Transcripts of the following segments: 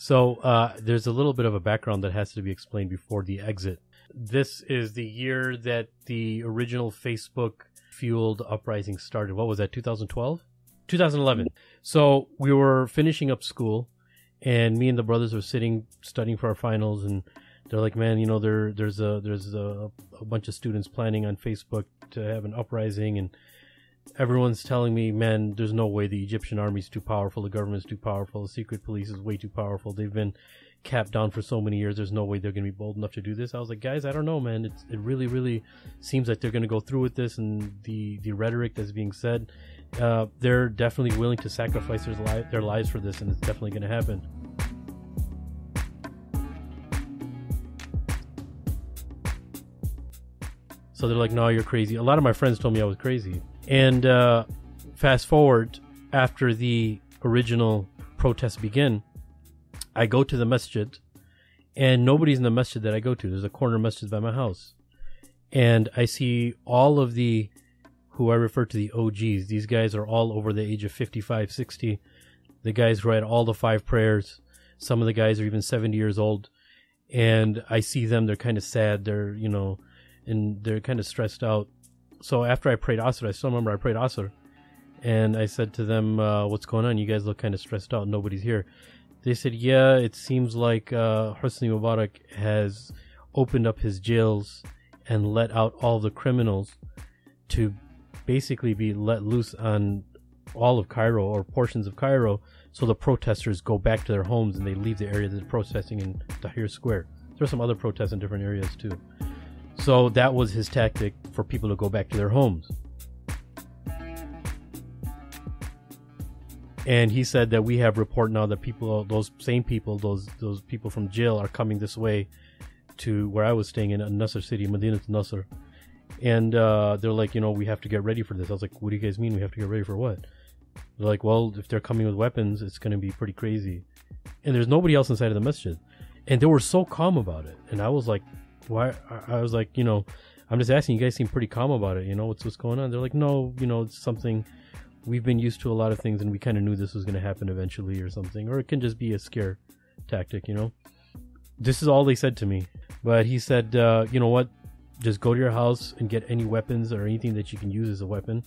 So uh, there's a little bit of a background that has to be explained before the exit. This is the year that the original Facebook fueled uprising started. What was that? 2012, 2011. So we were finishing up school, and me and the brothers were sitting studying for our finals, and they're like, "Man, you know, there there's a there's a, a bunch of students planning on Facebook to have an uprising, and everyone's telling me, man, there's no way the Egyptian army's too powerful, the government's too powerful, the secret police is way too powerful. They've been capped down for so many years. There's no way they're going to be bold enough to do this. I was like, guys, I don't know, man. It's, it really, really seems like they're going to go through with this, and the the rhetoric that's being said, uh, they're definitely willing to sacrifice their, li- their lives for this, and it's definitely going to happen. So they're like, no, you're crazy. A lot of my friends told me I was crazy. And uh, fast forward after the original protests begin, I go to the masjid, and nobody's in the masjid that I go to. There's a corner masjid by my house, and I see all of the who I refer to the OGs. These guys are all over the age of 55, 60. The guys who had all the five prayers. Some of the guys are even 70 years old, and I see them. They're kind of sad. They're you know, and they're kind of stressed out so after I prayed Asr, I still remember I prayed Asr, and I said to them, uh, "What's going on? You guys look kind of stressed out. Nobody's here." They said, "Yeah, it seems like uh, Hosni Mubarak has opened up his jails and let out all the criminals to basically be let loose on all of Cairo or portions of Cairo, so the protesters go back to their homes and they leave the area that's protesting in Tahrir Square. There are some other protests in different areas too." So that was his tactic for people to go back to their homes. And he said that we have report now that people, those same people, those those people from jail, are coming this way to where I was staying in Nasser City, Medina Nasser. And uh, they're like, you know, we have to get ready for this. I was like, what do you guys mean we have to get ready for what? They're like, well, if they're coming with weapons, it's going to be pretty crazy. And there's nobody else inside of the masjid. And they were so calm about it. And I was like, why? I was like, you know, I'm just asking. You guys seem pretty calm about it. You know, what's what's going on? They're like, no, you know, it's something. We've been used to a lot of things, and we kind of knew this was going to happen eventually, or something. Or it can just be a scare tactic, you know. This is all they said to me. But he said, uh, you know what? Just go to your house and get any weapons or anything that you can use as a weapon,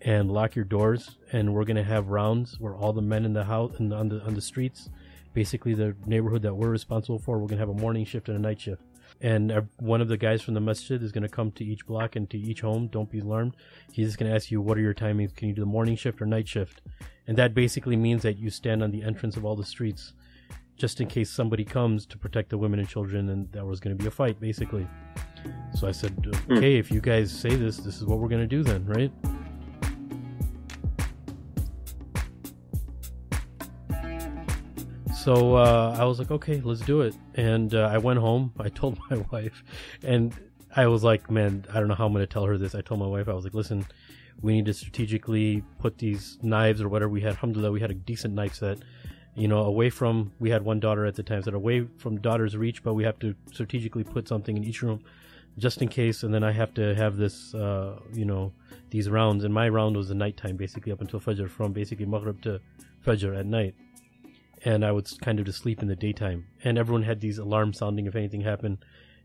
and lock your doors. And we're gonna have rounds where all the men in the house and on the on the streets, basically the neighborhood that we're responsible for, we're gonna have a morning shift and a night shift and one of the guys from the masjid is going to come to each block and to each home. Don't be alarmed. He's just going to ask you, what are your timings? Can you do the morning shift or night shift? And that basically means that you stand on the entrance of all the streets just in case somebody comes to protect the women and children and there was going to be a fight, basically. So I said, hmm. okay, if you guys say this, this is what we're going to do then, right? So uh, I was like, okay, let's do it. And uh, I went home. I told my wife, and I was like, man, I don't know how I'm going to tell her this. I told my wife, I was like, listen, we need to strategically put these knives or whatever we had. Alhamdulillah, we had a decent knife set. You know, away from we had one daughter at the time, so away from daughter's reach, but we have to strategically put something in each room just in case. And then I have to have this, uh, you know, these rounds. And my round was the nighttime, basically up until Fajr, from basically Maghrib to Fajr at night and I would kind of just sleep in the daytime. And everyone had these alarms sounding if anything happened.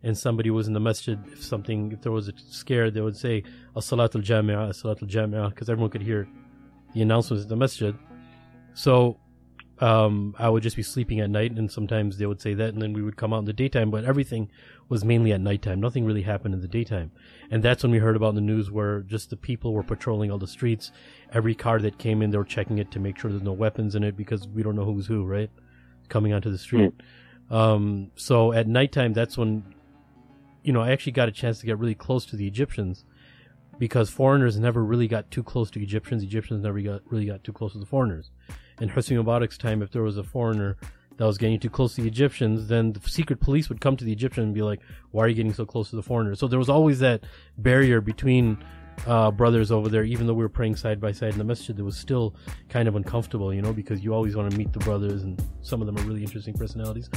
And somebody was in the masjid, if something, if there was a scare, they would say, As-salat al-jami'ah, as-salat al-jami'ah, because everyone could hear the announcements in the masjid. So, um, I would just be sleeping at night, and sometimes they would say that, and then we would come out in the daytime, but everything was mainly at nighttime. Nothing really happened in the daytime. And that's when we heard about the news where just the people were patrolling all the streets. Every car that came in, they were checking it to make sure there's no weapons in it because we don't know who's who, right? Coming onto the street. Mm. Um, so at nighttime, that's when, you know, I actually got a chance to get really close to the Egyptians because foreigners never really got too close to Egyptians. Egyptians never got really got too close to the foreigners. In Hosni Mubarak's time, if there was a foreigner that was getting too close to the Egyptians, then the secret police would come to the Egyptian and be like, "Why are you getting so close to the foreigners?" So there was always that barrier between uh, brothers over there. Even though we were praying side by side in the masjid, it was still kind of uncomfortable, you know, because you always want to meet the brothers, and some of them are really interesting personalities.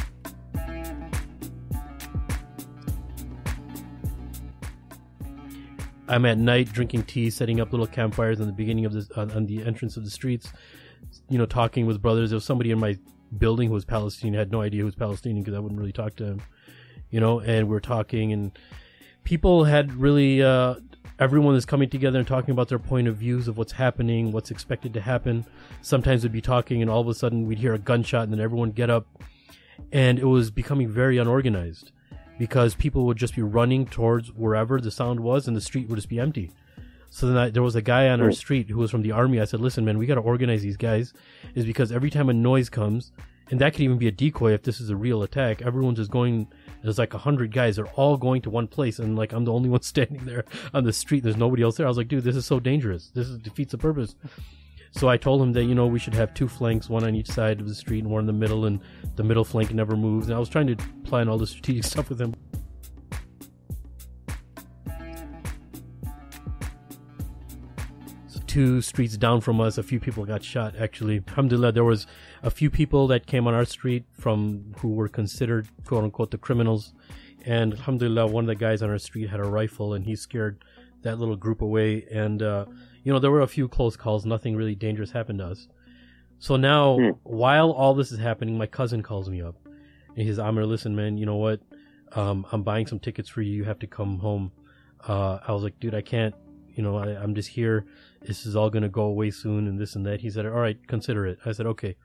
I'm at night drinking tea, setting up little campfires on the beginning of this on, on the entrance of the streets. You know, talking with brothers. There was somebody in my building was Palestinian. I had no idea who was Palestinian because I wouldn't really talk to him, you know. And we are talking, and people had really uh, everyone is coming together and talking about their point of views of what's happening, what's expected to happen. Sometimes we'd be talking, and all of a sudden we'd hear a gunshot, and then everyone get up, and it was becoming very unorganized because people would just be running towards wherever the sound was, and the street would just be empty. So then I, there was a guy on our hmm. street who was from the army. I said, "Listen, man, we got to organize these guys." Is because every time a noise comes, and that could even be a decoy if this is a real attack. Everyone's just going. There's like a hundred guys. They're all going to one place, and like I'm the only one standing there on the street. There's nobody else there. I was like, dude, this is so dangerous. This is, defeats the purpose. So I told him that you know we should have two flanks, one on each side of the street and one in the middle, and the middle flank never moves. And I was trying to plan all the strategic stuff with him. Two streets down from us, a few people got shot. Actually, alhamdulillah, there was a few people that came on our street from who were considered quote unquote the criminals, and alhamdulillah, one of the guys on our street had a rifle and he scared that little group away. And uh, you know, there were a few close calls. Nothing really dangerous happened to us. So now, hmm. while all this is happening, my cousin calls me up and he says, "Amir, listen, man, you know what? Um, I'm buying some tickets for you. You have to come home." Uh, I was like, "Dude, I can't." You know, I, I'm just here this is all going to go away soon and this and that. He said, all right, consider it. I said, okay.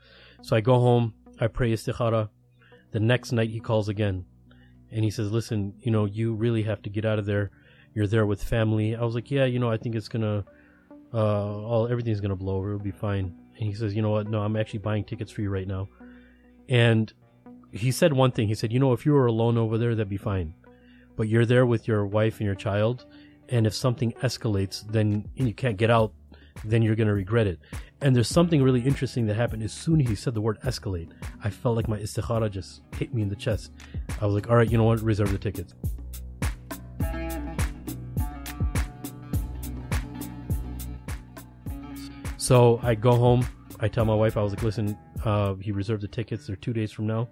So I go home, I pray istikhara. The next night he calls again and he says, listen, you know, you really have to get out of there. You're there with family. I was like, yeah, you know, I think it's going to, uh, all, everything's going to blow over. It'll be fine. And he says, you know what? No, I'm actually buying tickets for you right now. And he said one thing. He said, you know, if you were alone over there, that'd be fine. But you're there with your wife and your child and if something escalates, then and you can't get out, then you're gonna regret it. And there's something really interesting that happened as soon as he said the word escalate. I felt like my istikhara just hit me in the chest. I was like, all right, you know what? Reserve the tickets. So I go home. I tell my wife, I was like, listen, uh, he reserved the tickets. They're two days from now.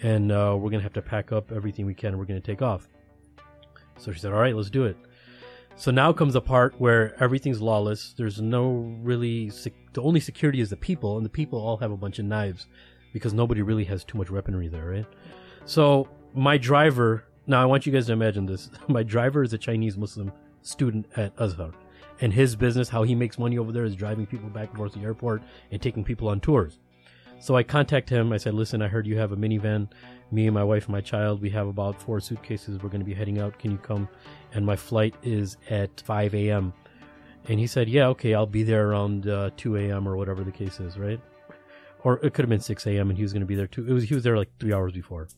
And uh, we're going to have to pack up everything we can and we're going to take off. So she said, all right, let's do it. So now comes the part where everything's lawless. There's no really sec- the only security is the people, and the people all have a bunch of knives because nobody really has too much weaponry there, right? So my driver. Now I want you guys to imagine this. My driver is a Chinese Muslim student at Azhar, and his business, how he makes money over there, is driving people back and forth to the airport and taking people on tours. So I contact him. I said, "Listen, I heard you have a minivan. Me and my wife and my child. We have about four suitcases. We're going to be heading out. Can you come and my flight is at 5 a.m. And he said, "Yeah, okay, I'll be there around uh, 2 a.m. or whatever the case is, right?" Or it could have been 6 a.m. and he was going to be there too. It was he was there like three hours before.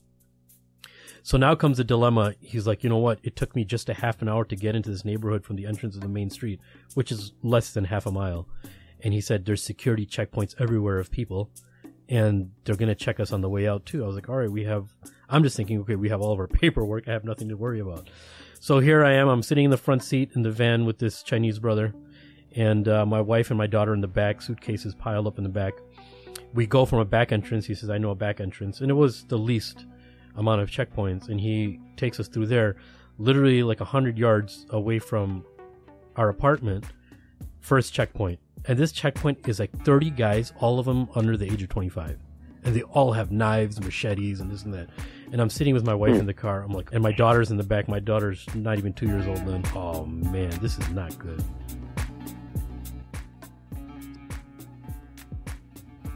So now comes the dilemma. He's like, you know what? It took me just a half an hour to get into this neighborhood from the entrance of the main street, which is less than half a mile. And he said there's security checkpoints everywhere of people, and they're going to check us on the way out too. I was like, all right, we have. I'm just thinking, okay, we have all of our paperwork. I have nothing to worry about. So here I am. I'm sitting in the front seat in the van with this Chinese brother, and uh, my wife and my daughter in the back. Suitcases piled up in the back. We go from a back entrance. He says, "I know a back entrance," and it was the least amount of checkpoints. And he takes us through there, literally like a hundred yards away from our apartment. First checkpoint, and this checkpoint is like 30 guys, all of them under the age of 25 and they all have knives, machetes, and this and that. And I'm sitting with my wife in the car. I'm like, and my daughter's in the back. My daughter's not even two years old then. Oh man, this is not good.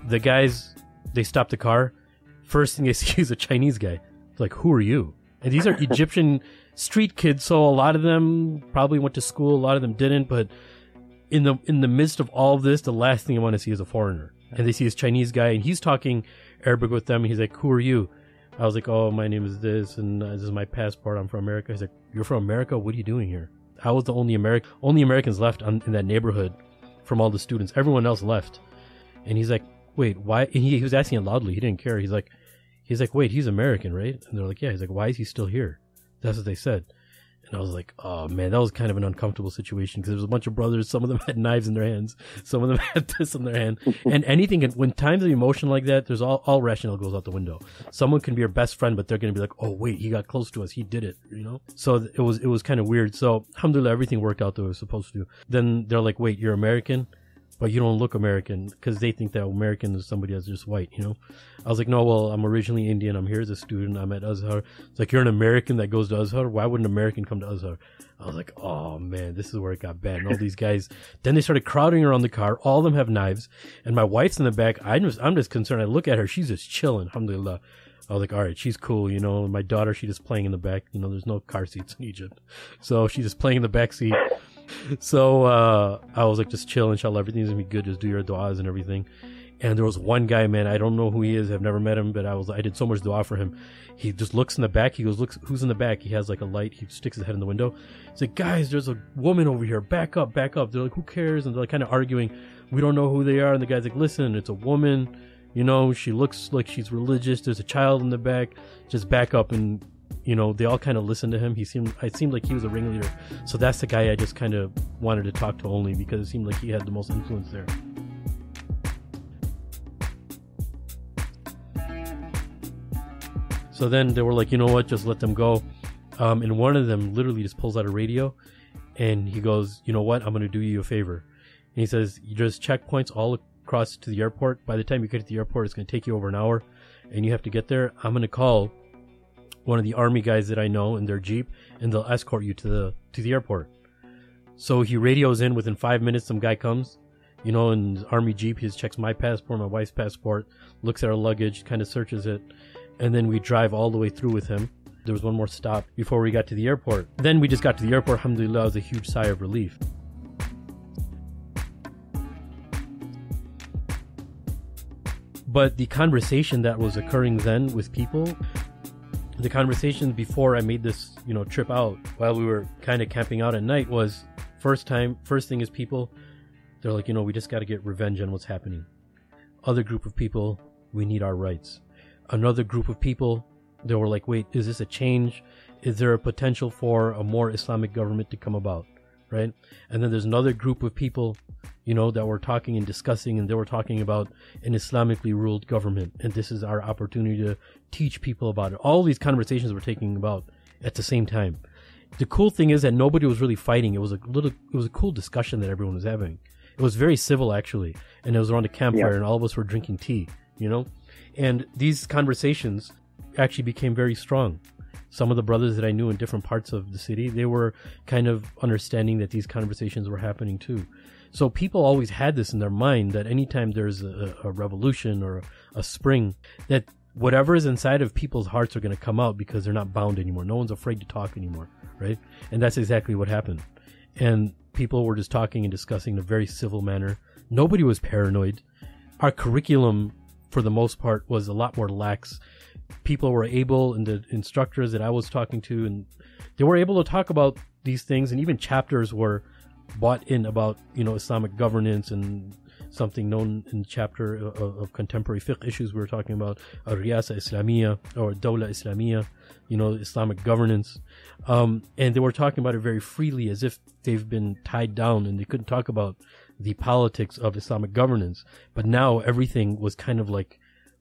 The guys, they stop the car. First thing they see is a Chinese guy. It's like, who are you? And these are Egyptian street kids, so a lot of them probably went to school. A lot of them didn't, but in the in the midst of all of this, the last thing I want to see is a foreigner and they see this Chinese guy, and he's talking Arabic with them. And he's like, "Who are you?" I was like, "Oh, my name is this, and uh, this is my passport. I'm from America." He's like, "You're from America? What are you doing here?" I was the only American, only Americans left on, in that neighborhood from all the students. Everyone else left, and he's like, "Wait, why?" And he, he was asking it loudly. He didn't care. He's like, "He's like, wait, he's American, right?" And they're like, "Yeah." He's like, "Why is he still here?" That's what they said. And I was like, oh man, that was kind of an uncomfortable situation because there was a bunch of brothers. Some of them had knives in their hands. Some of them had this in their hand. and anything, when times of emotion like that, there's all, all rational goes out the window. Someone can be your best friend, but they're going to be like, oh wait, he got close to us. He did it, you know? So it was, it was kind of weird. So alhamdulillah, everything worked out the way it was supposed to. Then they're like, wait, you're American? But you don't look American because they think that American is somebody that's just white, you know? I was like, no, well, I'm originally Indian. I'm here as a student. I'm at Azhar. It's like, you're an American that goes to Azhar. Why would an American come to Azhar? I was like, oh man, this is where it got bad. And all these guys, then they started crowding around the car. All of them have knives. And my wife's in the back. I'm just, I'm just concerned. I look at her. She's just chilling. Alhamdulillah. I was like, all right, she's cool, you know. My daughter, she just playing in the back. You know, there's no car seats in Egypt, so she's just playing in the back seat. So uh, I was like, just chill, inshallah, everything's gonna be good. Just do your du'as and everything. And there was one guy, man, I don't know who he is. I've never met him, but I was, I did so much du'a for him. He just looks in the back. He goes, looks, who's in the back? He has like a light. He sticks his head in the window. He's like, guys, there's a woman over here. Back up, back up. They're like, who cares? And they're like kind of arguing. We don't know who they are. And the guy's like, listen, it's a woman. You know, she looks like she's religious. There's a child in the back. Just back up and you know, they all kind of listened to him. He seemed, it seemed like he was a ringleader. So that's the guy I just kind of wanted to talk to only because it seemed like he had the most influence there. So then they were like, you know what, just let them go. Um, and one of them literally just pulls out a radio and he goes, you know what, I'm going to do you a favor. And he says, just checkpoints all across to the airport. By the time you get to the airport, it's going to take you over an hour and you have to get there. I'm going to call one of the army guys that I know in their jeep, and they'll escort you to the to the airport. So he radios in within five minutes. Some guy comes, you know, in his army jeep. He checks my passport, my wife's passport, looks at our luggage, kind of searches it, and then we drive all the way through with him. There was one more stop before we got to the airport. Then we just got to the airport. Alhamdulillah, it was a huge sigh of relief. But the conversation that was occurring then with people the conversations before I made this, you know, trip out while we were kind of camping out at night was first time, first thing is people, they're like, you know, we just got to get revenge on what's happening. Other group of people, we need our rights. Another group of people, they were like, wait, is this a change? Is there a potential for a more Islamic government to come about? Right? And then there's another group of people you know, that were talking and discussing, and they were talking about an Islamically ruled government, and this is our opportunity to teach people about it. All these conversations were taking about at the same time. The cool thing is that nobody was really fighting. It was a little, it was a cool discussion that everyone was having. It was very civil actually, and it was around a campfire, yeah. and all of us were drinking tea. You know, and these conversations actually became very strong some of the brothers that I knew in different parts of the city, they were kind of understanding that these conversations were happening too. So people always had this in their mind that anytime there's a, a revolution or a spring, that whatever is inside of people's hearts are going to come out because they're not bound anymore. No one's afraid to talk anymore, right? And that's exactly what happened. And people were just talking and discussing in a very civil manner. Nobody was paranoid. Our curriculum, for the most part, was a lot more lax. People were able, and the instructors that I was talking to, and they were able to talk about these things, and even chapters were bought in about you know Islamic governance and something known in chapter of, of contemporary fiqh issues we were talking about riyasa islamiyah or dawla islamiyah you know islamic governance. Um, and they were talking about it very freely as if they've been tied down and they couldn't talk about the politics of islamic governance. But now everything was kind of like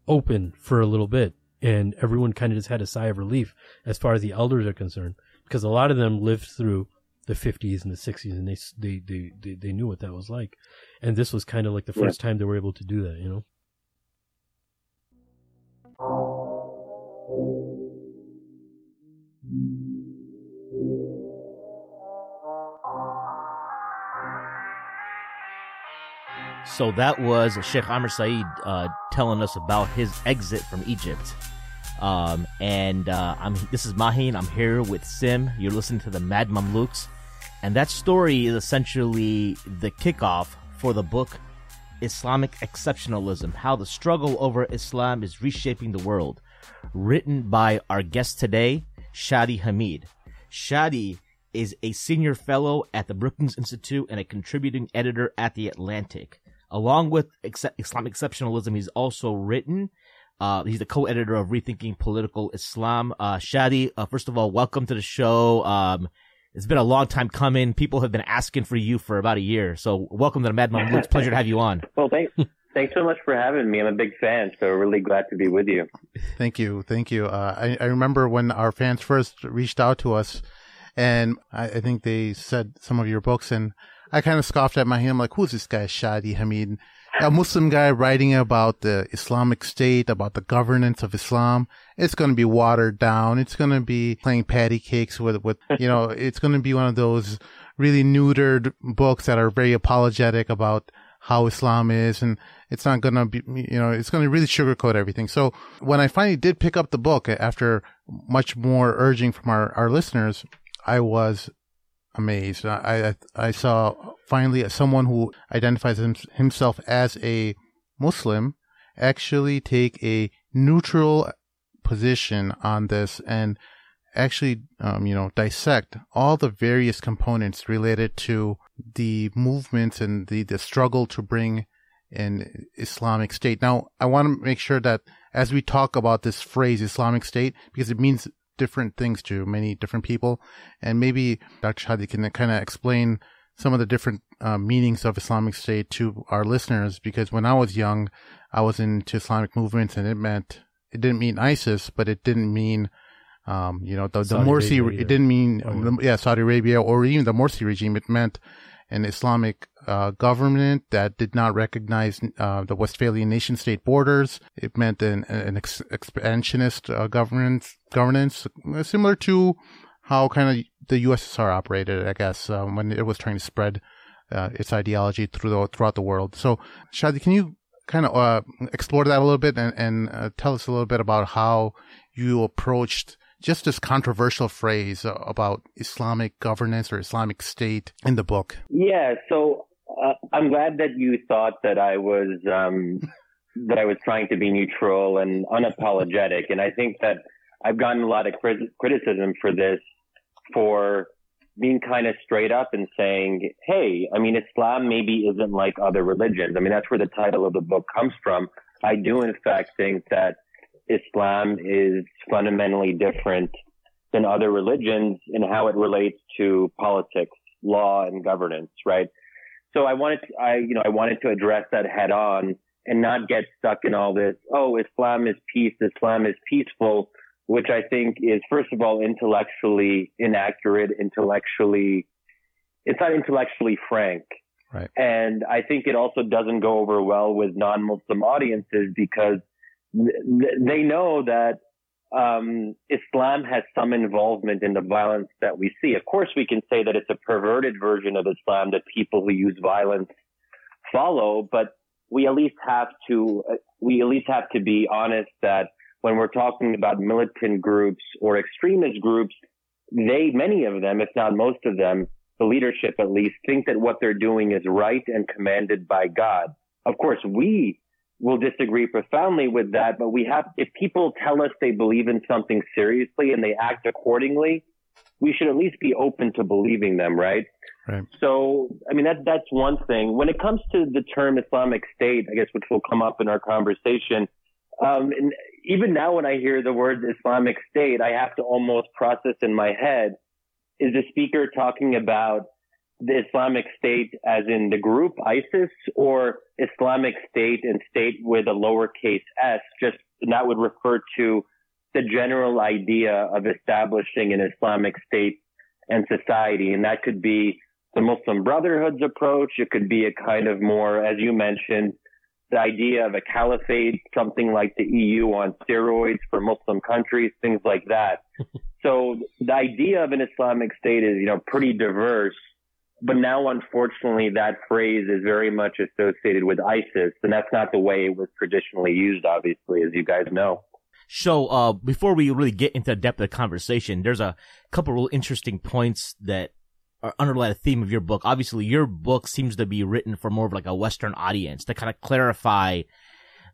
open for a little bit and everyone kind of just had a sigh of relief as far as the elders are concerned because a lot of them lived through the 50s and the 60s and they, they, they, they, they knew what that was like. And this was kind of like the first yeah. time they were able to do that, you know? So that was Sheikh Amir Saeed uh, telling us about his exit from Egypt. Um, and uh, I'm this is Mahin. I'm here with Sim. You're listening to the Mad Mamluks. And that story is essentially the kickoff for the book Islamic Exceptionalism How the Struggle Over Islam is Reshaping the World, written by our guest today, Shadi Hamid. Shadi is a senior fellow at the Brookings Institute and a contributing editor at The Atlantic. Along with Ex- Islamic Exceptionalism, he's also written uh, he's the co-editor of Rethinking Political Islam. Uh, Shadi, uh, first of all, welcome to the show. Um, it's been a long time coming. People have been asking for you for about a year. So welcome to the Mad Mom. It's a pleasure to have you on. Well, thanks. Thanks so much for having me. I'm a big fan, so really glad to be with you. Thank you. Thank you. Uh, I, I remember when our fans first reached out to us and I, I think they said some of your books and I kind of scoffed at Mahin like, who's this guy, Shadi Hamid? A Muslim guy writing about the Islamic State, about the governance of Islam. It's going to be watered down. It's going to be playing patty cakes with, with, you know, it's going to be one of those really neutered books that are very apologetic about how Islam is. And it's not going to be, you know, it's going to really sugarcoat everything. So when I finally did pick up the book after much more urging from our, our listeners, I was amazed. I, I, I saw finally someone who identifies himself as a Muslim actually take a neutral position on this and actually, um, you know, dissect all the various components related to the movements and the, the struggle to bring an Islamic State. Now, I want to make sure that as we talk about this phrase Islamic State, because it means different things to many different people. And maybe Dr. Shadi can kind of explain some of the different uh, meanings of Islamic State to our listeners. Because when I was young, I was into Islamic movements and it meant, it didn't mean ISIS, but it didn't mean, um, you know, the, the Morsi, it didn't mean, oh, yeah. yeah, Saudi Arabia or even the Morsi regime. It meant an Islamic uh, government that did not recognize uh, the Westphalian nation state borders. It meant an, an ex- expansionist uh, governance, governance uh, similar to how kind of the USSR operated, I guess, uh, when it was trying to spread uh, its ideology through the, throughout the world. So, Shadi, can you kind of explore that a little bit and, and tell us a little bit about how you approached just this controversial phrase about Islamic governance or Islamic state in the book. Yeah, so uh, I'm glad that you thought that I was um, that I was trying to be neutral and unapologetic, and I think that I've gotten a lot of crit- criticism for this, for being kind of straight up and saying, "Hey, I mean, Islam maybe isn't like other religions." I mean, that's where the title of the book comes from. I do, in fact, think that Islam is fundamentally different than other religions in how it relates to politics, law, and governance, right? So I wanted to, I, you know, I wanted to address that head on and not get stuck in all this, oh, Islam is peace, Islam is peaceful, which I think is, first of all, intellectually inaccurate, intellectually, it's not intellectually frank. Right. And I think it also doesn't go over well with non-Muslim audiences because they know that um, Islam has some involvement in the violence that we see. Of course, we can say that it's a perverted version of Islam that people who use violence follow, but we at least have to uh, we at least have to be honest that when we're talking about militant groups or extremist groups, they many of them, if not most of them, the leadership at least, think that what they're doing is right and commanded by God. Of course, we will disagree profoundly with that, but we have, if people tell us they believe in something seriously and they act accordingly, we should at least be open to believing them, right? Right. So, I mean, that, that's one thing. When it comes to the term Islamic State, I guess, which will come up in our conversation, um, and even now when I hear the word Islamic State, I have to almost process in my head, is the speaker talking about the Islamic State as in the group ISIS or Islamic State and state with a lowercase s, just that would refer to the general idea of establishing an Islamic state and society. And that could be the Muslim Brotherhood's approach. It could be a kind of more, as you mentioned, the idea of a caliphate, something like the EU on steroids for Muslim countries, things like that. so the idea of an Islamic state is, you know, pretty diverse. But now, unfortunately, that phrase is very much associated with ISIS, and that's not the way it was traditionally used, obviously, as you guys know. So, uh, before we really get into the depth of the conversation, there's a couple of real interesting points that are underlie the theme of your book. Obviously, your book seems to be written for more of like a Western audience to kind of clarify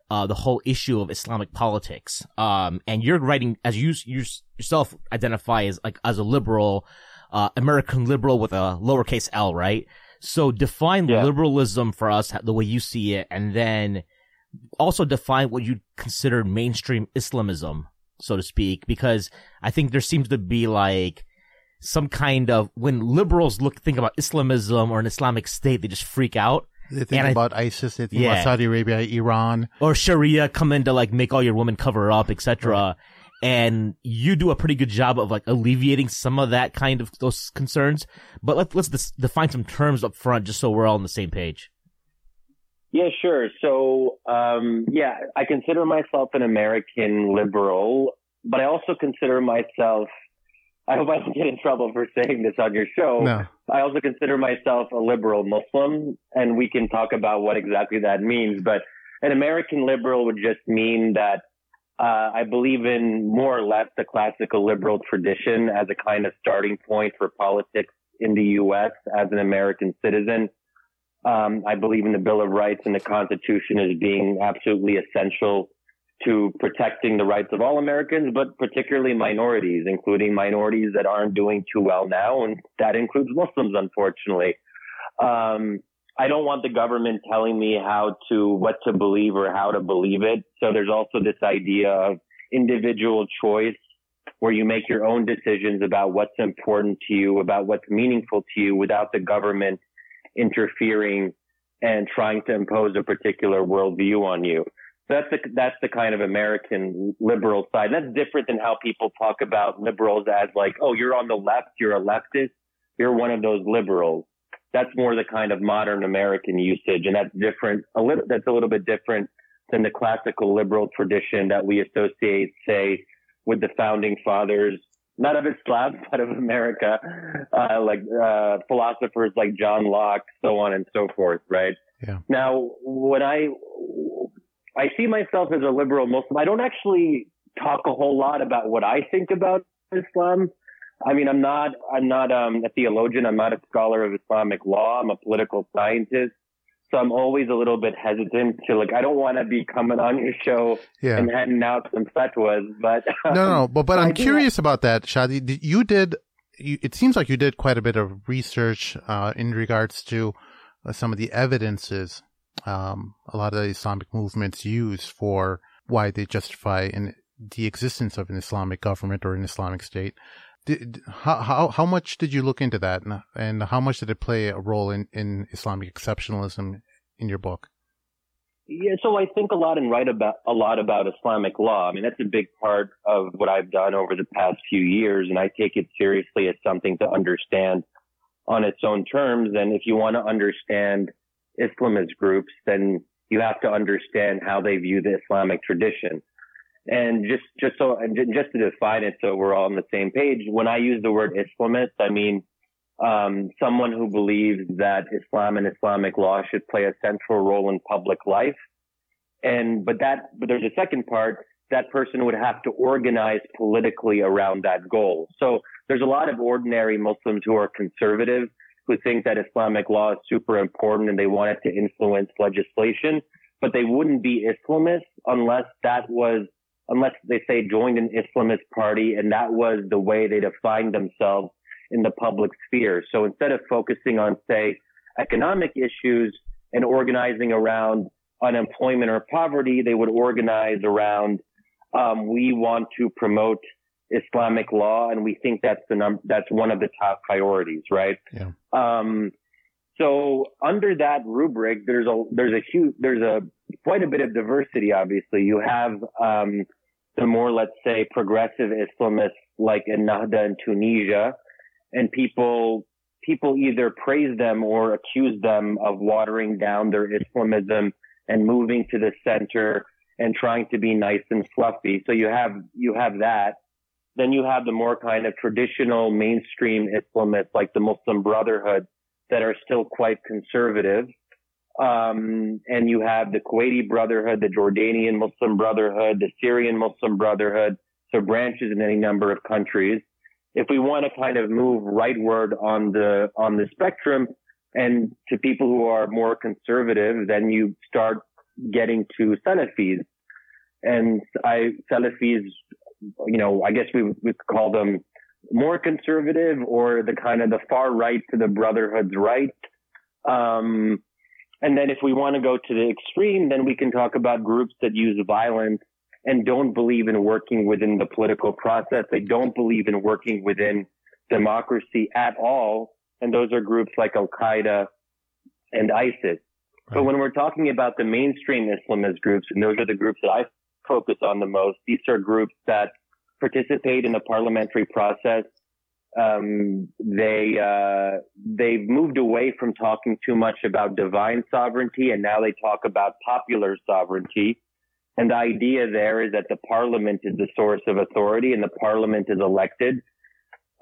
uh, the whole issue of Islamic politics. Um, and you're writing as you, you yourself identify as like as a liberal uh, American liberal with a lowercase l, right? So define yeah. liberalism for us the way you see it, and then also define what you'd consider mainstream Islamism, so to speak, because I think there seems to be like some kind of when liberals look think about Islamism or an Islamic state, they just freak out. They think and about I, ISIS, they think yeah. about Saudi Arabia, Iran, or Sharia come in to like make all your women cover up, etc. Right. And you do a pretty good job of like alleviating some of that kind of those concerns. But let's let's define some terms up front, just so we're all on the same page. Yeah, sure. So, um, yeah, I consider myself an American liberal, but I also consider myself. I hope I don't get in trouble for saying this on your show. No. I also consider myself a liberal Muslim, and we can talk about what exactly that means. But an American liberal would just mean that uh, I believe in more or less the classical liberal tradition as a kind of starting point for politics in the U.S. as an American citizen. Um, I believe in the Bill of Rights and the Constitution as being absolutely essential to protecting the rights of all Americans, but particularly minorities, including minorities that aren't doing too well now, and that includes Muslims, unfortunately. Um, I don't want the government telling me how to, what to believe or how to believe it. So there's also this idea of individual choice where you make your own decisions about what's important to you, about what's meaningful to you without the government interfering and trying to impose a particular worldview on you. That's the, that's the kind of American liberal side. That's different than how people talk about liberals as like, oh, you're on the left, you're a leftist, you're one of those liberals that's more the kind of modern American usage. And that's different, a little, that's a little bit different than the classical liberal tradition that we associate, say, with the founding fathers, not of Islam, but of America, uh, like, uh, philosophers like John Locke, so on and so forth, right? Yeah. Now, when I, I see myself as a liberal Muslim, I don't actually talk a whole lot about what I think about Islam. I mean, I'm not, I'm not um, a theologian. I'm not a scholar of Islamic law. I'm a political scientist. So I'm always a little bit hesitant to like, I don't want to be coming on your show Yeah. and handing out some fatwas, but. No, no, but but I I'm do curious about that, Shadi. You did. You, it seems like you did quite a bit of research uh, in regards to uh, some of the evidences um, a lot of the Islamic movements use for why they justify in the existence of an Islamic government or an Islamic state. Did, how, how how much did you look into that, and, and how much did it play a role in, in Islamic exceptionalism in your book? Yeah, so I think a lot and write about a lot about Islamic law. I mean, that's a big part of what I've done over the past few years, and I take it seriously as something to understand on its own terms. And if you want to understand Islamist groups, then you have to understand how they view the Islamic tradition. And just just so and just to define it, so we're all on the same page. When I use the word Islamist, I mean um, someone who believes that Islam and Islamic law should play a central role in public life. And, but that, but there's a second part, that person would have to organize politically around that goal. So there's a lot of ordinary Muslims who are conservative who think that Islamic law is super important and they want it to influence legislation, but they wouldn't be Islamists unless that was, unless they say joined an Islamist party and that was the way they defined themselves in the public sphere. So instead of focusing on, say, economic issues and organizing around unemployment or poverty, they would organize around, um, we want to promote Islamic law, and we think that's the num- that's one of the top priorities, right? Yeah. Um, so under that rubric, there's a there's a huge there's a quite a bit of diversity. Obviously, you have um, the more let's say progressive Islamists like Ennahda in Tunisia, and people people either praise them or accuse them of watering down their Islamism and moving to the center and trying to be nice and fluffy. So you have you have that. Then you have the more kind of traditional mainstream Islamists like the Muslim Brotherhood that are still quite conservative. Um, and you have the Kuwaiti Brotherhood, the Jordanian Muslim Brotherhood, the Syrian Muslim Brotherhood. So branches in any number of countries. If we want to kind of move rightward on the, on the spectrum and to people who are more conservative, then you start getting to Salafis. And I, Salafis, you know, I guess we we call them more conservative or the kind of the far right to the Brotherhood's right. Um, and then if we want to go to the extreme, then we can talk about groups that use violence and don't believe in working within the political process. They don't believe in working within democracy at all. And those are groups like Al Qaeda and ISIS. But when we're talking about the mainstream Islamist groups, and those are the groups that I focus on the most, these are groups that participate in the parliamentary process. Um, they uh, they've moved away from talking too much about divine sovereignty, and now they talk about popular sovereignty. And the idea there is that the parliament is the source of authority, and the parliament is elected.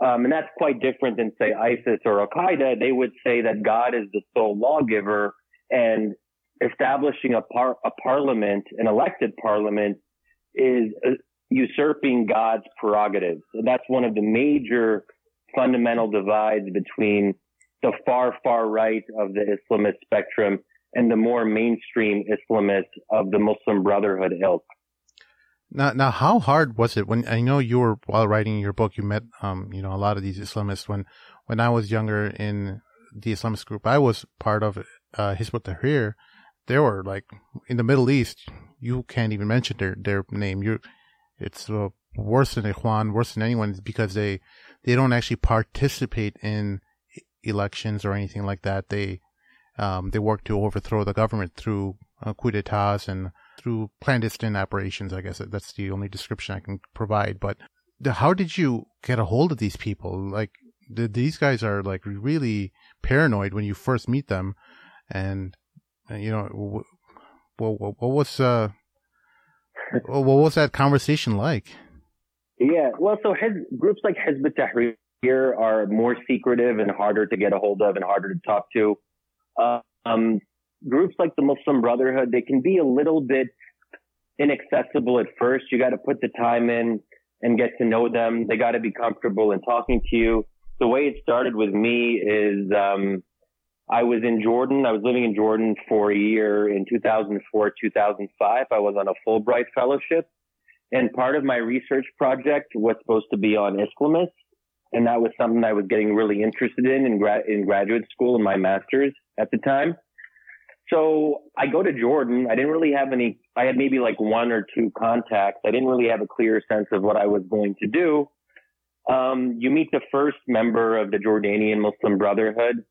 Um, and that's quite different than say ISIS or Al Qaeda. They would say that God is the sole lawgiver, and establishing a, par- a parliament, an elected parliament, is uh, usurping God's prerogatives. And that's one of the major fundamental divides between the far, far right of the Islamist spectrum and the more mainstream Islamists of the Muslim Brotherhood ilk. Now, now, how hard was it when I know you were while writing your book? You met, um, you know, a lot of these Islamists. When, when I was younger in the Islamist group, I was part of uh, Hizb ut-Tahrir. They were like in the Middle East. You can't even mention their their name. You, it's uh, worse than Ikhwan, worse than anyone, because they they don't actually participate in elections or anything like that. They um, they work to overthrow the government through uh, coup d'états and through clandestine operations. I guess that's the only description I can provide. But the, how did you get a hold of these people? Like the, these guys are like really paranoid when you first meet them, and uh, you know, what, what, what was uh, what was that conversation like? Yeah, well, so groups like Hizb ut-Tahrir are more secretive and harder to get a hold of and harder to talk to. Uh, um, groups like the Muslim Brotherhood, they can be a little bit inaccessible at first. You got to put the time in and get to know them. They got to be comfortable in talking to you. The way it started with me is, um, I was in Jordan. I was living in Jordan for a year in 2004, 2005. I was on a Fulbright fellowship and part of my research project was supposed to be on Islamists. And that was something I was getting really interested in in, gra- in graduate school and my master's at the time. So I go to Jordan. I didn't really have any, I had maybe like one or two contacts. I didn't really have a clear sense of what I was going to do. Um, you meet the first member of the Jordanian Muslim Brotherhood,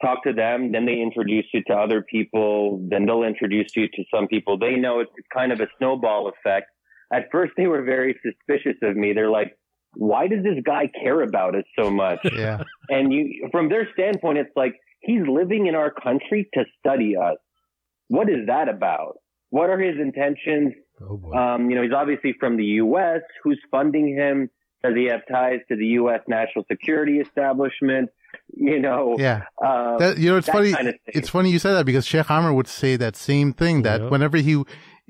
talk to them, then they introduce you to other people, then they'll introduce you to some people they know. It's kind of a snowball effect at first they were very suspicious of me. They're like, why does this guy care about us so much? Yeah. And you, from their standpoint, it's like, he's living in our country to study us. What is that about? What are his intentions? Oh um, you know, he's obviously from the U.S. Who's funding him? Does he have ties to the U.S. national security establishment? You know, yeah. Uh, that, you know, it's funny. Kind of it's funny you said that because Sheikh Amir would say that same thing. That whenever he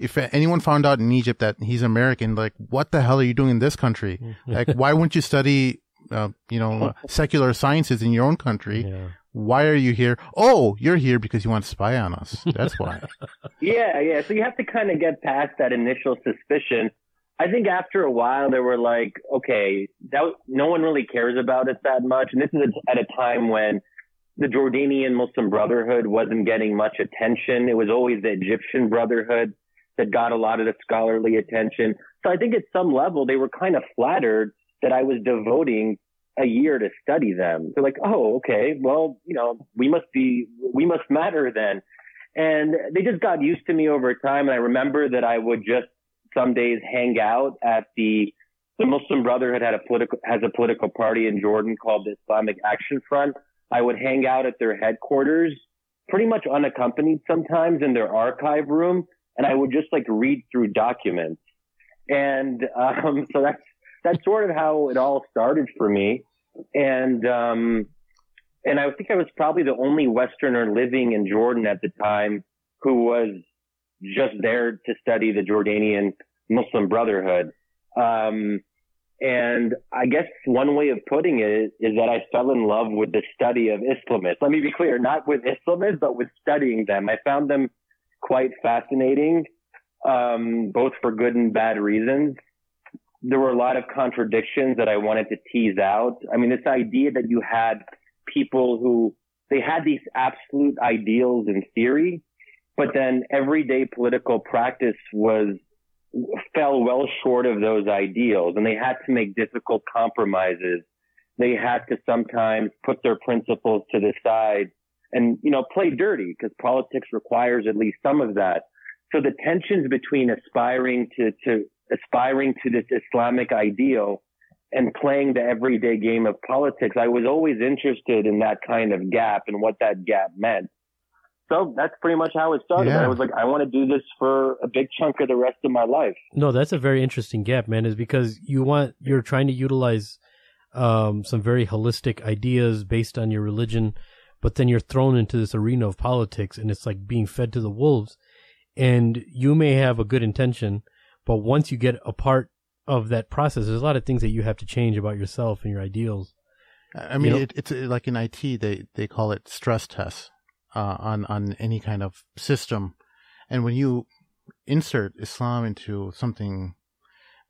if anyone found out in Egypt that he's American, like, what the hell are you doing in this country? like, why wouldn't you study, uh, you know, secular sciences in your own country? Yeah. Why are you here? Oh, you're here because you want to spy on us. That's why. yeah, yeah. So you have to kind of get past that initial suspicion. I think after a while they were like, okay, that no one really cares about us that much, and this is at a time when the Jordanian Muslim Brotherhood wasn't getting much attention. It was always the Egyptian Brotherhood that got a lot of the scholarly attention. So I think at some level they were kind of flattered that I was devoting a year to study them. They're like, oh, okay, well, you know, we must be, we must matter then. And they just got used to me over time. And I remember that I would just some days hang out at the, the Muslim Brotherhood had a political, has a political party in Jordan called the Islamic Action Front. I would hang out at their headquarters, pretty much unaccompanied sometimes in their archive room and I would just like read through documents. And um, so that's that's sort of how it all started for me. And um, and I think I was probably the only Westerner living in Jordan at the time who was just there to study the Jordanian Muslim Brotherhood. Um, and I guess one way of putting it is that I fell in love with the study of Islamists. Let me be clear, not with Islamists, but with studying them. I found them quite fascinating, um, both for good and bad reasons. There were a lot of contradictions that I wanted to tease out. I mean, this idea that you had people who they had these absolute ideals in theory, but then everyday political practice was fell well short of those ideals and they had to make difficult compromises. They had to sometimes put their principles to the side and, you know, play dirty because politics requires at least some of that. So the tensions between aspiring to, to aspiring to this Islamic ideal and playing the everyday game of politics, I was always interested in that kind of gap and what that gap meant. So that's pretty much how it started. Yeah. I was like, I want to do this for a big chunk of the rest of my life. No, that's a very interesting gap, man. Is because you want you're trying to utilize um, some very holistic ideas based on your religion, but then you're thrown into this arena of politics, and it's like being fed to the wolves. And you may have a good intention, but once you get a part of that process, there's a lot of things that you have to change about yourself and your ideals. I mean, You know? it, it's uh, like in IT, they, they call it stress tests uh, on on any kind of system, and when you insert Islam into something,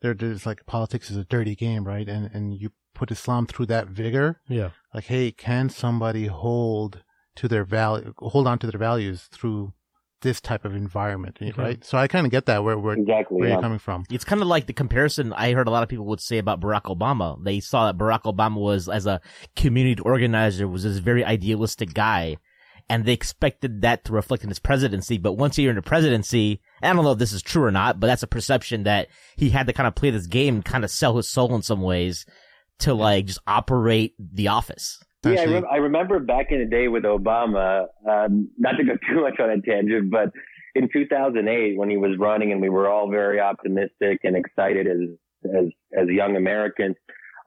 there there's like politics is a dirty game, right? And and you put Islam through that vigor, Yeah, like, hey, can somebody hold to their value, hold on to their values through this type of environment, Okay. right? So I kind of get that where where, Exactly. where yeah. you're coming from. It's kind of like the comparison I heard a lot of people would say about Barack Obama. They saw that Barack Obama was, as a community organizer, was this very idealistic guy. And they expected that to reflect in his presidency. But once you're in the presidency, I don't know if this is true or not, but that's a perception that he had to kind of play this game and kind of sell his soul in some ways to like just operate the office. Yeah, I, Essentially. rem- I remember back in the day with Obama, um, not to go too much on a tangent, but in 2008 when he was running and we were all very optimistic and excited as, as, as young Americans,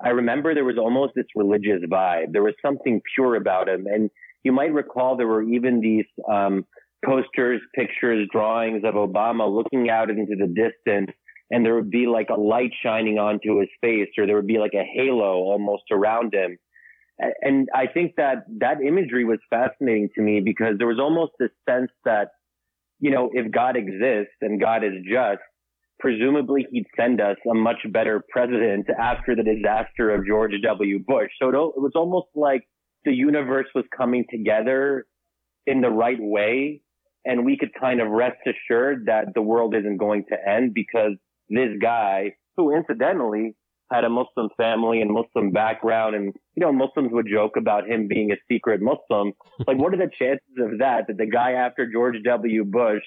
I remember there was almost this religious vibe. There was something pure about him. And you might recall there were even these, um, posters, pictures, drawings of Obama looking out into the distance and there would be like a light shining onto his face or there would be like a halo almost around him. And I think that that imagery was fascinating to me because there was almost this sense that, you know, if God exists and God is just, presumably he'd send us a much better president after the disaster of George W. Bush. So it was almost like the universe was coming together in the right way. And we could kind of rest assured that the world isn't going to end because this guy, who incidentally had a Muslim family and Muslim background, and you know Muslims would joke about him being a secret Muslim. like, what are the chances of that? That the guy after George W. Bush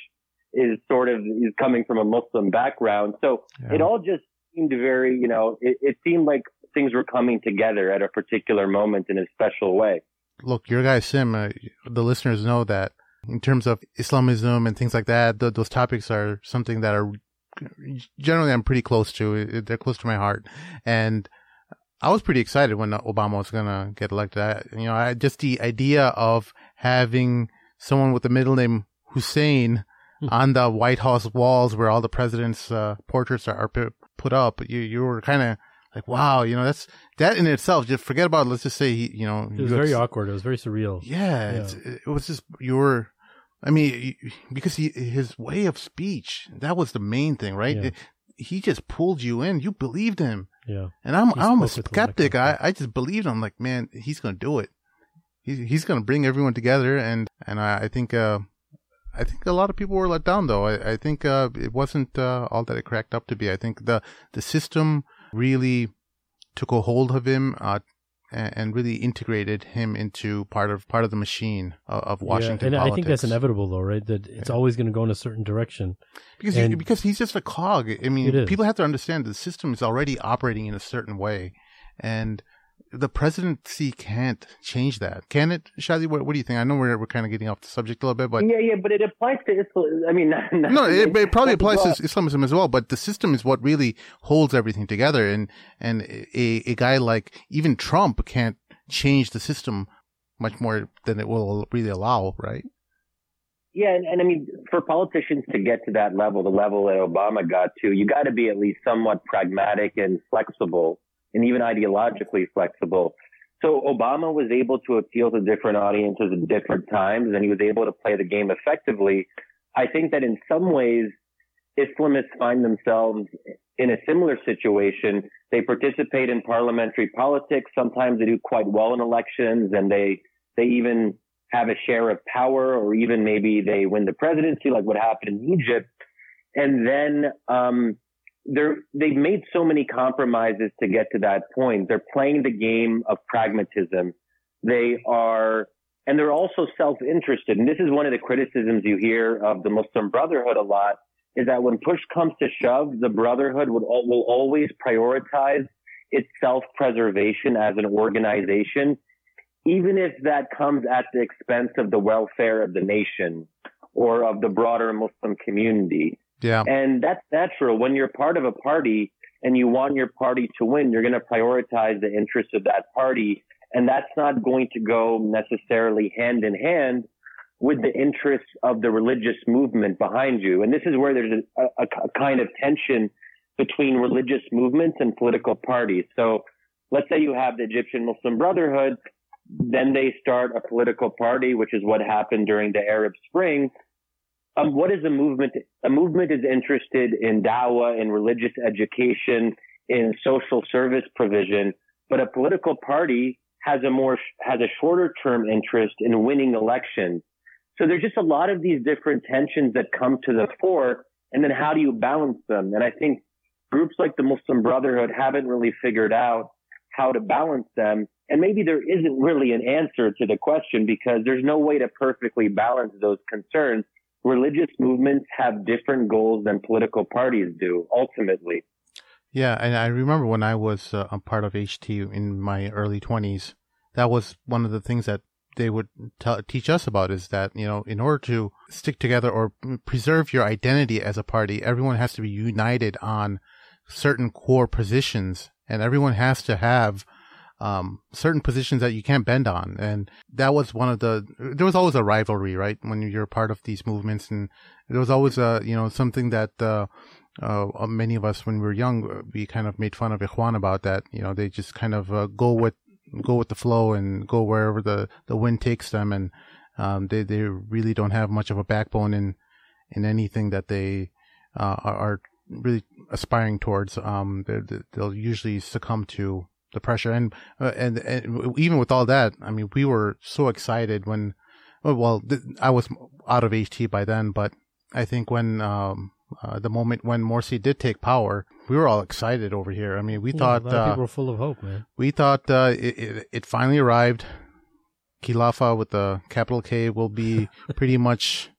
is sort of is coming from a Muslim background. So Yeah. it all just seemed very, you know, it, it seemed like things were coming together at a particular moment in a special way. look, your guy Sim, uh, the listeners know that in terms of Islamism and things like that, th- those topics are something that are generally I'm pretty close to. They're close to my heart, and I was pretty excited when Obama was gonna get elected. I, you know, I just the idea of having someone with the middle name Hussein on the White House walls where all the presidents' uh, portraits are, are put up, you you were kind of like, wow, you know, that's that in itself. Just forget about. Let's just say, he, you know, it was very awkward. It was very surreal. yeah, It's, it was just you were. I mean, because he, his way of speech, that was the main thing, right? Yeah. It- he just pulled you in. You believed him. Yeah, And I'm, He I'm a spoke with a lot of skeptic. I. I just believed him. Like, man, he's going to do it. He's, he's going to bring everyone together. And, and I, I think, uh, I think a lot of people were let down though. I, I think, uh, it wasn't, uh, all that it cracked up to be. I think the, the system really took a hold of him, uh, and, really integrated him into part of part of the machine of, of Washington yeah, and I think that's inevitable, though, right? That it's Yeah. always going to go in a certain direction. because he, because he's just a cog. I mean, people have to understand the system is already operating in a certain way, and the presidency can't change that, can it? Shadi, what, what do you think? I know we're we're kind of getting off the subject a little bit, but yeah, yeah, but it applies to Islam. I mean, not, not no, it, it probably applies go to Islamism as well. But the system is what really holds everything together, and and a a guy like even Trump can't change the system much more than it will really allow, right? Yeah, and, and I mean, for politicians to get to that level, the level that Obama got to, you got to be at least somewhat pragmatic and flexible, and even ideologically flexible. So Obama was able to appeal to different audiences at different times, and he was able to play the game effectively. I think that in some ways, Islamists find themselves in a similar situation. They participate in parliamentary politics. Sometimes they do quite well in elections, and they they even have a share of power or even maybe they win the presidency like what happened in Egypt. And then, um, they're, they've made so many compromises to get to that point. They're playing the game of pragmatism. They are, and they're also self-interested. And this is one of the criticisms you hear of the Muslim Brotherhood a lot is that when push comes to shove, the Brotherhood would, will always prioritize its self-preservation as an organization, even if that comes at the expense of the welfare of the nation or of the broader Muslim community. Yeah. And that's natural. When you're part of a party and you want your party to win, you're going to prioritize the interests of that party. And that's not going to go necessarily hand in hand with the interests of the religious movement behind you. And this is where there's a, a, a kind of tension between religious movements and political parties. So let's say you have the Egyptian Muslim Brotherhood, then they start a political party, which is what happened during the Arab Spring. Um, what is a movement? A movement is interested in dawah, in religious education, in social service provision, but a political party has a more, has a shorter term interest in winning elections. So there's just a lot of these different tensions that come to the fore. And then how do you balance them? And I think groups like the Muslim Brotherhood haven't really figured out how to balance them. And maybe there isn't really an answer to the question because there's no way to perfectly balance those concerns. Religious movements have different goals than political parties do ultimately. Yeah, and I remember when I was uh, a part of HT in my early 20s, that was one of the things that they would tell, teach us about is that, you know, in order to stick together or preserve your identity as a party, everyone has to be united on certain core positions and everyone has to have um, certain positions that you can't bend on. And that was one of the, there was always a rivalry, right? When you're part of these movements and there was always a, you know, something that, uh, uh, many of us when we were young, we kind of made fun of Ikhwan about that. You know, they just kind of uh, go with, go with the flow and go wherever the, the wind takes them. And, um, they, they really don't have much of a backbone in, in anything that they, uh, are really aspiring towards, um, they, they'll usually succumb to the pressure. And, uh, and, and even with all that, I mean, we were so excited when, well, th- I was out of HT by then, but I think when, um, uh, the moment when Morsi did take power, we were all excited over here. I mean, we yeah, thought, uh, people were full of hope, man. We thought, uh, it, it, it finally arrived. Khilafa with the capital K will be pretty much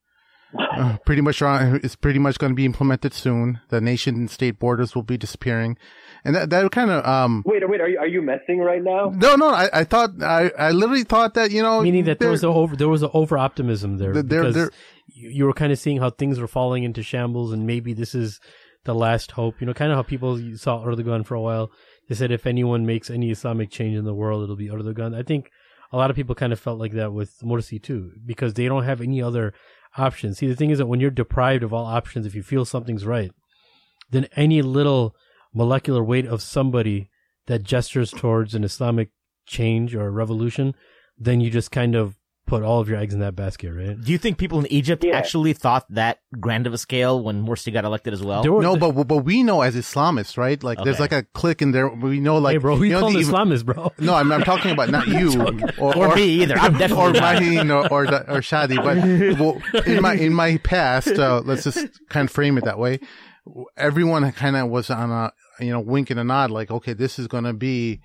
uh, pretty much it's pretty much going to be implemented soon. The nation and state borders will be disappearing, and that that kind of um. Wait, wait, are you are you messing right now? No, no. I, I thought I I literally thought that you know meaning that there was a over there was an over optimism there there because there, you were kind of seeing how things were falling into shambles, and maybe this is the last hope. You know, kind of how people saw Erdogan for a while. They said if anyone makes any Islamic change in the world, it'll be Erdogan. I think a lot of people kind of felt like that with Morsi too, because they don't have any other options. See, the thing is that when you're deprived of all options, if you feel something's right, then any little molecular weight of somebody that gestures towards an Islamic change or a revolution, then you just kind of put all of your eggs in that basket, right? Do you think people in Egypt yeah. actually thought that grand of a scale when Morsi got elected as well? Were, no, but but we know as Islamists, right? Like okay. there's like a click in there. We know like, hey, bro, we call Islamists, bro. No, I'm, I'm talking about not you or, or, or, me either. I'm definitely or Mahin or or, the, or Shadi. But well, in my in my past, uh, let's just kind of frame it that way. Everyone kind of was on a you know wink and a nod, like okay, this is going to be.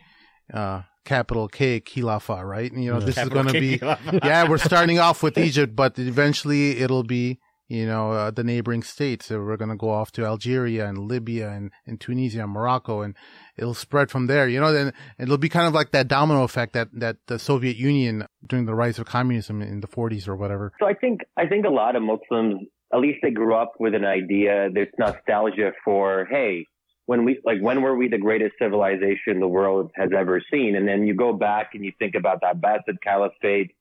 Uh, capital K Khilafa, right? You know, yeah. this capital is going to be, yeah, we're starting off with Egypt, but eventually it'll be, you know, uh, the neighboring states. So we're going to go off to Algeria and Libya and, and Tunisia and Morocco and it'll spread from there, you know, then it'll be kind of like that domino effect that, that the Soviet Union during the rise of communism in the 40s or whatever. So I think, I think a lot of Muslims, at least they grew up with an idea, there's nostalgia for, hey, when we like when were we the greatest civilization the world has ever seen? And then you go back and you think about the Abbasid Caliphate,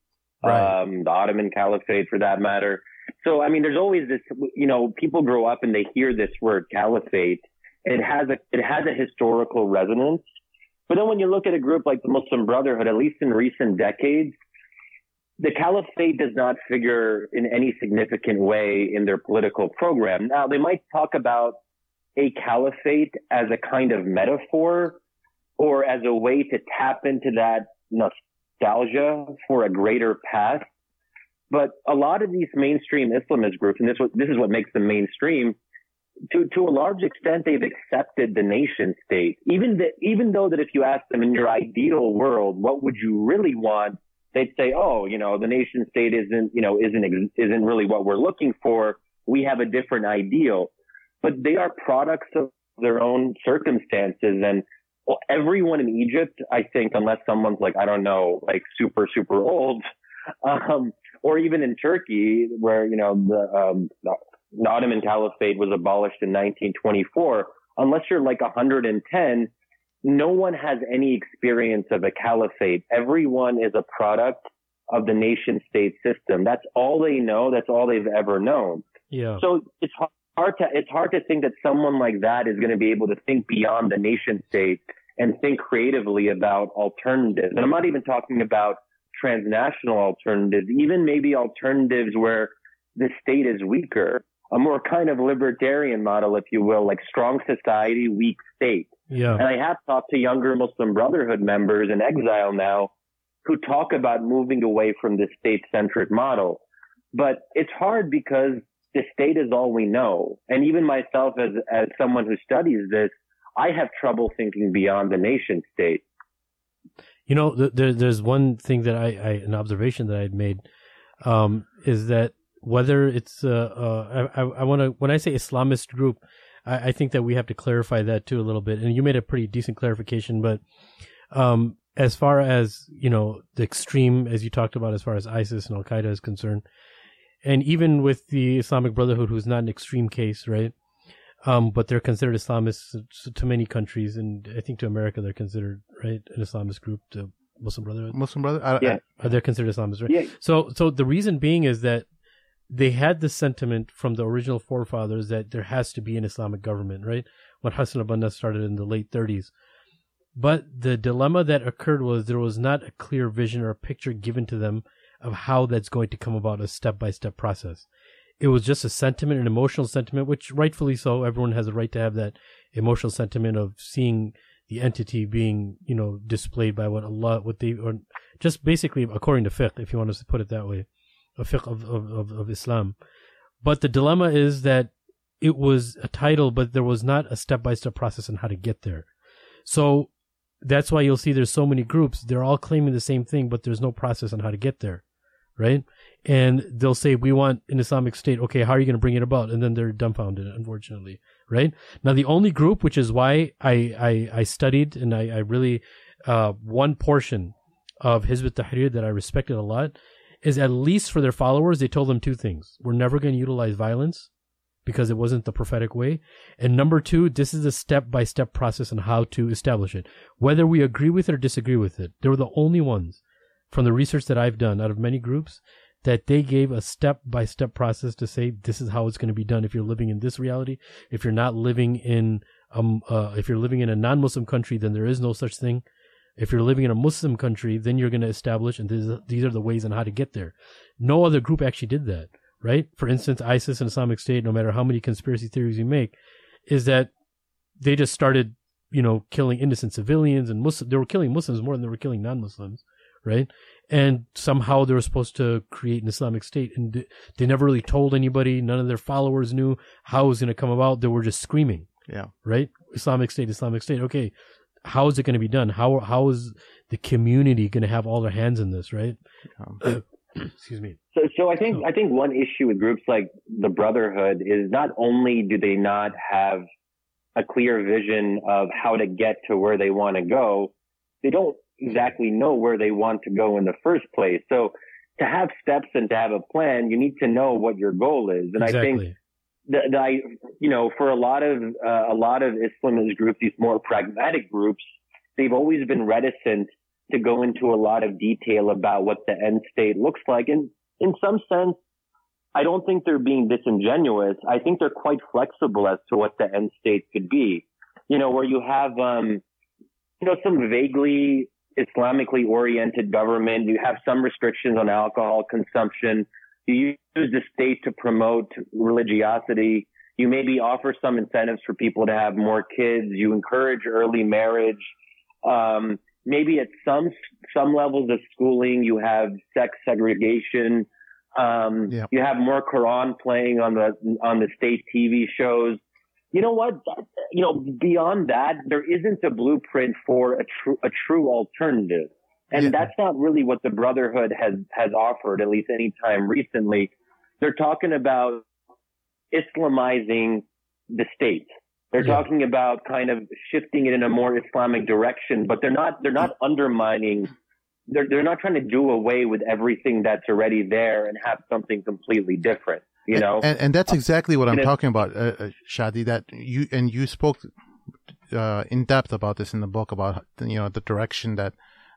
right. um, the Ottoman Caliphate for that matter. So I mean, there's always this. You know, people grow up and they hear this word caliphate. It has a it has a historical resonance. But then when you look at a group like the Muslim Brotherhood, at least in recent decades, the caliphate does not figure in any significant way in their political program. Now they might talk about a caliphate as a kind of metaphor or as a way to tap into that nostalgia for a greater past. But a lot of these mainstream Islamist groups, and this, this is what makes them mainstream, to, to a large extent, they've accepted the nation state. Even even though that if you ask them in your ideal world, what would you really want? They'd say, oh, you know, the nation state isn't, you know, isn't, isn't really what we're looking for. We have a different ideal. But they are products of their own circumstances. And well, everyone in Egypt, I think, unless someone's like, I don't know, like super, super old, um, or even in Turkey, where, you know, the, um, the Ottoman Caliphate was abolished in 1924, unless you're like 110, no one has any experience of a caliphate. Everyone is a product of the nation state system. That's all they know. That's all they've ever known. Yeah. So it's hard to, it's hard to think that someone like that is going to be able to think beyond the nation state and think creatively about alternatives. And I'm not even talking about transnational alternatives, even maybe alternatives where the state is weaker, a more kind of libertarian model, if you will, like strong society, weak state. Yeah. And I have talked to younger Muslim Brotherhood members in exile now who talk about moving away from the state centric model. But it's hard because the state is all we know. And even myself as, as someone who studies this, I have trouble thinking beyond the nation state. You know, there, there's one thing that I, I, an observation that I'd made, um, is that whether it's, uh, uh I, I want to, when I say Islamist group, I, I think that we have to clarify that too a little bit. And you made a pretty decent clarification, but, um, as far as, you know, the extreme, as you talked about, as far as ISIS and Al Qaeda is concerned, and even with the Islamic Brotherhood, who's not an extreme case, right? Um, but they're considered Islamists to many countries, and I think to America they're considered right an Islamist group, the Muslim Brotherhood. Muslim Brother, I, Yeah. Are they considered Islamists, right? Yeah. So, so the reason being is that they had the sentiment from the original forefathers that there has to be an Islamic government, right? When Hassan al-Banna started in the late 30s. But the dilemma that occurred was there was not a clear vision or a picture given to them of how that's going to come about a step by step process. It was just a sentiment, an emotional sentiment, which rightfully so. Everyone has a right to have that emotional sentiment of seeing the entity being, you know, displayed by what Allah, what they, or just basically according to fiqh, if you want to put it that way, a fiqh of, of, of, of Islam. But the dilemma is that it was a title, but there was not a step by step process on how to get there. So that's why you'll see there's so many groups. They're all claiming the same thing, but there's no process on how to get there, right? And they'll say, we want an Islamic state. Okay, how are you going to bring it about? And then they're dumbfounded, unfortunately, right? Now, the only group, which is why I, I, I studied and I, I really, uh, one portion of Hizb ut-Tahrir that I respected a lot is at least for their followers, they told them two things. We're never going to utilize violence because it wasn't the prophetic way. And number two, this is a step by step process on how to establish it. Whether we agree with it or disagree with it, they were the only ones from the research that I've done out of many groups that they gave a step by step process to say this is how it's going to be done if you're living in this reality. If you're not living in, um, uh, if you're living in a non Muslim country, then there is no such thing. If you're living in a Muslim country, then you're going to establish, and this, these are the ways on how to get there. No other group actually did that right? For instance, ISIS and Islamic State, no matter how many conspiracy theories you make, is that they just started, you know, killing innocent civilians and Muslim. They were killing Muslims more than they were killing non-Muslims, right? And somehow they were supposed to create an Islamic State, and they, they never really told anybody. None of their followers knew how it was going to come about. They were just screaming, Yeah. right? Islamic State, Islamic State. Okay, how is it going to be done? How how is the community going to have all their hands in this, right? Um, Excuse me. So, so I think So- I think one issue with groups like the Brotherhood is not only do they not have a clear vision of how to get to where they want to go, they don't exactly know where they want to go in the first place. So to have steps and to have a plan, you need to know what your goal is. And I think that, that I, you know, for a lot of uh, a lot of Islamist groups, these more pragmatic groups, they've always been reticent to go into a lot of detail about what the end state looks like. And in some sense, I don't think they're being disingenuous. I think they're quite flexible as to what the end state could be. You know, where you have, um, you know, some vaguely Islamically oriented government. You have some restrictions on alcohol consumption. You use the state to promote religiosity. You maybe offer some incentives for people to have more kids. You encourage early marriage. Um, maybe at some some levels of schooling, you have sex segregation. Um, Yeah. You have more Quran playing on the on the state TV shows. You know what? That, you know, beyond that, there isn't a blueprint for a true a true alternative, and Yeah. that's not really what the Brotherhood has has offered, at least any time recently. They're talking about Islamizing the state. They're Yeah. talking about kind of shifting it in a more Islamic direction, but they're not they're not undermining they're they're not trying to do away with everything that's already there and have something completely different. You know? and, and that's exactly what I'm it- talking about, uh, uh, Shadi. That you and you spoke uh, in depth about this in the book about you know the direction that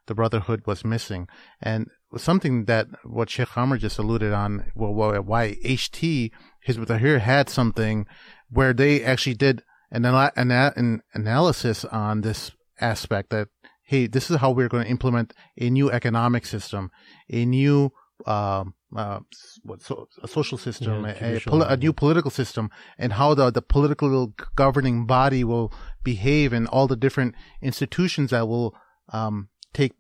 the Brotherhood was missing, and something that what Sheikh Amir just alluded on. Well, why- why HT Hizb Tahrir had something where they actually did an, ana- an analysis on this aspect that hey, this is how we're going to implement a new economic system, a new um, uh, what so, a social system, Yeah, a, a, poli- a new political system, and how the the political governing body will behave, and all the different institutions that will um, take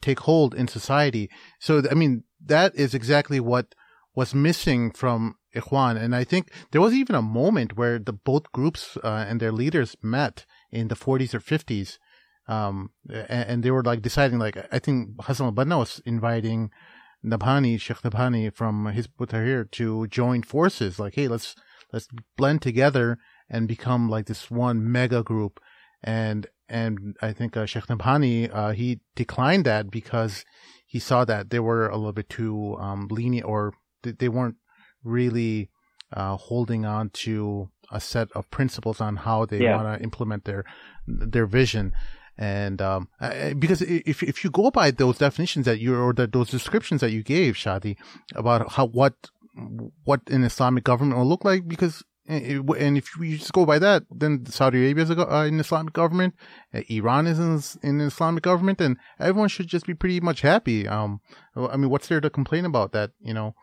take hold in society. So, I mean, that is exactly what was missing from Ikhwan, and I think there was even a moment where the both groups uh, and their leaders met in the 40s or 50s um, and, and they were like deciding, like, I think Hassan al-Banna was inviting Nabhani, Sheikh Nabhani from his here to join forces. Like, hey, let's, let's blend together and become like this one mega group. And, and I think uh, Sheikh Nabhani, uh, he declined that because he saw that they were a little bit too, um, lenient or they, they weren't really, uh, holding on to a set of principles on how they Yeah. want to implement their, their vision and um, because if if you go by those definitions that you or the, those descriptions that you gave, Shadi, about how what what an Islamic government will look like, because and if you just go by that, then Saudi Arabia is uh, an Islamic government, uh, Iran is an, is an Islamic government, and everyone should just be pretty much happy. Um, I mean, what's there to complain about that? You know,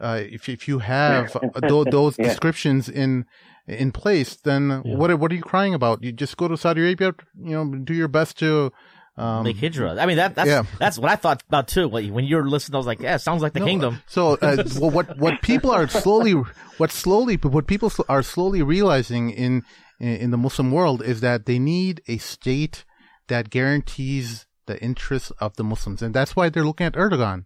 uh, if if you have those, those Yeah. descriptions in in place, then Yeah. what are- what are you crying about? You just go to Saudi Arabia, you know, do your best to um, Make hijra. I mean, that that's yeah. that's what I thought about too. When when you were listening, I was like, yeah, sounds like the No, kingdom. So, uh, well, what what people are slowly, what slowly, what people are slowly realizing in in the Muslim world is that they need a state that guarantees the interests of the Muslims, and that's why they're looking at Erdogan.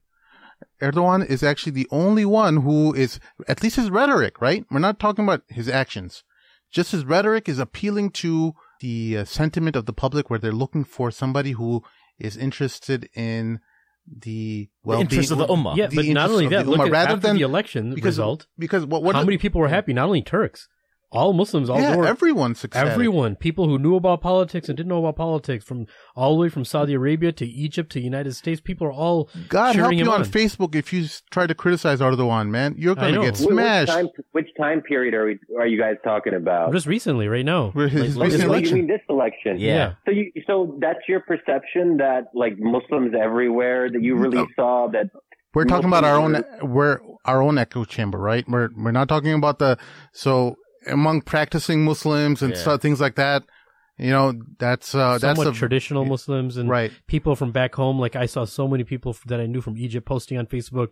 Erdogan is actually the only one who is, at least his rhetoric, right? We're not talking about his actions. Just his rhetoric is appealing to the uh, sentiment of the public where they're looking for somebody who is interested in the The well interest of the ummah. Yeah, the but not only that, the look at rather after than- the election because result. because what, what how is- many people were happy? Not only Turks, all Muslims, all yeah, over. everyone's ecstatic. Everyone, people who knew about politics and didn't know about politics, from all the way from Saudi Arabia to Egypt to United States, people are all God help you on, on. Facebook if you try to criticize Erdogan, man. You're gonna know. get Wh- which, smashed. time, which time period are we, are you guys talking about? just recently, right now. With his Like, recent Oh, you mean this election? Yeah. So you, so that's your perception that like Muslims everywhere that you really No. saw that We're talking about our own, we're our own echo chamber, right? We're we're not talking about the so among practicing Muslims and Yeah. stuff, things like that. You know, that's uh, that's a, traditional Muslims and right. people from back home. Like I saw so many people that I knew from Egypt posting on Facebook,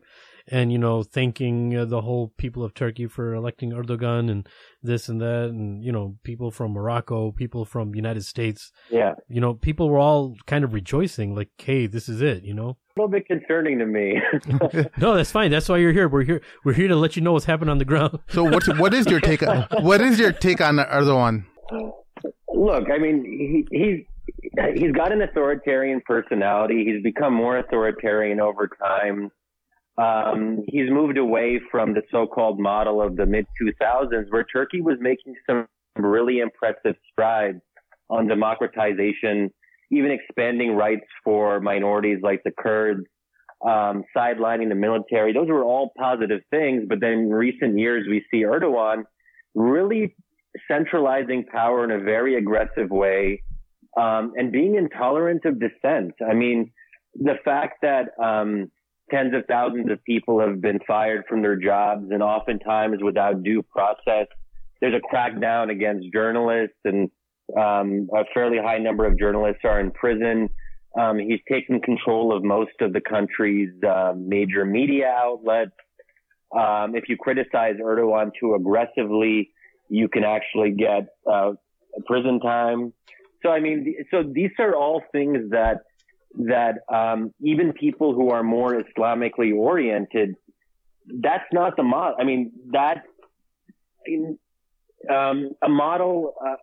and you know, thanking uh, the whole people of Turkey for electing Erdogan and this and that, and you know, people from Morocco, people from United States. yeah, You know, people were all kind of rejoicing, like, "Hey, this is it." You know. a little bit concerning to me. No, that's fine. That's why you're here. We're here. We're here to let you know what's happening on the ground. So what's what is your take? on- what is your take on Erdogan? Look, I mean, he, he's he's got an authoritarian personality. He's become more authoritarian over time. Um, he's moved away from the so-called model of the mid 2000s, where Turkey was making some really impressive strides on democratization, even expanding rights for minorities like the Kurds, um, sidelining the military. Those were all positive things. But then in recent years, we see Erdogan really centralizing power in a very aggressive way um, and being intolerant of dissent. I mean, the fact that um, tens of thousands of people have been fired from their jobs and oftentimes without due process. There's a crackdown against journalists and um, a fairly high number of journalists are in prison. Um, he's taken control of most of the country's uh, major media outlets. Um, if you criticize Erdogan too aggressively, you can actually get uh, prison time. So I mean, so these are all things that that um, even people who are more Islamically oriented, that's not the model. I mean, that um, a model. Uh,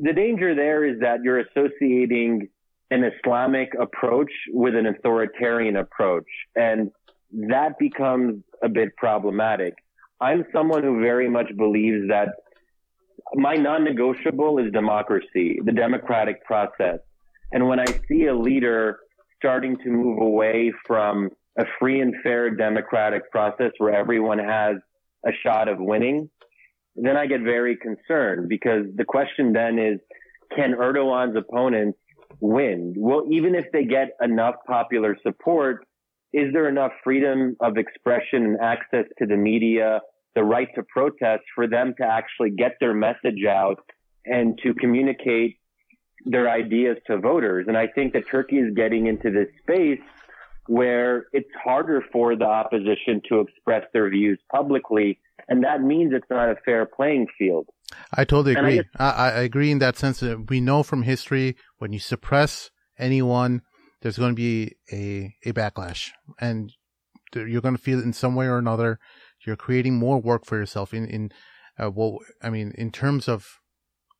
the danger there is that you're associating an Islamic approach with an authoritarian approach, and that becomes a bit problematic. I'm someone who very much believes that my non-negotiable is democracy, the democratic process. And when I see a leader starting to move away from a free and fair democratic process where everyone has a shot of winning, then I get very concerned because the question then is, can Erdogan's opponents win? Well, even if they get enough popular support, is there enough freedom of expression and access to the media, the right to protest for them to actually get their message out and to communicate their ideas to voters? And I think that Turkey is getting into this space where it's harder for the opposition to express their views publicly. And that means it's not a fair playing field. I totally agree. I, just, I, I, agree in that sense that we know from history when you suppress anyone, there's going to be a, a backlash and you're going to feel it in some way or another. You're creating more work for yourself in, in, uh, well, I mean, in terms of,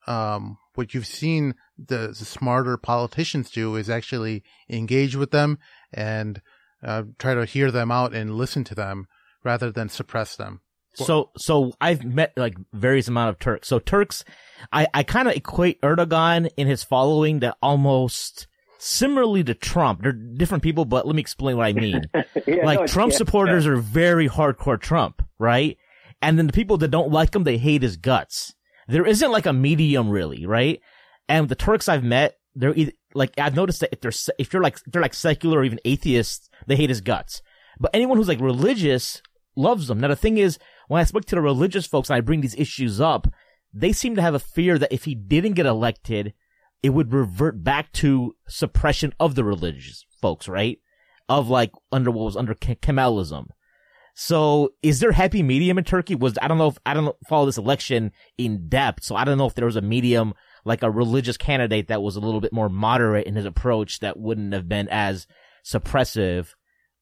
um, what you've seen the, the smarter politicians do is actually engage with them and uh, try to hear them out and listen to them rather than suppress them. So, so I've met like various amount of Turks. So Turks, I, I kind of equate Erdogan in his following that almost similarly to Trump. They're different people, but let me explain what I mean. yeah, like no, Trump yeah, supporters yeah. are very hardcore Trump, right? And then the people that don't like him, they hate his guts. There isn't like a medium really, right? And the Turks I've met, they're either, like I've noticed that if they're if you're like they're like secular or even atheists, they hate his guts. But anyone who's like religious loves them. Now the thing is, when I speak to the religious folks and I bring these issues up, they seem to have a fear that if he didn't get elected, it would revert back to suppression of the religious folks, right? Of like under what was under Kemalism. So is there happy medium in Turkey? Was I don't know if I don't follow this election in depth, so I don't know if there was a medium like a religious candidate that was a little bit more moderate in his approach that wouldn't have been as suppressive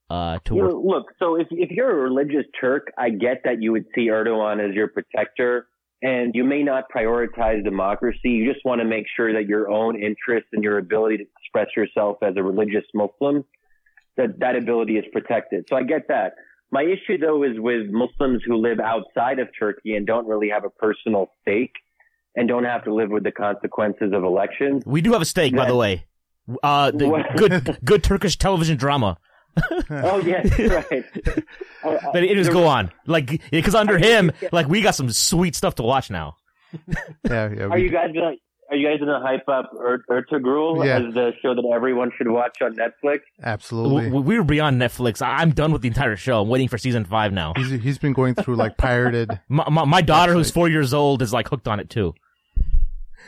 uh, to you know, look. So if if you're a religious Turk, I get that you would see Erdogan as your protector, and you may not prioritize democracy. You just want to make sure that your own interests and your ability to express yourself as a religious Muslim, that that ability is protected. So I get that. My issue though is with Muslims who live outside of Turkey and don't really have a personal stake and don't have to live with the consequences of elections. We do have a stake, by the way. Uh, the good, good Turkish television drama. oh yes, right. But it just go on, like because under him, like we got some sweet stuff to watch now. yeah, yeah. Are you guys gonna Are you guys gonna hype up er- Ertugrul yeah. as the show that everyone should watch on Netflix? Absolutely. We, are beyond Netflix. I'm done with the entire show. I'm waiting for season five now. He's he's been going through like pirated. my, my, my daughter, who's four years old, is like hooked on it too.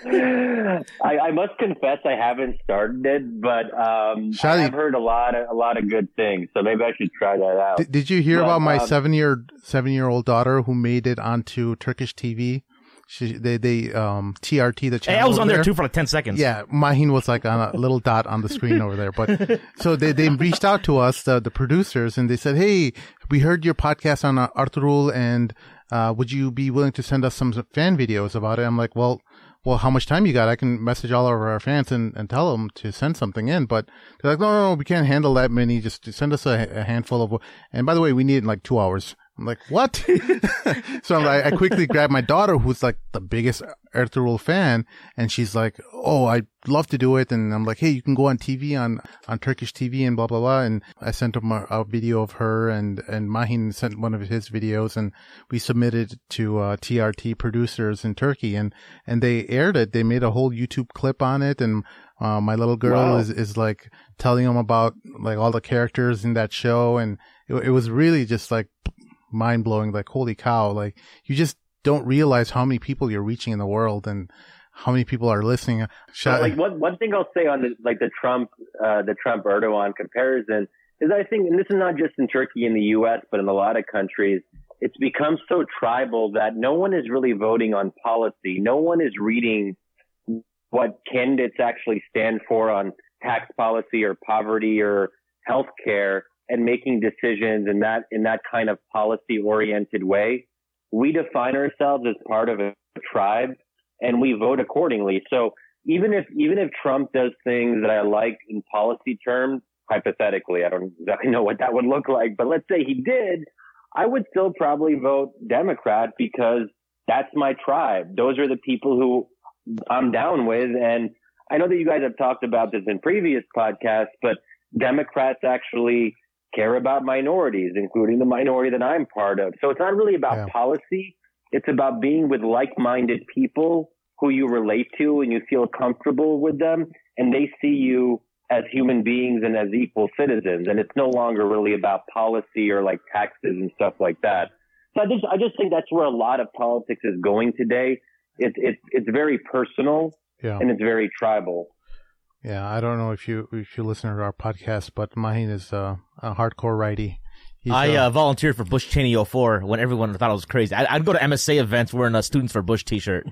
I, I, must confess I haven't started it, but um, I've heard a lot of a lot of good things, so maybe I should try that out. Did, did you hear but, about my um, seven year seven year old daughter who made it onto Turkish TV? She, they they um TRT the channel. Hey, I was on there, there, too for like ten seconds. Yeah, Mahin was like on a little dot on the screen over there. But so they they reached out to us, the the producers, and they said, "Hey, we heard your podcast on uh, Ertugrul, and uh, would you be willing to send us some fan videos about it?" I'm like, "Well." well, how much time you got? I can message all of our fans and, and tell them to send something in. But they're like, no, no, no we can't handle that many. Just send us a, a handful of, and by the way, we need like two hours. I'm like, what? so I'm like, I quickly grabbed my daughter, who's like the biggest Ertugrul fan, and she's like, oh, I'd love to do it. And I'm like, hey, you can go on TV on, on Turkish TV and blah, blah, blah. And I sent him a, a video of her and, and Mahin sent one of his videos and we submitted to, uh, TRT producers in Turkey and, and they aired it. They made a whole YouTube clip on it. And, uh, my little girl wow. is, is like telling them about like all the characters in that show. And it, it was really just like mind blowing. Like, holy cow. Like, you just don't realize how many people you're reaching in the world and how many people are listening. Like, one, one thing I'll say on the, like, the Trump, uh, the Trump Erdogan comparison is I think, and this is not just in Turkey and the U.S., but in a lot of countries, it's become so tribal that no one is really voting on policy. No one is reading what candidates actually stand for on tax policy or poverty or healthcare and making decisions in that in that kind of policy oriented way. we define ourselves as part of a tribe and we vote accordingly. So even if, even if Trump does things that I like in policy terms, hypothetically, I don't exactly know what that would look like, but let's say he did, I would still probably vote Democrat because that's my tribe. Those are the people who I'm down with. And I know that you guys have talked about this in previous podcasts, but Democrats actually care about minorities, including the minority that I'm part of. So it's not really about yeah. policy. It's about being with like-minded people who you relate to and you feel comfortable with them and they see you as human beings and as equal citizens. And it's no longer really about policy or like taxes and stuff like that. So I just, I just think that's where a lot of politics is going today. It's, it's, it's very personal yeah. and it's very tribal. Yeah, I don't know if you if you listen to our podcast, but Mahin is uh, a hardcore righty. He's, I uh, uh, volunteered for Bush Cheney 04 when everyone thought I was crazy. I, would go to MSA events wearing a Students for Bush T-shirt.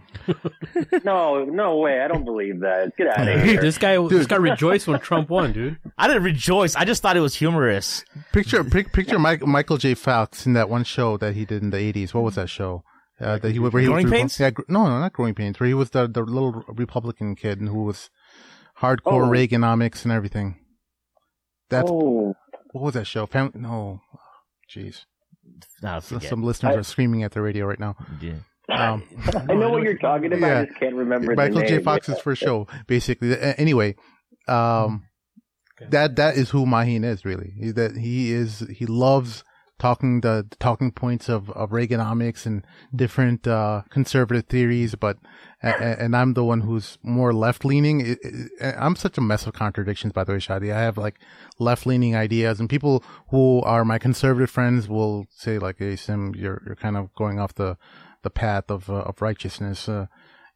no, no way! I don't believe that. Get out of here. this guy, dude. this guy rejoiced when Trump won, dude. I didn't rejoice. I just thought it was humorous. Picture, picture Mike, Michael J. Fox in that one show that he did in the '80s. What was that show? Uh, that he, where he growing was, pains? Yeah, no, no, not growing pains. Where he was the the little Republican kid who was hardcore oh. Reaganomics and everything. That's oh. what was that show? Family? No, jeez. No, some listeners I, are screaming at the radio right now. Yeah. Um, I know what you're talking about. Yeah. I just can't remember. Michael J. Fox's first show, basically. Anyway, um, okay. that that is who Mahin is really. That he is. He loves talking the, the, talking points of, of Reaganomics and different uh, conservative theories, but and I'm the one who's more left leaning. I'm such a mess of contradictions, by the way, Shadi. I have like left leaning ideas, and people who are my conservative friends will say like, "Hey, Sim, you're you're kind of going off the the path of uh, of righteousness." Uh,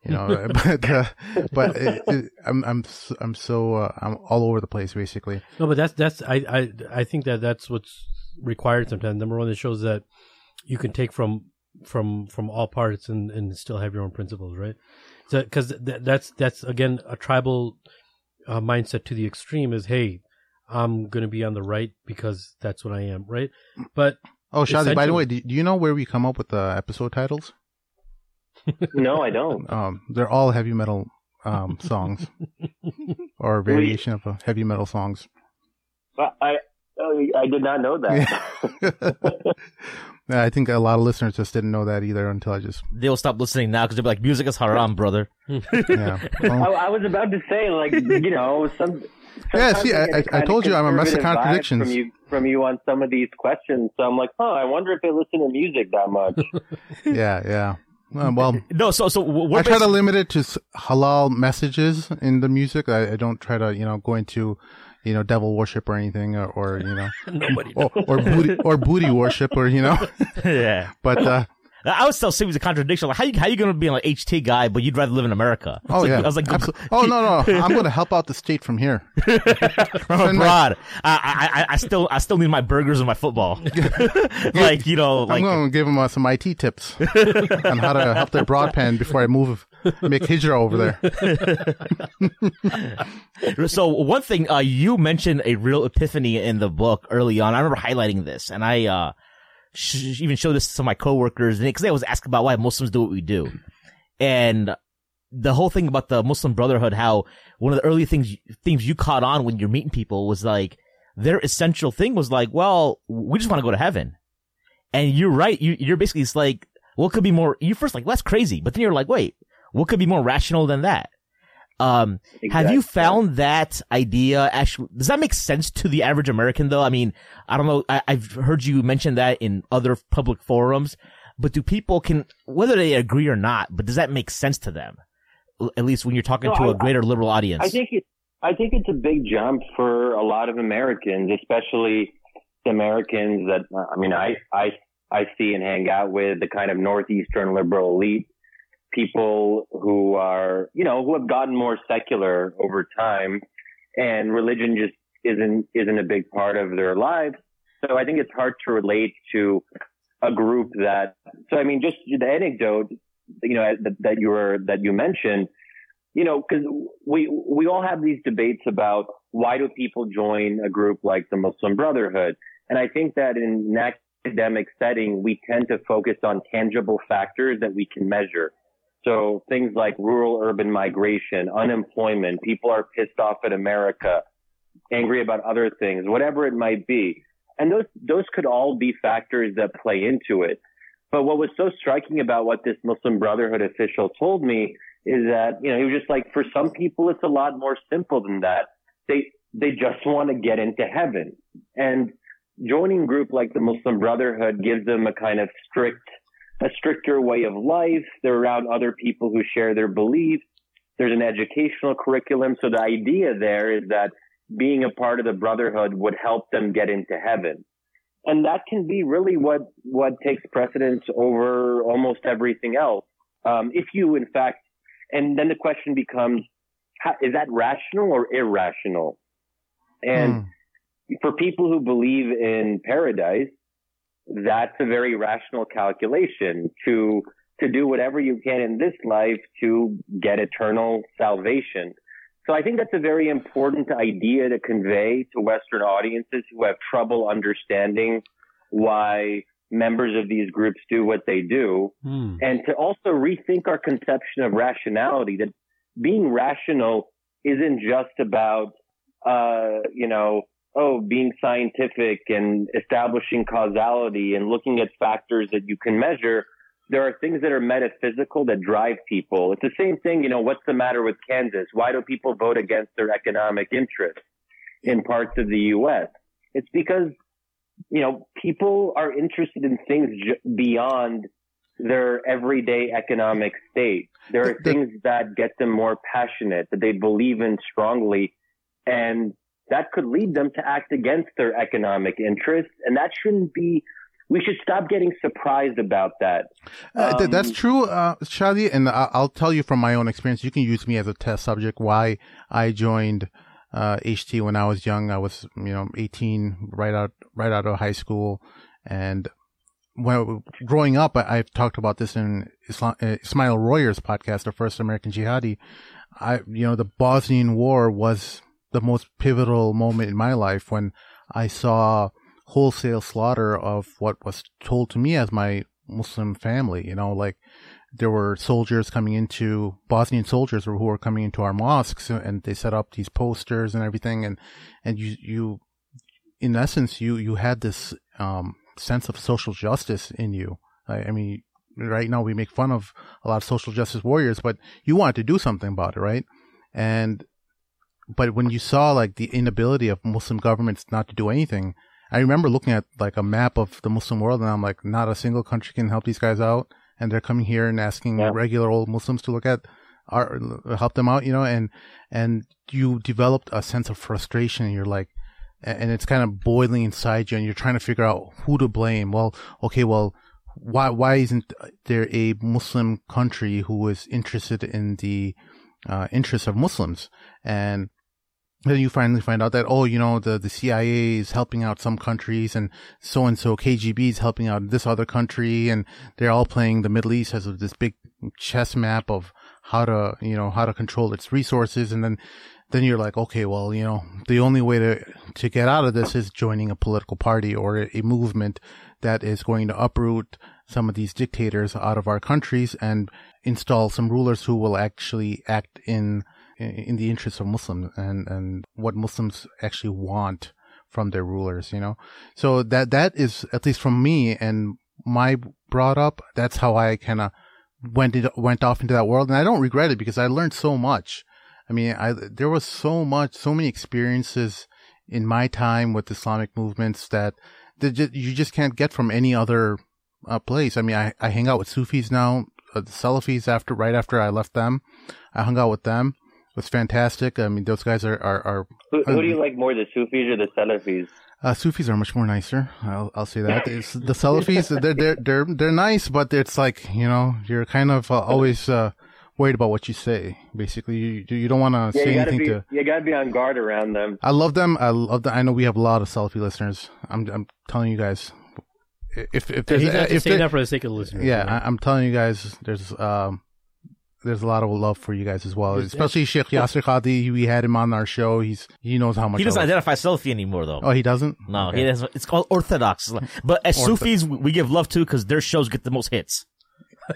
you know, but uh, but it, it, I'm I'm I'm so uh, I'm all over the place basically. No, but that's that's I I I think that that's what's required sometimes. Number one, it shows that you can take from from from all parts and and still have your own principles, right? So because th- that's that's again a tribal uh, mindset to the extreme is hey, I'm gonna be on the right because that's what I am, right? But oh, Shadi, by the way, do, do you know where we come up with the episode titles? No, I don't. Um, they're all heavy metal um, songs or variation of uh, heavy metal songs. I Oh, I did not know that. yeah, I think a lot of listeners just didn't know that either until I just. They'll stop listening now because they'll be like, "Music is haram, brother." yeah. Well, I, I, was about to say, like, you know, some. Yeah, see, I, I, I told you I'm a mess of contradictions from you from you on some of these questions. So I'm like, oh, I wonder if they listen to music that much. yeah, yeah. Uh, well, no. So, so I try to limit it to halal messages in the music. I, I, don't try to, you know, go into you know, devil worship or anything, or, or you know, or, or, booty or booty worship, or you know, yeah. But uh, I was still seeing was a contradiction. Like, how you how you gonna be an like, HT guy, but you'd rather live in America? Oh like, yeah, I was like, oh no no, I'm gonna help out the state from here. from abroad, I, I I still I still need my burgers and my football. like you know, like, I'm gonna give them uh, some IT tips on how to help their broadband before I move make hijra over there. so one thing uh, you mentioned a real epiphany in the book early on. I remember highlighting this, and I uh, sh- even showed this to my coworkers because they always ask about why Muslims do what we do, and the whole thing about the Muslim Brotherhood, how one of the early things things you caught on when you're meeting people was like their essential thing was like, well, we just want to go to heaven. And you're right. You, you're basically it's like, what could be more? You first like, well, that's crazy, but then you're like, wait, what could be more rational than that? Um, exactly. have you found that idea actually, does that make sense to the average American though? I mean, I don't know. I, have heard you mention that in other public forums, but do people can, whether they agree or not, but does that make sense to them? At least when you're talking no, to I, a greater liberal audience. I think it, I think it's a big jump for a lot of Americans, especially the Americans that, I mean, I, I, I see and hang out with the kind of Northeastern liberal elite people who are, you know, who have gotten more secular over time and religion just isn't, isn't a big part of their lives. So I think it's hard to relate to a group that, so I mean, just the anecdote, you know, that, that you were, that you mentioned, you know, cause we, we all have these debates about why do people join a group like the Muslim Brotherhood? And I think that in that academic setting, we tend to focus on tangible factors that we can measure. So things like rural urban migration, unemployment, people are pissed off at America, angry about other things, whatever it might be. And those, those could all be factors that play into it. But what was so striking about what this Muslim Brotherhood official told me is that, you know, he was just like, for some people, it's a lot more simple than that. They, they just want to get into heaven. And joining group like the Muslim Brotherhood gives them a kind of strict, a stricter way of life. They're around other people who share their beliefs. There's an educational curriculum. So the idea there is that being a part of the Brotherhood would help them get into heaven. And that can be really what, what takes precedence over almost everything else. Um, if you, in fact, and then the question becomes, how, is that rational or irrational? And mm for people who believe in paradise, that's a very rational calculation to to do whatever you can in this life to get eternal salvation. So I think that's a very important idea to convey to Western audiences who have trouble understanding why members of these groups do what they do hmm. and to also rethink our conception of rationality that being rational isn't just about uh, you know oh, being scientific and establishing causality and looking at factors that you can measure, there are things that are metaphysical that drive people. It's the same thing, you know, what's the matter with Kansas? Why do people vote against their economic interests in parts of the U.S.? It's because, you know, people are interested in things beyond their everyday economic state. There are things that get them more passionate, that they believe in strongly. And that could lead them to act against their economic interests. And that shouldn't be, we should stop getting surprised about that. Um, uh, that's true, uh, Shadi. And I'll tell you from my own experience, you can use me as a test subject why I joined, uh, HT when I was young. I was, you know, 18, right out, right out of high school. And when growing up, I, have talked about this in Islam, uh, Ismail Royer's podcast, the first American jihadi. I, you know, the Bosnian War was the most pivotal moment in my life when I saw wholesale slaughter of what was told to me as my Muslim family. You know, like there were soldiers coming into Bosnian soldiers who were coming into our mosques and they set up these posters and everything. And, and you, you, in essence, you, you had this, um, sense of social justice in you. I, I mean, right now we make fun of a lot of social justice warriors, but you wanted to do something about it, right? And but when you saw like the inability of Muslim governments not to do anything, I remember looking at like a map of the Muslim world and I'm like, not a single country can help these guys out. And they're coming here and asking yeah. regular old Muslims to look at our, help them out, you know, and, and you developed a sense of frustration. And you're like, and it's kind of boiling inside you and you're trying to figure out who to blame. Well, okay, well, why, why isn't there a Muslim country who is interested in the, uh, interests of Muslims? And then you finally find out that, oh, you know, the, the CIA is helping out some countries and so and so KGB is helping out this other country and they're all playing the Middle East as this big chess map of how to, you know, how to control its resources. And then, then you're like, okay, well, you know, the only way to, to get out of this is joining a political party or a, movement that is going to uproot some of these dictators out of our countries and install some rulers who will actually act in in the interests of Muslims and, and what Muslims actually want from their rulers, you know? So that, that is, at least from me and my brought up, that's how I kind of went, went off into that world. And I don't regret it because I learned so much. I mean, I, there was so much, so many experiences in my time with Islamic movements that, that you just can't get from any other uh, place. I mean, I, I hang out with Sufis now, uh, the Salafis after, right after I left them. I hung out with them It was fantastic. I mean, those guys are are. are who, who do you like more, the Sufis or the Salafis? Uh, Sufis are much more nicer. I'll I'll say that. It's, the Salafis, they're they're they're they're nice, but it's like you know you're kind of uh, always uh, worried about what you say. Basically, you you don't want to yeah, say anything be, to. You got to be on guard around them. I love them. I love them. I know we have a lot of Salafi listeners. I'm I'm telling you guys. If if there's he's not if saying that for the sake of the listeners. Yeah, I, am telling you guys. There's um there's a lot of love for you guys as well, There's- especially Sheikh Yasir Qadhi. We had him on our show. He's he knows how much. He doesn't love- identify Salafi anymore, though. Oh, he doesn't. No, Okay. he doesn't. It's called Orthodox. But as Ortho- Sufis, we we give love to because their shows get the most hits.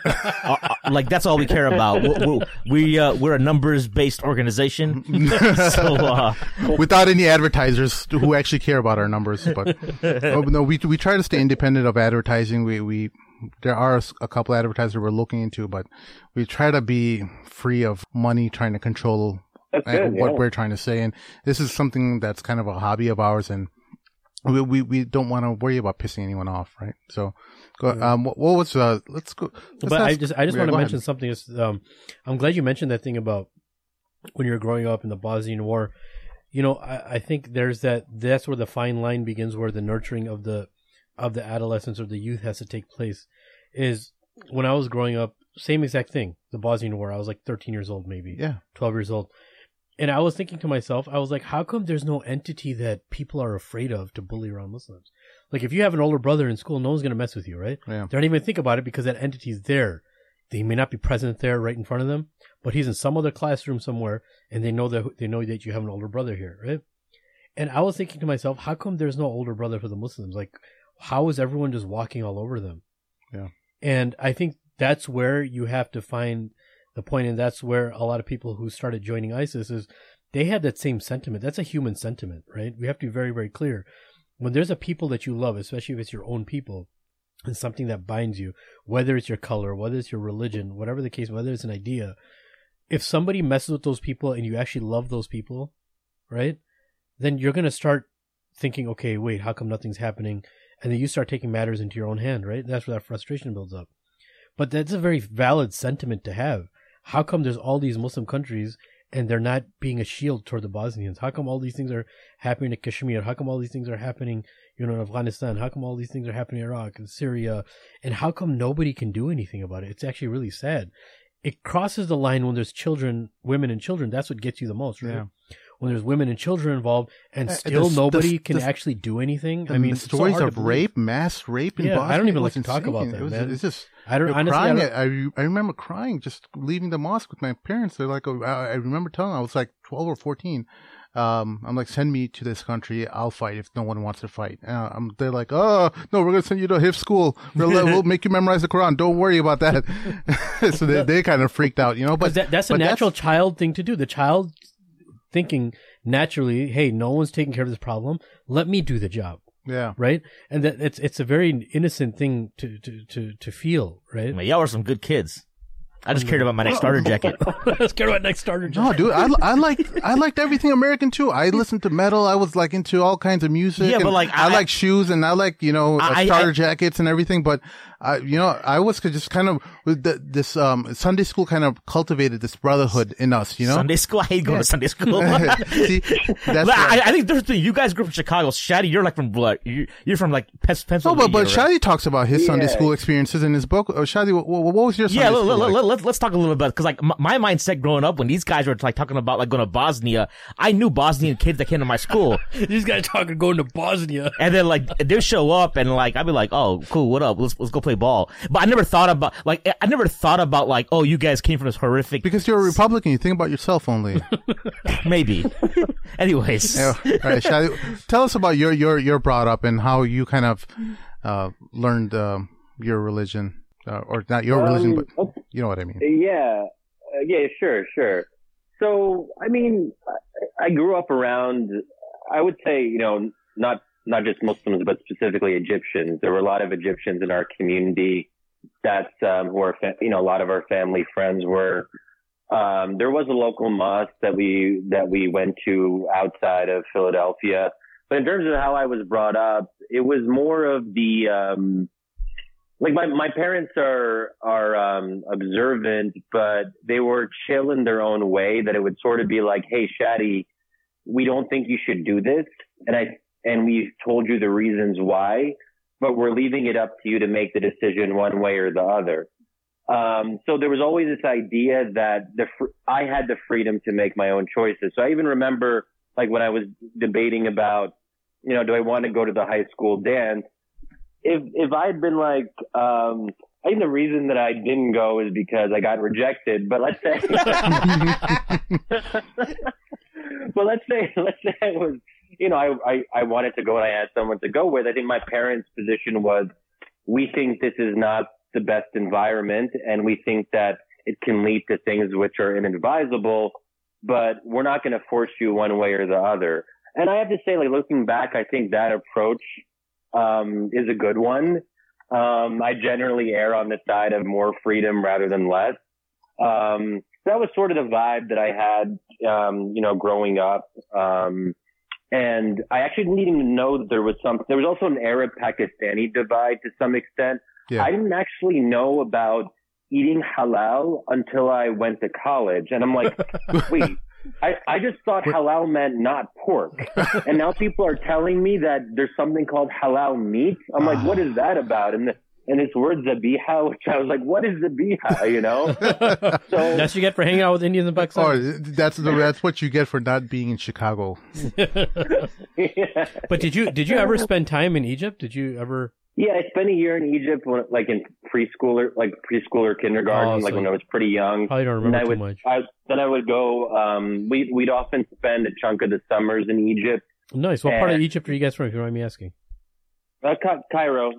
Uh, uh, like that's all we care about. We're, we're, uh, we're a numbers based organization, so uh, without any advertisers who actually care about our numbers. But oh, no, we we try to stay independent of advertising. We we there are a couple advertisers we're looking into, but we try to be free of money trying to control uh, good. what yeah. we're trying to say. And this is something that's kind of a hobby of ours, and we we, we don't want to worry about pissing anyone off, right? So, go, um, what, what was uh? Let's go. let's but I just I just yeah, want to go ahead. mention something. Is, um, I'm glad you mentioned that thing about when you were growing up in the Bosnian War. You know, I, I think there's that. That's where the fine line begins, where the nurturing of the of the adolescence or the youth has to take place. Is when I was growing up, same exact thing. The Bosnian War. I was like 13 years old, maybe Yeah, 12 years old. And I was thinking to myself, I was like, how come there's no entity that people are afraid of to bully around Muslims? Like, if you have an older brother in school, no one's going to mess with you, right? yeah. They don't even think about it because that entity's there. They may not be present there right in front of them, but he's in some other classroom somewhere, and they know that they know that you have an older brother here, right? And I was thinking to myself, how come there's no older brother for the Muslims? Like, how is everyone just walking all over them? Yeah. And I think that's where you have to find the point, and that's where a lot of people who started joining ISIS is they had that same sentiment. That's a human sentiment, right? We have to be very, very clear. When there's a people that you love, especially if it's your own people, and something that binds you, whether it's your color, whether it's your religion, whatever the case, whether it's an idea, if somebody messes with those people and you actually love those people, right? Then you're gonna start thinking, okay, wait, how come nothing's happening? And then you start taking matters into your own hand, right? That's where that frustration builds up. But that's a very valid sentiment to have. How come there's all these Muslim countries and they're not being a shield toward the Bosnians? How come all these things are happening in Kashmir? How come all these things are happening, you know, in Afghanistan? How come all these things are happening in Iraq and Syria? And how come nobody can do anything about it? It's actually really sad. It crosses the line when there's children, women and children. That's what gets you the most, right? Yeah. When there's women and children involved, and Uh, still the- nobody the- can the- actually do anything. I mean, the it's so stories of rape, mass rape in Yeah, I don't even like to talk about that, It was, man. It's just I don't honestly. I don't- I, I remember crying just leaving the mosque with my parents. They're like, oh, I I remember telling them I was like 12 or 14. Um, I'm like, send me to this country. I'll fight if no one wants to fight. Uh, I'm, they're like, oh, no, we're going to send you to hifz school. We'll, we'll make you memorize the Quran. Don't worry about that. so they, they kind of freaked out, you know, but that, that's a but natural child thing to do. The child thinking naturally, hey, no one's taking care of this problem. Let me do the job, yeah. right? And that it's it's a very innocent thing to to to, to feel, right? man, y'all were some good kids. I just cared about my next starter jacket. Let's get about next starter. Jacket. No, dude, I, I liked I liked everything American too. I listened to metal. I was like into all kinds of music. Yeah, but, and like, I, I- like shoes and I like you know I- I- starter I- jackets and everything. But I, you know, I was just kind of with the, this um Sunday school kind of cultivated this brotherhood in us. You know, Sunday school. I hate going to Sunday school. See, that's But I, why- I think there's the you guys grew up in Chicago. Shadi, you're like from what? You're, you're from like Pens- No, Pennsylvania. but but right? Shadi talks about his Sunday school experiences in his book. Uh, Shadi, what, what was your Sunday yeah, school let, like? let, let, let's talk a little bit because like my, my mindset growing up when these guys were like talking about like going to Bosnia, I knew Bosnian kids that came to my school, These guys talking going to Bosnia. and then like they show up and like I'd be like, oh cool, what up? Let's let's go play ball. But I never thought about like I never thought about like oh you guys came from this horrific because you're a Republican, you think about yourself only. maybe. Anyways, Yeah. All right, Shadi, tell us about your your your brought up and how you kind of uh, learned uh, your religion, uh, or not your religion, Um, but you know what I mean. Yeah, uh, yeah, sure, sure. So, I mean, I, I grew up around, I would say, you know, not not just Muslims, but specifically Egyptians. There were a lot of Egyptians in our community that um, who you know, a lot of our family friends were. Um, there was a local mosque that we that we went to outside of Philadelphia. But in terms of how I was brought up, it was more of the um, like my my parents are are um observant, but they were chill in their own way. That it would sort of be like, "Hey, Shadi, we don't think you should do this," and I and we've told you the reasons why, but we're leaving it up to you to make the decision one way or the other. Um, so there was always this idea that the fr- I had the freedom to make my own choices. So I even remember like when I was debating about, you know, do I want to go to the high school dance? if if I had been like, um, I think the reason that I didn't go is because I got rejected. But let's say, but let's say, let's say I was, you know, I, I, I wanted to go and I had someone to go with. I think my parents' position was, we think this is not the best environment and we think that it can lead to things which are inadvisable, but we're not going to force you one way or the other. And I have to say, like looking back, I think that approach, um, is a good one. Um, I generally err on the side of more freedom rather than less. Um, that was sort of the vibe that I had, um, you know, growing up. Um, and I actually didn't even know that there was some, there was also an Arab Pakistani divide to some extent. Yeah. I didn't actually know about eating halal until I went to college. And I'm like, wait, I, I just thought halal meant not pork. and now people are telling me that there's something called halal meat. I'm like, what is that about? And the, and this word zabiha, which I was like, what is zabiha? You know? So That's what you get for hanging out with Indians in Pakistan. Or that's the, that's what you get for not being in Chicago. yeah. But did you did you ever spend time in Egypt? Did you ever? Yeah, I spent a year in Egypt, when, like in preschool or like preschool or kindergarten, Oh, like when I was pretty young. Probably don't And remember I too would, much. I, then I would go. Um, we we'd often spend a chunk of the summers in Egypt. Nice. What part of Egypt are you guys from? If you don't mind me asking. Uh, Ca- Cairo,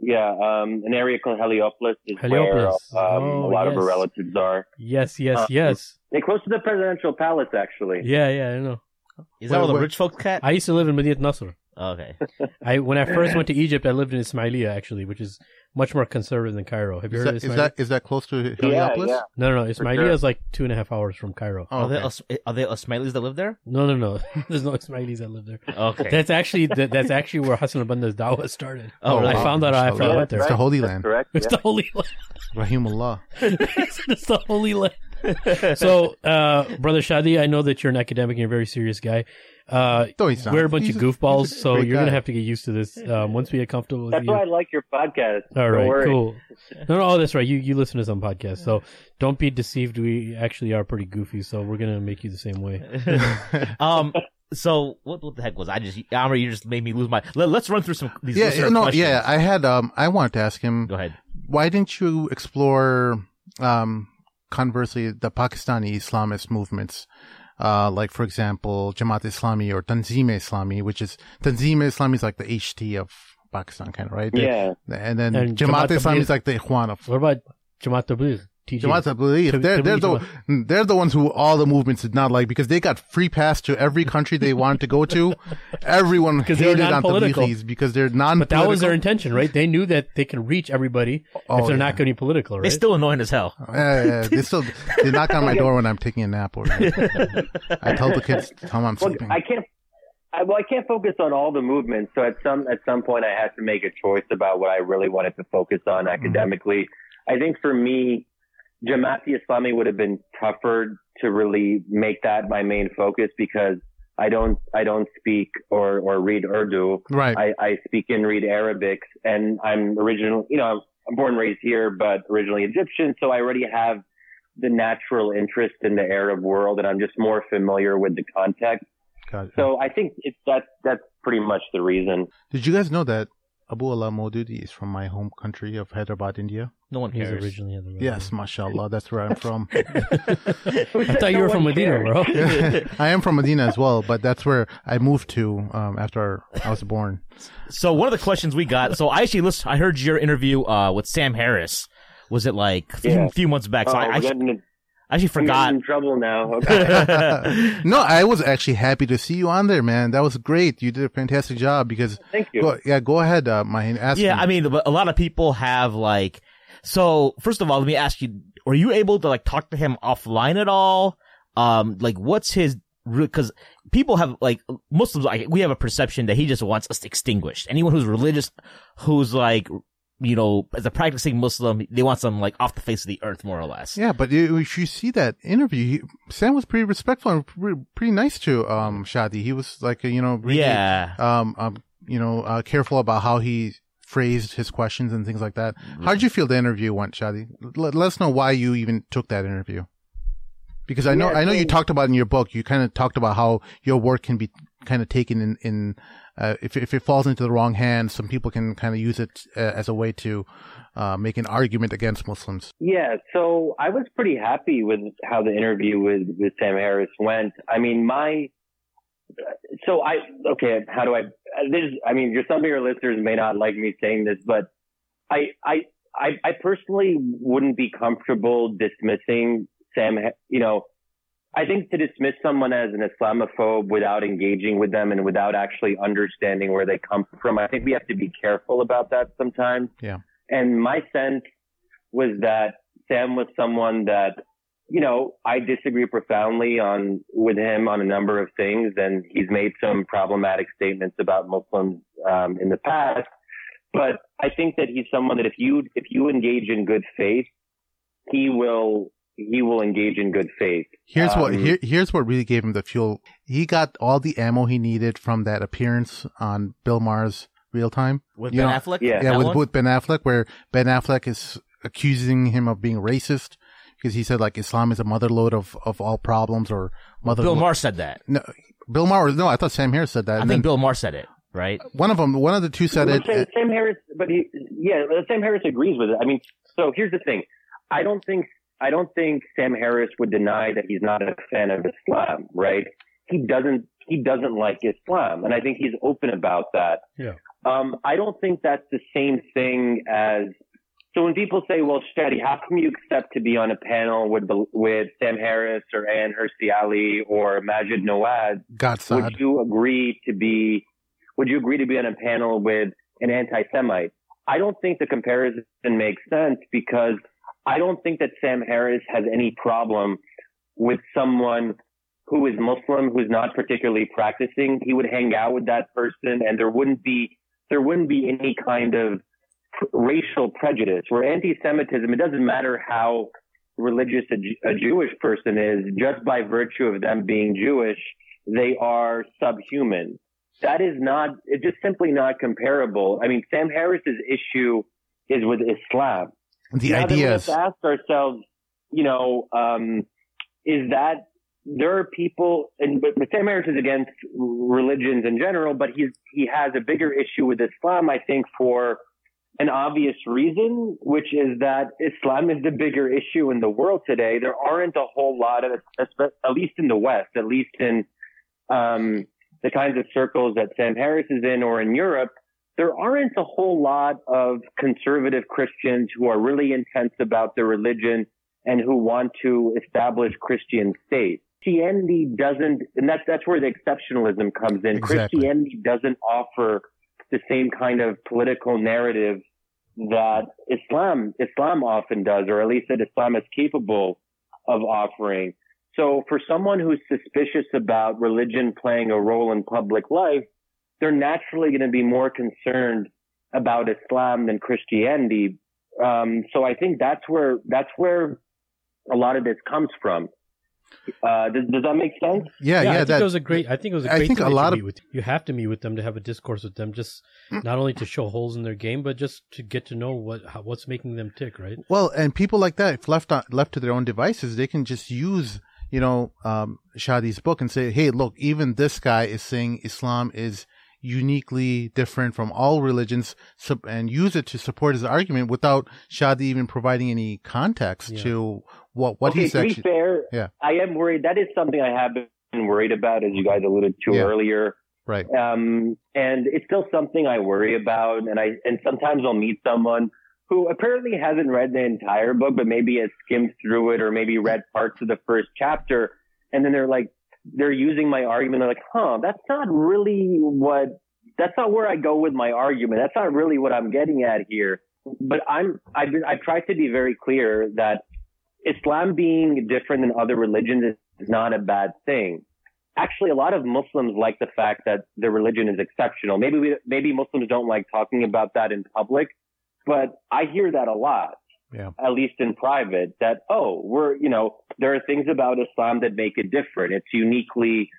yeah, um, an area called Heliopolis is Heliopolis. where um, Oh, a lot of our yes. relatives are. Yes, yes, Uh, yes. They're close to the presidential palace, actually. Yeah, yeah. I know. Is that where the wait. rich folks cat? I used to live in Medinat Nasr. Okay. I when I first went to Egypt, I lived in Ismailia actually, which is much more conservative than Cairo. Have you Is heard that, of is that is that close to Heliopolis? yeah. No, no, no. Ismailia sure. is like two and a half hours from Cairo. Oh, Are there okay. Are there Ismailis that live there? No, no, no. There's no Ismailis that live there. Okay. That's actually that, that's actually where Hassan al-Banna's dawah started. Oh, I wow. found out after I Mashallah. went there. It's the Holy That's Land. correct. It's yeah. the holy land. Rahimullah. it's the holy land. so, uh, brother Shadi, I know that you're an academic and you're a very serious guy. Uh, No, he's not. we're a bunch He's of goofballs, he's a so you're gonna have to get used to this. Um, once we get comfortable with That's you. why I like your podcast. All Don't worry. cool. No, no, oh, that's right. You you listen to some podcasts, so don't be deceived. We actually are pretty goofy, so we're gonna make you the same way. um. So what? What the heck was I just? Amir, you just made me lose my. Let, us run through some these. Yeah, no, questions. yeah. I had um, I wanted to ask him, Go ahead. why didn't you explore, um, conversely, the Pakistani Islamist movements? Uh, like for example, Jamaat Islami or Tanzim Islami, which is Tanzim Islami is like the HT of Pakistan, kind of right? Yeah. And then And Jamaat, Jamaat Islami is like the Ikhwan of What about Jamaat Tabligh? TJ? Jamaat Tabligh. Tab- They're, they're the they're the ones who all the movements did not like because they got free pass to every country they wanted to go to. Everyone 'Cause they were hated on non-political. Because they're non. But that was their intention, right? They knew that they can reach everybody Oh, if they're yeah. not going to be political, right? They still annoying as hell. Uh, they still they knock on my door when I'm taking a nap. Or I tell the kids, tell them I'm Well, sleeping. I can't. I, well, I can't focus on all the movements. So at some at some point, I had to make a choice about what I really wanted to focus on academically. I think for me, Jamaat Islami would have been tougher to really make that my main focus because I don't I don't speak or or read Urdu. right. I, I speak and read Arabic, and I'm originally You know, I'm born and raised here, but originally Egyptian. So I already have the natural interest in the Arab world, and I'm just more familiar with the context. Got it. So I think it's that that's pretty much the reason. Did you guys know that Abul A'la Maududi is from my home country of Hyderabad, India? No one He's originally in the Yes, mashallah, that's where I'm from. I thought you were from Medina, bro. I am from Medina as well, but that's where I moved to um, after I was born. So one of the questions we got. So I actually listened. I heard your interview uh, with Sam Harris. Was it like a few, Yeah. few months back? So oh, I, I we're actually, getting in, I actually I'm getting in trouble now. Okay. No, I was actually happy to see you on there, man. That was great. You did a fantastic job because, Thank you. go, yeah, go ahead, uh, Mahin. Ask Yeah, me. I mean, a lot of people have like. So first of all, let me ask you: Were you able to like talk to him offline at all? Um, like, what's his? Because people have like Muslims, like we have a perception that he just wants us extinguished. Anyone who's religious, who's like, you know, as a practicing Muslim, they want some like off the face of the earth, more or less. Yeah, but you, if you see that interview, he, Sam was pretty respectful and pretty, pretty nice to um Shadi. He was like, you know, really, Yeah. um, um, you know, uh, careful about how he phrased his questions and things like that. How did you feel the interview went, Shadi? Let, let us know why you even took that interview. Because I know, Yeah, I know you talked about in your book, you kind of talked about how your work can be kind of taken in, in uh, if, if it falls into the wrong hands, some people can kind of use it uh, as a way to uh, make an argument against Muslims. Yeah, so I was pretty happy with how the interview with, with Sam Harris went. I mean, my, so I, okay, how do I, this, I mean, some of your listeners may not like me saying this, but I, I, I, I personally wouldn't be comfortable dismissing Sam, you know, I think to dismiss someone as an Islamophobe without engaging with them and without actually understanding where they come from, I think we have to be careful about that sometimes. Yeah. And my sense was that Sam was someone that, you know, I disagree profoundly on with him on a number of things, and he's made some problematic statements about Muslims um, in the past. But I think that he's someone that if you if you engage in good faith, he will he will engage in good faith. Here's um, what here, here's what really gave him the fuel. He got all the ammo he needed from that appearance on Bill Maher's Real Time with you Ben know, Affleck. Yeah, yeah with, with Ben Affleck, where Ben Affleck is accusing him of being racist because he said like Islam is a motherload of of all problems or mother. Bill Maher said that. No, Bill Maher. No, I thought Sam Harris said that. I think then, Bill Maher said it. Right. One of them. One of the two said well, it. Sam, Sam Harris, but he, yeah, Sam Harris agrees with it. I mean, so here's the thing. I don't think I don't think Sam Harris would deny that he's not a fan of Islam, right? He doesn't he doesn't like Islam, and I think he's open about that. Yeah. Um, I don't think that's the same thing as. So when people say, "Well, Shadi, how come you accept to be on a panel with with Sam Harris or Ayaan Hirsi Ali or Maajid Nawaz?" Ghassad. Would you agree to be? Would you agree to be on a panel with an anti-Semite? I don't think the comparison makes sense because I don't think that Sam Harris has any problem with someone who is Muslim, who's not particularly practicing. He would hang out with that person and there wouldn't be, there wouldn't be any kind of racial prejudice where anti-Semitism, it doesn't matter how religious a, a Jewish person is, just by virtue of them being Jewish, they are subhuman. That is not, it's just simply not comparable. I mean, Sam Harris's issue is with Islam the now ideas. We have to ask ourselves, you know, um, is that there are people, and but Sam Harris is against religions in general, but he's he has a bigger issue with Islam, I think, for an obvious reason, which is that Islam is the bigger issue in the world today. There aren't a whole lot of, at least in the West, at least in um, the kinds of circles that Sam Harris is in, or in Europe, there aren't a whole lot of conservative Christians who are really intense about their religion and who want to establish Christian state. Christianity doesn't, and that's, that's where the exceptionalism comes in. Exactly. Christianity doesn't offer the same kind of political narrative that Islam, Islam often does, or at least that Islam is capable of offering. So for someone who's suspicious about religion playing a role in public life, they're naturally going to be more concerned about Islam than Christianity. Um, so I think that's where that's where a lot of this comes from. Uh, does, does, that make sense? Yeah, yeah. yeah I think that, it was a great. I think it was a great. I think a lot of with, you have to meet with them to have a discourse with them, just not only to show holes in their game, but just to get to know what how, what's making them tick, right? Well, and people like that, if left on, left to their own devices, they can just use you know um, Shadi's book and say, "Hey, look, even this guy is saying Islam is uniquely different from all religions and use it to support his argument without Shadi even providing any context yeah. to what what okay, he's to actually. be fair, yeah, I am worried. That is something I have been worried about, as you guys alluded to yeah. earlier. Right. Um, and it's still something I worry about, and I and sometimes I'll meet someone who apparently hasn't read the entire book, but maybe has skimmed through it or maybe read parts of the first chapter, and then they're like, they're using my argument. They're like, huh, that's not really what, that's not where I go with my argument. That's not really what I'm getting at here. But I'm, I've been, I try to be very clear that Islam being different than other religions is not a bad thing. Actually, a lot of Muslims like the fact that their religion is exceptional. Maybe we, maybe Muslims don't like talking about that in public, but I hear that a lot yeah. at least in private, that, oh, we're, you know, there are things about Islam that make it different. It's uniquely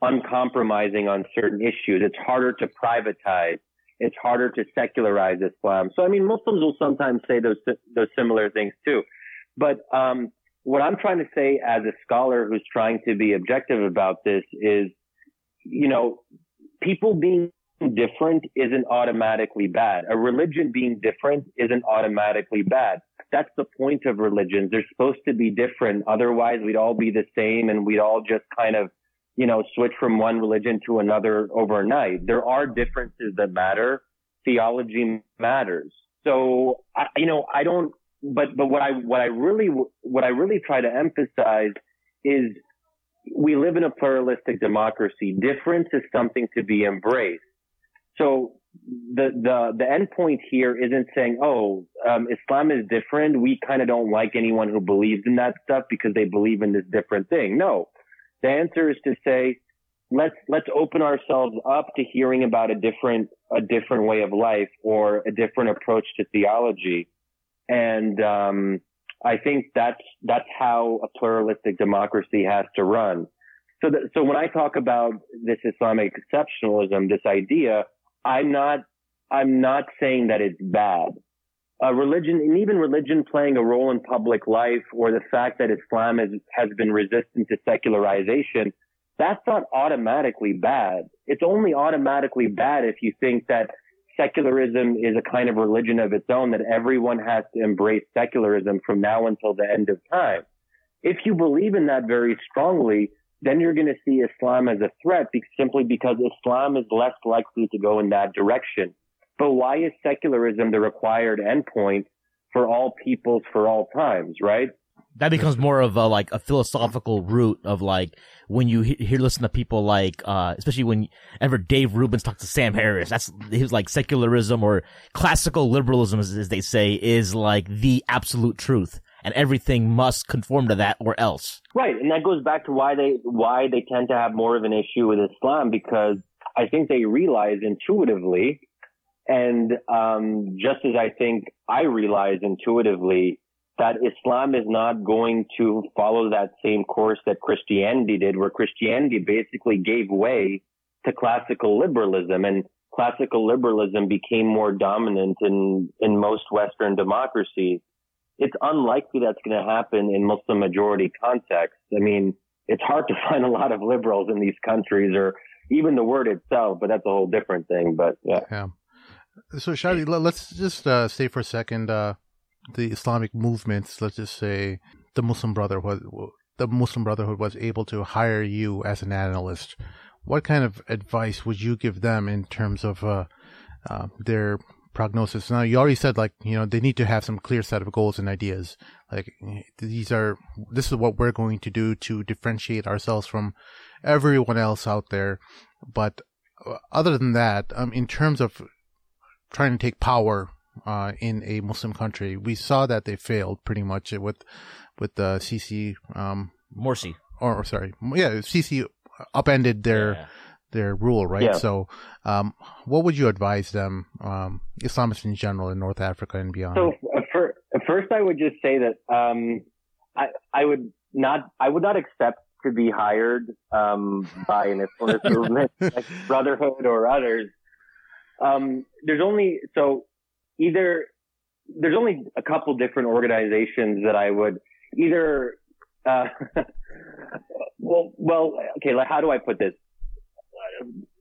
uncompromising on certain issues. It's harder to privatize. It's harder to secularize Islam. So, I mean, Muslims will sometimes say those, those similar things too. But, um, what I'm trying to say as a scholar who's trying to be objective about this is you know, people being different isn't automatically bad. A religion being different isn't automatically bad. That's the point of religions. They're supposed to be different. Otherwise, we'd all be the same and we'd all just kind of, you know, switch from one religion to another overnight. There are differences that matter. Theology matters. So, I, you know, I don't, but, but what I, what I really, what I really try to emphasize is we live in a pluralistic democracy. Difference is something to be embraced. So the the the end point here isn't saying, oh, um, Islam is different. We kind of don't like anyone who believes in that stuff because they believe in this different thing. No, the answer is to say, let's let's open ourselves up to hearing about a different a different way of life or a different approach to theology, and um, I think that's that's how a pluralistic democracy has to run. So, that, so when I talk about this Islamic exceptionalism, this idea, I'm not, I'm not saying that it's bad. Uh, religion and even religion playing a role in public life or the fact that Islam has been resistant to secularization, that's not automatically bad. It's only automatically bad if you think that secularism is a kind of religion of its own, that everyone has to embrace secularism from now until the end of time. If you believe in that very strongly, then you're going to see Islam as a threat be- simply because Islam is less likely to go in that direction. But why is secularism the required endpoint for all peoples for all times, right? That becomes more of a like a philosophical root of like when you he- hear listen to people like uh especially when ever Dave Rubin's talks to Sam Harris that's was like secularism or classical liberalism as, as they say is like the absolute truth and everything must conform to that or else. Right, and that goes back to why they why they tend to have more of an issue with Islam because I think they realize intuitively, and um, just as I think I realize intuitively that Islam is not going to follow that same course that Christianity did, where Christianity basically gave way to classical liberalism and classical liberalism became more dominant in, in most Western democracies it's unlikely that's going to happen in Muslim majority contexts. I mean, it's hard to find a lot of liberals in these countries or even the word itself, but that's a whole different thing. But yeah. Yeah. So Shadi, let's just uh, say for a second, uh, the Islamic movements, let's just say the Muslim Brotherhood, the Muslim Brotherhood was able to hire you as an analyst. What kind of advice would you give them in terms of uh, uh their prognosis. Now, you already said like, you know, they need to have some clear set of goals and ideas. Like these are, this is what we're going to do to differentiate ourselves from everyone else out there. But uh, other than that, um, in terms of trying to take power, uh, in a Muslim country, we saw that they failed pretty much with, with the Sisi, um, Morsi. Or, or sorry, yeah, Sisi upended their, yeah their rule, right? Yeah. So, um, what would you advise them, um, Islamists in general in North Africa and beyond? So, uh, for, first, I would just say that um, I, I would not, I would not accept to be hired um, by an Islamist movement like Brotherhood or others. Um, there's only so either there's only a couple different organizations that I would either. Uh, well, well, okay. Like, how do I put this?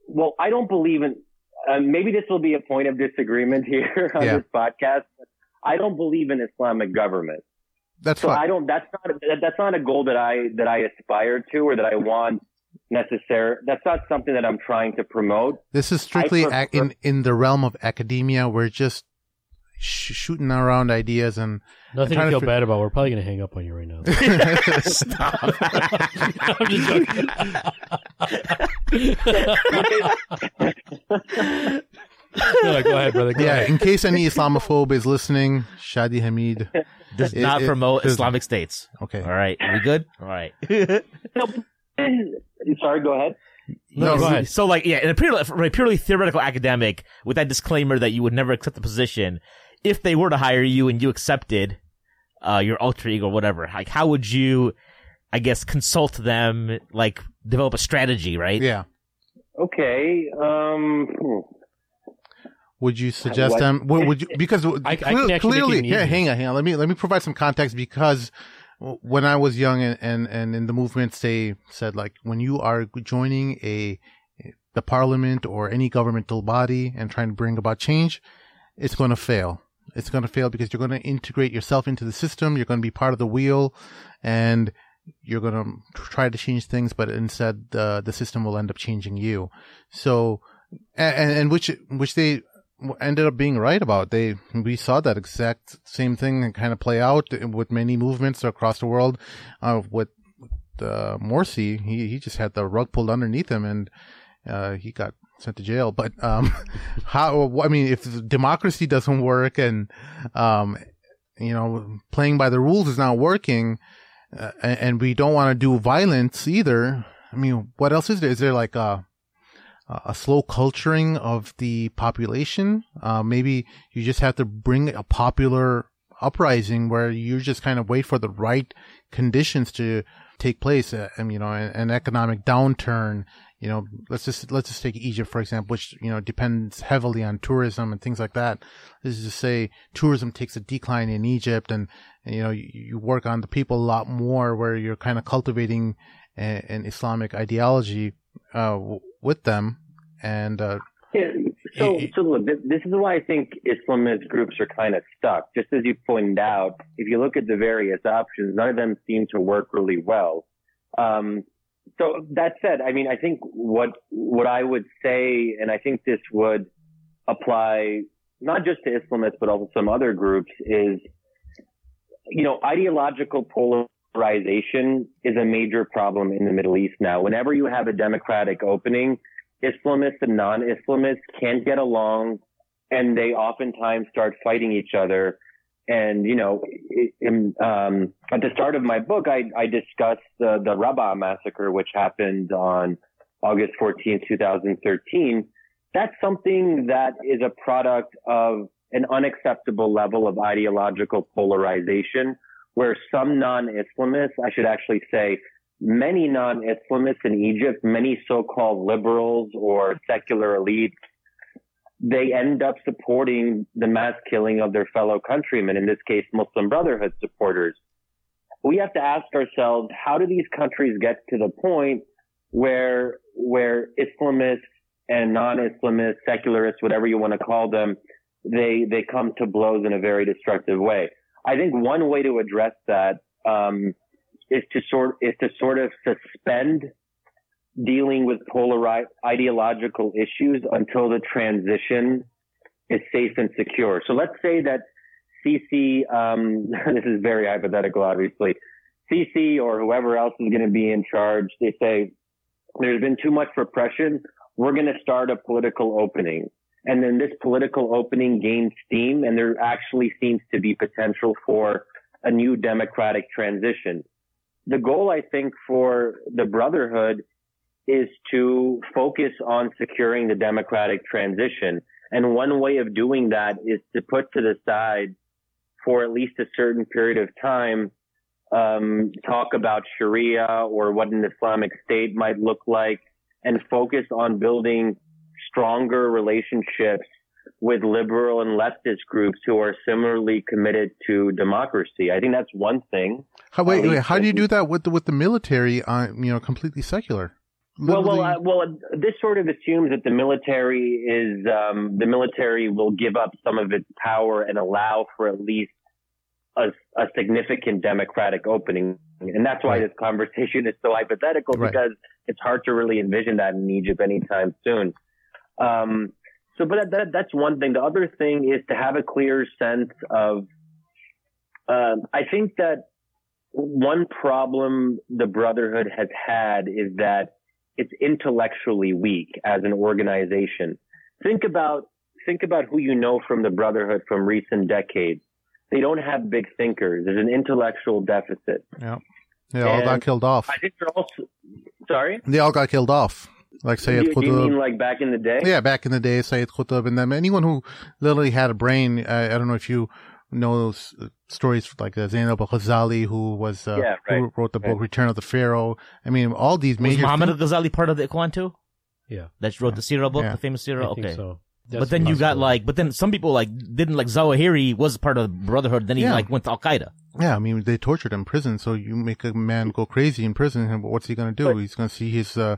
Well, I don't believe in, uh, maybe this will be a point of disagreement here on yeah. this podcast. But I don't believe in Islamic government. That's so fine. I don't, that's not, that's not a goal that I, that I aspire to or that I want necessary. That's not something that I'm trying to promote. This is strictly prefer- in, in the realm of academia. We're just sh- shooting around ideas and nothing to feel to bad about. We're probably going to hang up on you right now. Stop. I'm just joking. no, go ahead, brother. Go yeah, ahead. in case any Islamophobe is listening, Shadi Hamid does it, not it, promote it, Islamic states. Okay. All right. Are we good? All right. Sorry, go ahead. No, go ahead. So, like, yeah, in a purely, a purely theoretical academic, with that disclaimer that you would never accept the position, if they were to hire you and you accepted uh, your alter ego or whatever, like how would you, I guess, consult them, like develop a strategy, right? Yeah. Okay. Um. Would you suggest what? them? Would, would you because I, I clearly, yeah, hang on, hang on. Let me let me provide some context because when I was young and, and, and in the movements, they said like when you are joining a the parliament or any governmental body and trying to bring about change, it's going to fail. It's going to fail because you're going to integrate yourself into the system. You're going to be part of the wheel and you're going to try to change things, but instead the, the system will end up changing you. So, and, and which, which they ended up being right about. They, we saw that exact same thing kind of play out with many movements across the world, uh, with, uh, Morsi. He, he just had the rug pulled underneath him and, uh, he got sent to jail. But, um, how, I mean, if democracy doesn't work and, um, you know, playing by the rules is not working, uh, and we don't want to do violence either. I mean, what else is there? Is there like a a slow culturing of the population? Uh, maybe you just have to bring a popular uprising where you just kind of wait for the right conditions to take place. Uh, and, you know, an, an economic downturn, you know, let's just, let's just take Egypt, for example, which, you know, depends heavily on tourism and things like that. This is to say tourism takes a decline in Egypt and, and you know, you, you, work on the people a lot more where you're kind of cultivating a, an Islamic ideology, uh, w- with them. And, uh, yeah, so, so look, this, this is why I think Islamist groups are kind of stuck. Just as you pointed out, if you look at the various options, none of them seem to work really well. Um, so that said, I mean, I think what, what I would say, and I think this would apply not just to Islamists, but also some other groups is, you know, ideological polarization is a major problem in the Middle East now. Whenever you have a democratic opening, Islamists and non-Islamists can't get along and they oftentimes start fighting each other and, you know, in, um, at the start of my book, I, I discussed the, the Rabaa massacre, which happened on August 14, 2013. That's something that is a product of an unacceptable level of ideological polarization where some non-Islamists, I should actually say, many non-Islamists in Egypt, many so-called liberals or secular elites they end up supporting the mass killing of their fellow countrymen, in this case, Muslim Brotherhood supporters. We have to ask ourselves, how do these countries get to the point where, where Islamists and non-Islamists, secularists, whatever you want to call them, they, they come to blows in a very destructive way. I think one way to address that, um, is to sort, is to sort of suspend dealing with polarized ideological issues until the transition is safe and secure. So let's say that Sisi, um, this is very hypothetical, obviously. Sisi or whoever else is going to be in charge, they say there's been too much repression. We're going to start a political opening. And then this political opening gains steam and there actually seems to be potential for a new democratic transition. The goal, I think, for the Brotherhood is to focus on securing the democratic transition. And one way of doing that is to put to the side for at least a certain period of time, um, talk about Sharia or what an Islamic state might look like and focus on building stronger relationships with liberal and leftist groups who are similarly committed to democracy. I think that's one thing. How, wait, wait, how do you do that with the, with the military, uh, you know, completely secular? Well, well, uh, well. This sort of assumes that the military is um, the military will give up some of its power and allow for at least a, a significant democratic opening, and that's why right. this conversation is so hypothetical right. because it's hard to really envision that in Egypt anytime soon. Um, so, but that, that's one thing. The other thing is to have a clear sense of. Um, I think that one problem the Brotherhood has had is that it's intellectually weak as an organization. Think about, think about who you know from the Brotherhood from recent decades. They don't have big thinkers. There's an intellectual deficit. Yeah. They all got killed off. I think they're also, sorry? They all got killed off. Like Sayyid Qutb. You mean like back in the day? Yeah, back in the day, Sayyid Qutb and them. Anyone who literally had a brain, I, I don't know if you know stories like uh, Zainab al-Ghazali, who was uh, yeah, right. who wrote the book right. Return of the Pharaoh. I mean, all these major. Was Muhammad al-Ghazali part of the Ikhwan too? Yeah, that wrote yeah. the Sirah book, yeah. the famous Sirah. okay, so. but then you got like, but then some people like didn't like Zawahiri was part of the Brotherhood. Then he yeah. like went to Al Qaeda. Yeah, I mean they tortured him in prison. So you make a man go crazy in prison, and what's he gonna do? But, He's gonna see his uh,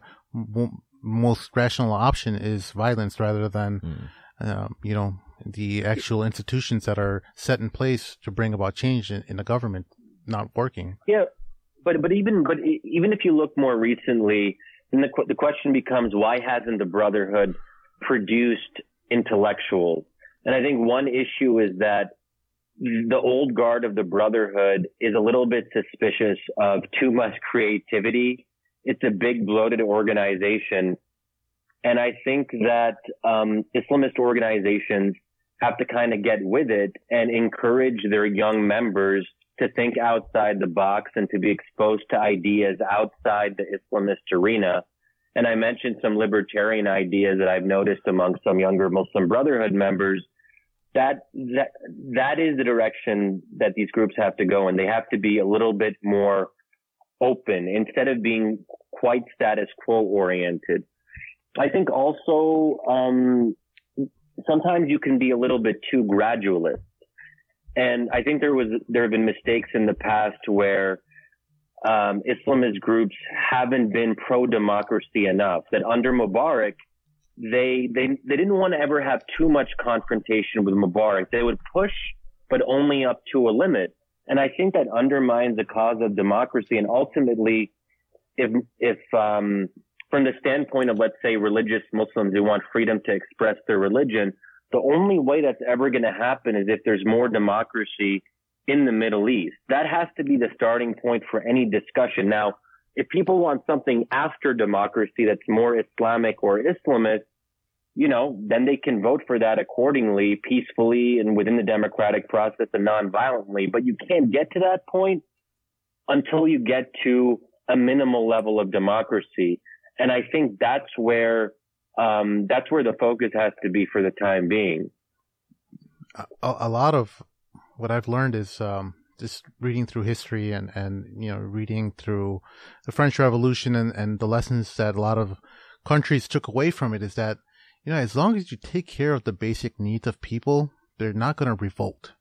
most rational option is violence rather than, Mm. um, you know, the actual institutions that are set in place to bring about change in, in the government not working. Yeah, but but even but even if you look more recently, then the the question becomes why hasn't the Brotherhood produced intellectuals? And I think one issue is that the old guard of the Brotherhood is a little bit suspicious of too much creativity. It's a big bloated organization. And I think that um, Islamist organizations have to kind of get with it and encourage their young members to think outside the box and to be exposed to ideas outside the Islamist arena. And I mentioned some libertarian ideas that I've noticed among some younger Muslim Brotherhood members. That that that is the direction that these groups have to go, and they have to be a little bit more open instead of being quite status quo oriented. I think also um, sometimes you can be a little bit too gradualist. And I think there was there have been mistakes in the past where um, Islamist groups haven't been pro democracy enough. That under Mubarak, they they they didn't want to ever have too much confrontation with Mubarak. They would push, but only up to a limit. And I think that undermines the cause of democracy. And ultimately, if if um, from the standpoint of let's say religious Muslims who want freedom to express their religion, the only way that's ever going to happen is if there's more democracy in the Middle East. That has to be the starting point for any discussion. Now, if people want something after democracy that's more Islamic or Islamist, you know, then they can vote for that accordingly, peacefully and within the democratic process and non-violently. But you can't get to that point until you get to a minimal level of democracy. And I think that's where um, that's where the focus has to be for the time being. A, a lot of what I've learned is um, just reading through history and, and you know reading through the French Revolution and, and the lessons that a lot of countries took away from it is that you know as long as you take care of the basic needs of people, they're not going to revolt.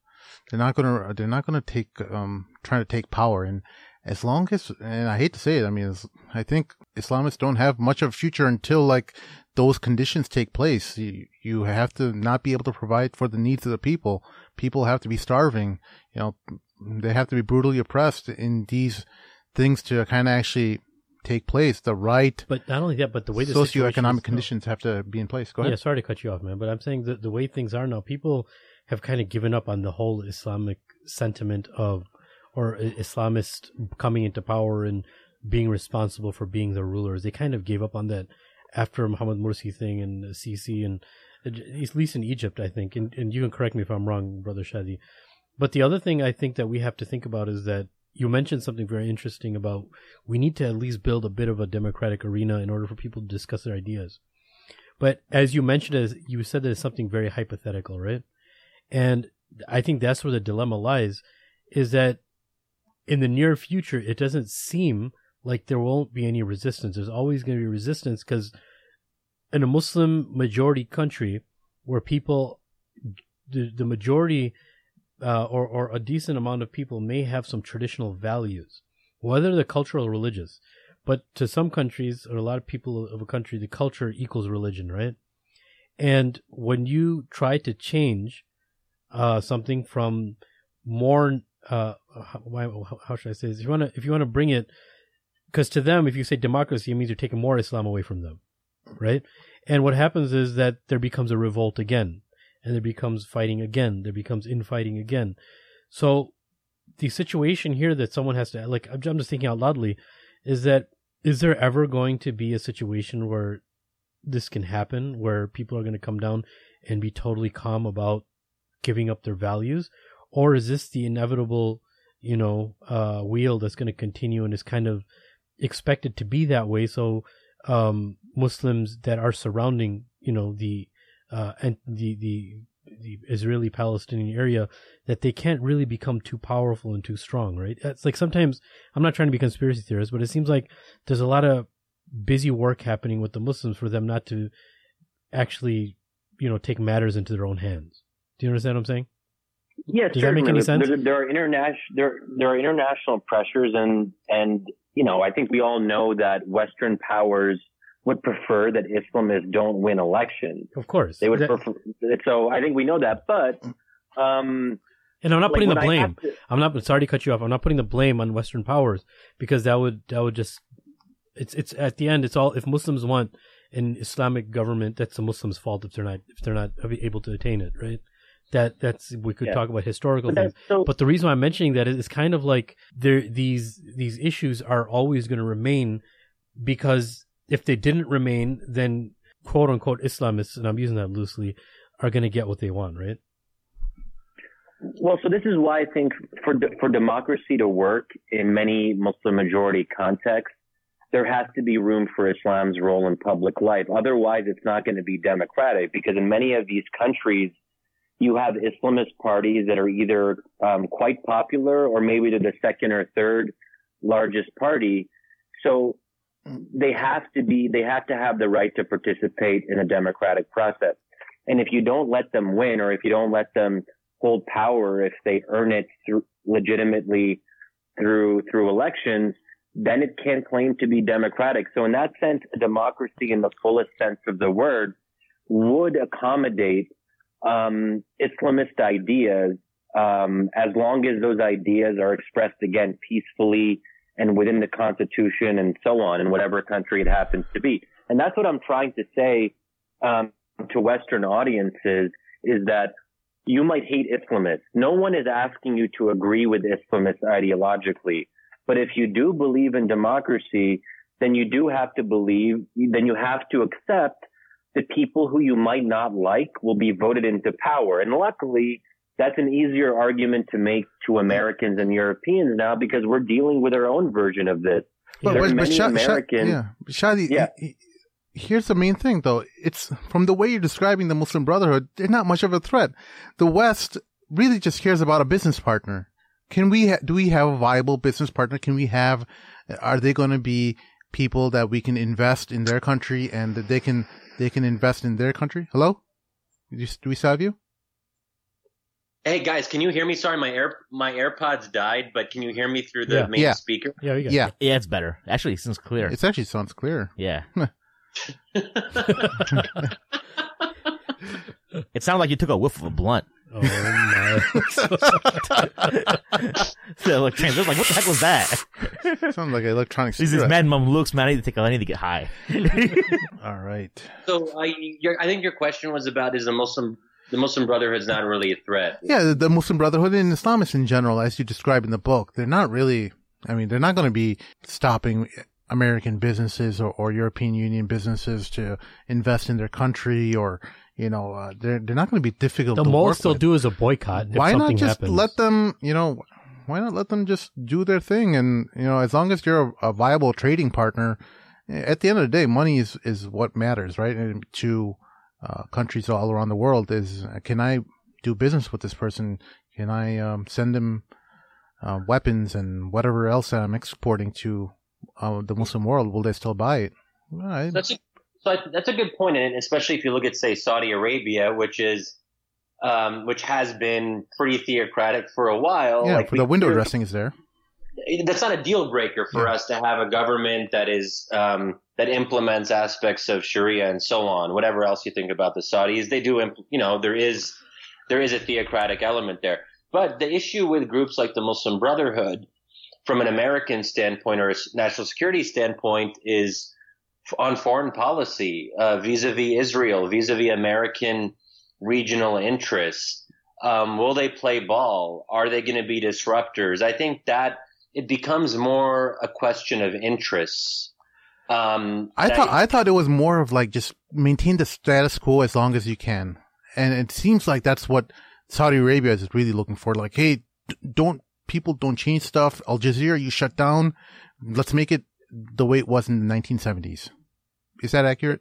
They're not going to they're not going to take um trying to take power and as long as and I hate to say it, I mean I think Islamists don't have much of a future until like those conditions take place. You, you have to not be able to provide for the needs of the people. People have to be starving. You know, they have to be brutally oppressed in these things to kind of actually take place. The right, But not only that, but the way the socioeconomic conditions have to be in place. Go ahead. Yeah, sorry to cut you off, man, but I'm saying that the way things are now, people have kind of given up on the whole Islamic sentiment of or I- Islamist coming into power and being responsible for being the rulers. They kind of gave up on that after Muhammad Morsi thing and Sisi and at least in Egypt, I think. And, and you can correct me if I'm wrong, brother Shadi. But the other thing I think that we have to think about is that you mentioned something very interesting about we need to at least build a bit of a democratic arena in order for people to discuss their ideas. But as you mentioned, as you said that it's something very hypothetical, right? And I think that's where the dilemma lies, is that in the near future, it doesn't seem like there won't be any resistance. There's always going to be resistance because in a Muslim majority country where people, the, the majority uh, or, or a decent amount of people may have some traditional values, whether they're cultural or religious. But to some countries, or a lot of people of a country, the culture equals religion, right? And when you try to change uh, something from more, uh, how, should I say this? If you want to, if you want to bring it, because to them, if you say democracy, it means you're taking more Islam away from them, right? And what happens is that there becomes a revolt again, and there becomes fighting again, there becomes infighting again. So the situation here that someone has to like, I'm just thinking out loudly, is that is there ever going to be a situation where this can happen, where people are going to come down and be totally calm about giving up their values, or is this the inevitable, you know, uh, wheel that's going to continue and is kind of expected to be that way? So um, Muslims that are surrounding, you know, the uh, and the the the Israeli Palestinian area that they can't really become too powerful and too strong, right? It's like sometimes I'm not trying to be conspiracy theorist, but it seems like there's a lot of busy work happening with the Muslims for them not to actually, you know, take matters into their own hands. Do you understand what I'm saying? Yeah, Does that make any sense? There, there are international there there are international pressures, and and you know I think we all know that Western powers would prefer that Islamists don't win elections. Of course. They would That- prefer. So I think we know that, but um, and I'm not like, putting the blame. to- I'm not sorry to cut you off. I'm not putting the blame on Western powers because that would that would just it's it's at the end it's all if Muslims want an Islamic government that's the Muslims' fault if they're not if they're not able to attain it, right? That that's we could Yeah. talk about historical but things. so. But the reason why I'm mentioning that is it's kind of like there these these issues are always going to remain because if they didn't remain, then quote unquote Islamists, and I'm using that loosely, are going to get what they want, right? Well, so this is why I think for de- for democracy to work in many Muslim majority contexts, there has to be room for Islam's role in public life. Otherwise, it's not going to be democratic because in many of these countries, you have Islamist parties that are either um, quite popular or maybe they're the second or third largest party. So they have to be, they have to have the right to participate in a democratic process. And if you don't let them win or if you don't let them hold power if they earn it through legitimately through through elections, then it can't claim to be democratic. So in that sense, democracy in the fullest sense of the word would accommodate um, Islamist ideas um, as long as those ideas are expressed again peacefully and within the constitution and so on in whatever country it happens to be. And that's what I'm trying to say um, to Western audiences is that you might hate Islamists. No one is asking you to agree with Islamists ideologically. But if you do believe in democracy, then you do have to believe, then you have to accept that people who you might not like will be voted into power. And luckily, that's an easier argument to make to Americans and Europeans now because we're dealing with our own version of this. But, there are but, many Sha- Sha- Americans. yeah, Shadi, Yeah. he- he- here's the main thing though. It's from the way you're describing the Muslim Brotherhood, they're not much of a threat. The West really just cares about a business partner. Can we, ha- do we have a viable business partner? Can we have, are they going to be people that we can invest in their country and that they can, they can invest in their country? Hello? Do we still have you? Hey guys, can you hear me? Sorry, my air my AirPods died, but can you hear me through the Yeah. main Yeah. speaker? Yeah, we got Yeah. Yeah, it's better. Actually, it sounds clear. It actually sounds clear. yeah. It sounded like you took a whiff of a blunt. Oh my! so like, trans- I was like, what the heck was that? Sounds like an electronic These these cigarette. mad looks, man. I need to take. I need to get high. All right. So I, your, I think your question was about is the Muslim the Muslim Brotherhood's not really a threat. Yeah, the, the Muslim Brotherhood and Islamists in general, as you describe in the book, they're not really, I mean, they're not going to be stopping American businesses or, or European Union businesses to invest in their country or, you know, uh, they're, they're not going to be difficult the to work most they'll with. do is a boycott. If Why not just happens. let them, you know, why not let them just do their thing? And, you know, as long as you're a, a viable trading partner, at the end of the day, money is, is what matters, right? And to, uh, countries all around the world is, uh, can I do business with this person? Can I, um, send them, uh, weapons and whatever else that I'm exporting to, uh, the Muslim world? Will they still buy it? Well, I- That's a, so that's a good point, and especially if you look at say Saudi Arabia, which is um, which has been pretty theocratic for a while. yeah, like the window dressing is there. that's not a deal breaker for Yeah. us to have a government that is um, that implements aspects of Sharia and so on. Whatever else you think about the Saudis, they do. Impl- you know, there is there is a theocratic element there. But the issue with groups like the Muslim Brotherhood, from an American standpoint or a national security standpoint, is on foreign policy uh, vis-a-vis Israel, vis-a-vis American regional interests. Um, will they play ball? Are they going to be disruptors? I think that it becomes more a question of interests. Um, I thought I thought it was more of like just maintain the status quo as long as you can, and it seems like that's what Saudi Arabia is really looking for. Like, hey, don't people don't change stuff. Al Jazeera, you shut down. Let's make it the way it was in the 1970s. Is that accurate?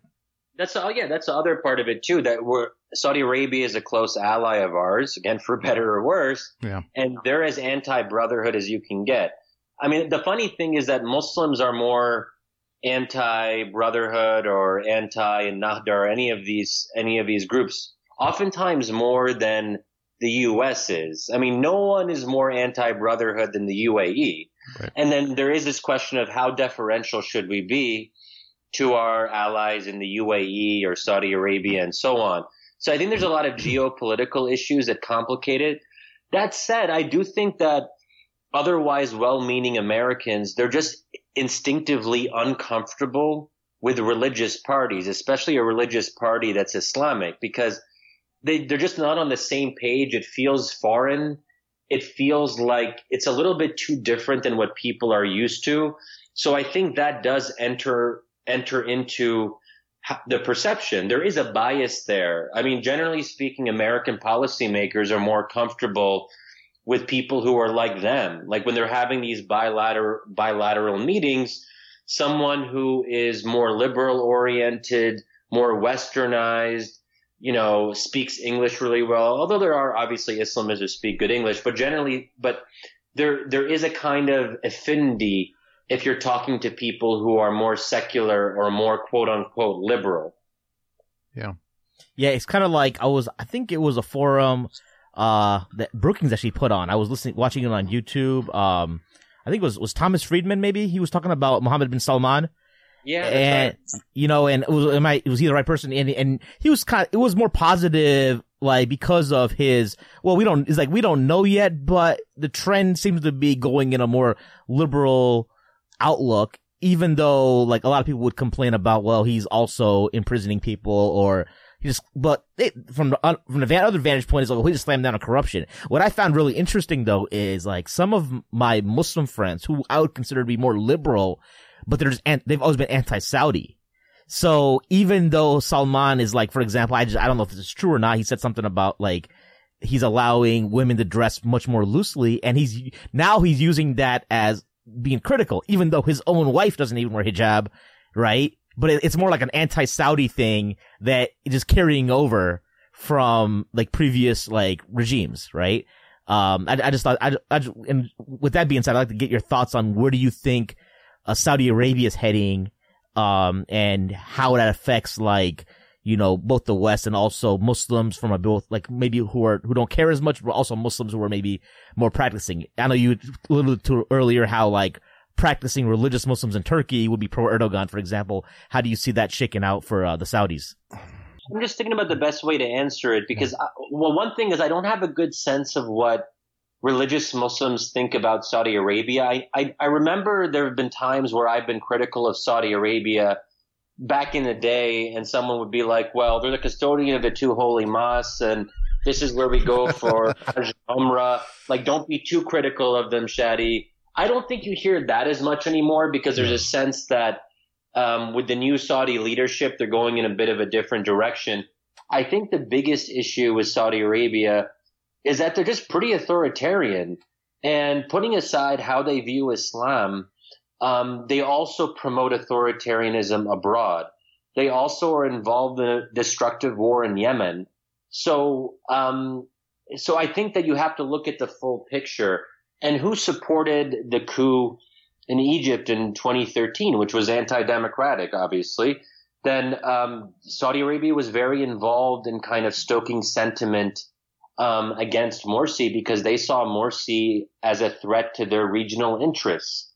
That's oh yeah, that's the other part of it too. That we're Saudi Arabia is a close ally of ours, again for better or worse. Yeah. And they're as anti-brotherhood as you can get. I mean, the funny thing is that Muslims are more anti-brotherhood or anti-Nahda or any of these any of these groups, oftentimes more than the U.S. is. I mean, no one is more anti-brotherhood than the UAE. Right. And then there is this question of how deferential should we be to our allies in the UAE or Saudi Arabia and so on. So I think there's a lot of geopolitical issues that complicate it. That said, I do think that otherwise well-meaning Americans, they're just instinctively uncomfortable with religious parties, especially a religious party that's Islamic, because they, they're just not on the same page. It feels foreign. It feels like it's a little bit too different than what people are used to. So I think that does enter, enter into the perception. There is a bias there. I mean, generally speaking, American policymakers are more comfortable with people who are like them. Like when they're having these bilateral, bilateral meetings, someone who is more liberal oriented, more westernized, you know, speaks English really well. Although there are obviously Islamists who speak good English, but generally, but there, there is a kind of affinity if you're talking to people who are more secular or more quote unquote liberal. Yeah. Yeah, it's kind of like I was. I think it was a forum uh that Brookings actually put on. I was listening, watching it on YouTube. Um, I think it was was Thomas Friedman. Maybe he was talking about Mohammed bin Salman. Yeah, and right. you know, and it was am I was he the right person? And and he was kind. Of, it was more positive, like because of his. Well, we don't. It's like we don't know yet, but the trend seems to be going in a more liberal outlook. Even though, like a lot of people would complain about, well, he's also imprisoning people or he just, but it, from the, from the other vantage point is like, well, he just slammed down on corruption. What I found really interesting though is like some of my Muslim friends who I would consider to be more liberal, but just, they've always been anti-Saudi. So even though Salman is like, for example, I just, I don't know if this is true or not. He said something about like, he's allowing women to dress much more loosely and he's, now he's using that as being critical, even though his own wife doesn't even wear hijab, right? But it's more like an anti-Saudi thing that is just carrying over from like previous like regimes, right? Um, I, I just thought, I, I, and with that being said, I'd like to get your thoughts on where do you think uh, Saudi Arabia is heading, um, and how that affects like, you know, both the West and also Muslims from a both, like maybe who are, who don't care as much, but also Muslims who are maybe more practicing. I know you alluded to earlier how like practicing religious Muslims in Turkey would be pro Erdogan, for example. How do you see that shaking out for uh, the Saudis? I'm just thinking about the best way to answer it because, I, well, one thing is I don't have a good sense of what religious Muslims think about Saudi Arabia. I, I, I remember there have been times where I've been critical of Saudi Arabia back in the day, and someone would be like, well, they're the custodian of the two holy mosques, and this is where we go for Umrah. Like, don't be too critical of them, Shadi. I don't think you hear that as much anymore because there's a sense that um, with the new Saudi leadership, they're going in a bit of a different direction. I think the biggest issue with Saudi Arabia is that they're just pretty authoritarian. And putting aside how they view Islam, um, they also promote authoritarianism abroad. They also are involved in a destructive war in Yemen. So, um, so I think that you have to look at the full picture and who supported the coup in Egypt in 2013, which was anti-democratic, obviously, then um, Saudi Arabia was very involved in kind of stoking sentiment um, against Morsi because they saw Morsi as a threat to their regional interests.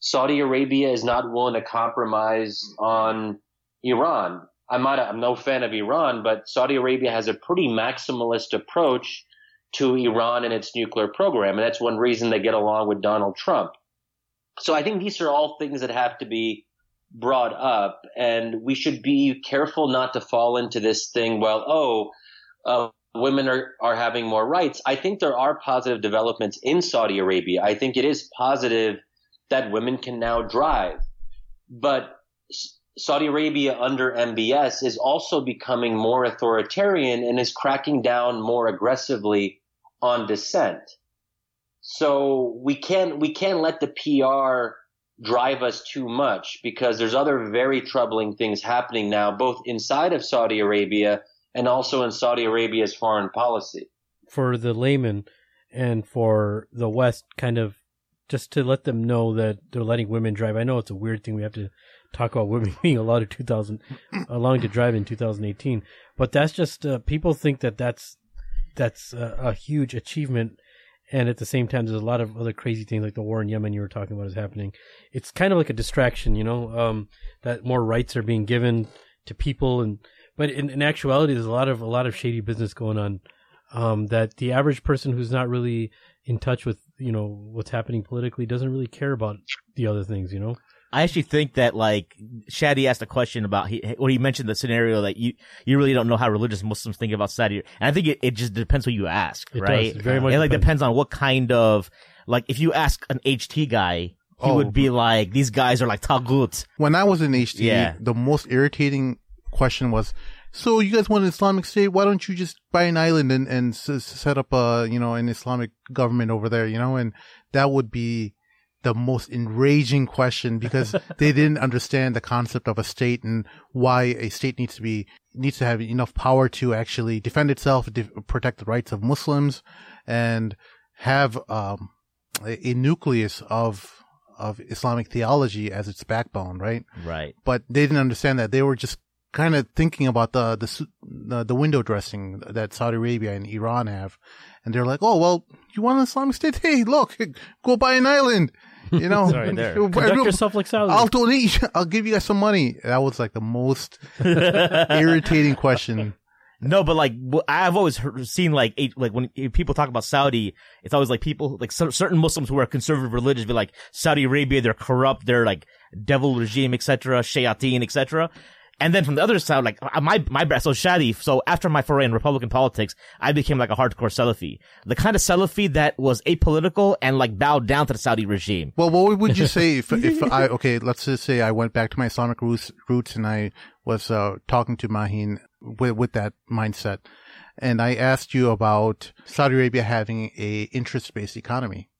Saudi Arabia is not willing to compromise on Iran. I'm not. A, I'm no fan of Iran, but Saudi Arabia has a pretty maximalist approach to Iran and its nuclear program. And that's one reason they get along with Donald Trump. So I think these are all things that have to be brought up and we should be careful not to fall into this thing. Well, oh, uh, women are, are having more rights. I think there are positive developments in Saudi Arabia. I think it is positive that women can now drive, but Saudi Arabia under MBS is also becoming more authoritarian and is cracking down more aggressively on dissent. So we can't we can't let the PR drive us too much because there's other very troubling things happening now, both inside of Saudi Arabia and also in Saudi Arabia's foreign policy. For the layman and for the West, kind of just to let them know that they're letting women drive. I know it's a weird thing we have to talk about women being allowed to 2000 allowing to drive in 2018 but that's just uh, people think that that's that's a, a, huge achievement and at the same time, there's a lot of other crazy things like the war in Yemen you were talking about is happening. It's kind of like a distraction, you know, um, that more rights are being given to people, and but in, in actuality, there's a lot of a lot of shady business going on. Um, that the average person who's not really in touch with you know what's happening politically doesn't really care about the other things, you know. I actually think that like Shadi asked a question about he when he mentioned the scenario that you you really don't know how religious Muslims think about Saudi, and I think it, it just depends who you ask, It right? does. Very much it like depends. depends on what kind of like if you ask an HT guy, he Oh. would be like these guys are like taghut. When I was in HT, Yeah. the most irritating question was, "So you guys want an Islamic state? Why don't you just buy an island and and s- set up a you know an Islamic government over there? You know?" And that would be the most enraging question because they didn't understand the concept of a state and why a state needs to be needs to have enough power to actually defend itself, de- protect the rights of Muslims, and have um, a, a nucleus of of Islamic theology as its backbone, right? Right. But they didn't understand that. They were just kind of thinking about the the the, the window dressing that Saudi Arabia and Iran have, and they're like, "Oh well, you want an Islamic state? Hey, look, go buy an island." You know, Sorry, there. Conduct yourself like Saudi. I'll donate. I'll give you guys some money. That was like the most irritating question. No, but like I've always heard, seen like eight, like when people talk about Saudi, it's always like people like cer- certain Muslims who are conservative religious be like Saudi Arabia, they're corrupt, they're like devil regime, etc., shayateen, etc. And then from the other side, like uh, my my bra- so Shadi. So after my foray in Republican politics, I became like a hardcore Salafi, the kind of Salafi that was apolitical and like bowed down to the Saudi regime. Well, what would you say if if I okay? Let's just say I went back to my Islamic roots, roots and I was uh, talking to Mahin with with that mindset, and I asked you about Saudi Arabia having a interest based economy.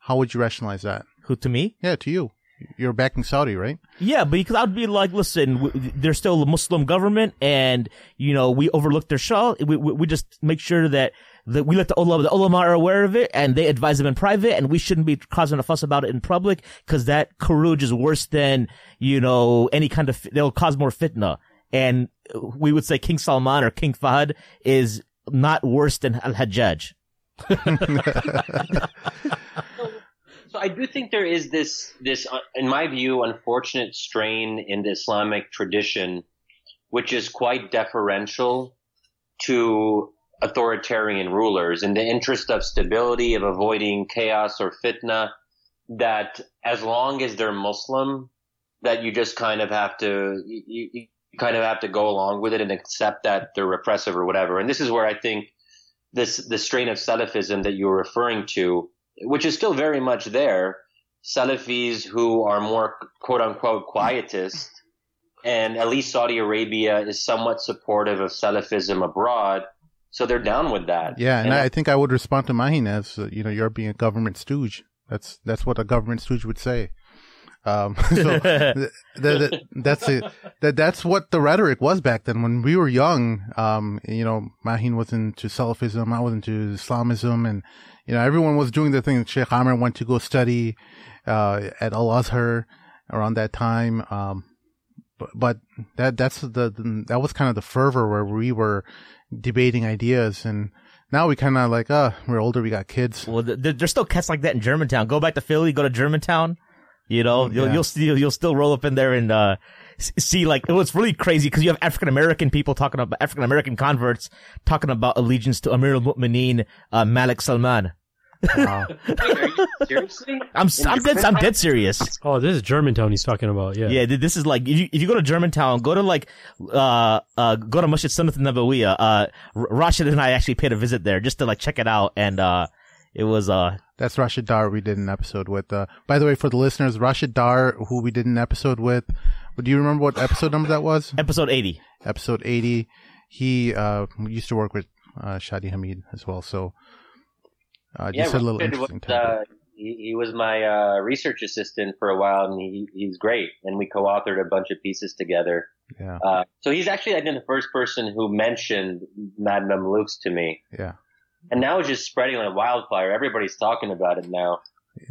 How would you rationalize that? Who to me? Yeah, to you, you're backing Saudi, right? Yeah, because I'd be like, listen, w- they're still a Muslim government, and you know we overlook their shah. We, we we just make sure that that we let the ulama, the ulama are aware of it, and they advise them in private, and we shouldn't be causing a fuss about it in public because that khuruj is worse than you know any kind of they'll cause more fitna. And we would say King Salman or King Fahd is not worse than Al Hajjaj. So I do think there is this this uh, in my view unfortunate strain in the Islamic tradition which is quite deferential to authoritarian rulers. In the interest of stability of avoiding chaos or fitna that as long as they're Muslim that you just kind of have to you, you kind of have to go along with it and accept that they're repressive or whatever. And this is where I think this the strain of Salafism that you're referring to which is still very much there, Salafis who are more quote unquote quietist, and at least Saudi Arabia is somewhat supportive of Salafism abroad, so they're down with that. Yeah, and I, I think I would respond to Mahin as uh, you know you're being a government stooge. That's that's what a government stooge would say. Um, so th- th- th- that's it. That that's what the rhetoric was back then when we were young. Um, you know, Mahin was into Salafism, I was into Islamism, and you know everyone was doing the thing. Sheikh Amir went to go study uh, at Al Azhar around that time. Um, but, but that that's the, the that was kind of the fervor where we were debating ideas and. Now we kind of like, uh, we're older, we got kids. Well, th- th- there's still cats like that in Germantown. Go back to Philly, go to Germantown. You know, you'll Yeah. you'll still you'll still roll up in there and uh see like it was really crazy because you have African American people talking about African American converts talking about allegiance to Amir al-Mu'mineen uh, Malik Salman. Wow. Wait, are you seriously? I'm s- I'm dead I'm dead serious. Oh, this is Germantown he's talking about. Yeah. Yeah, this is like if you if you go to Germantown, go to like uh uh go to Masjid Sunnat Nabawiyah. Uh, Rashid and I actually paid a visit there just to like check it out, and uh it was uh That's Rashid Dar we did an episode with. Uh, by the way, for the listeners, Rashid Dar, who we did an episode with, do you remember what episode number that was? episode eighty. Episode 80. He, uh, used to work with, uh, Shadi Hamid as well. So, uh, Yeah, just a little Richard interesting was, uh, he, he was my uh, research assistant for a while, and he, he's great. And we co-authored a bunch of pieces together. yeah. Uh, so he's actually, I think, the first person who mentioned Mad Mamluks to me. Yeah. And now it's just spreading like wildfire. Everybody's talking about it now.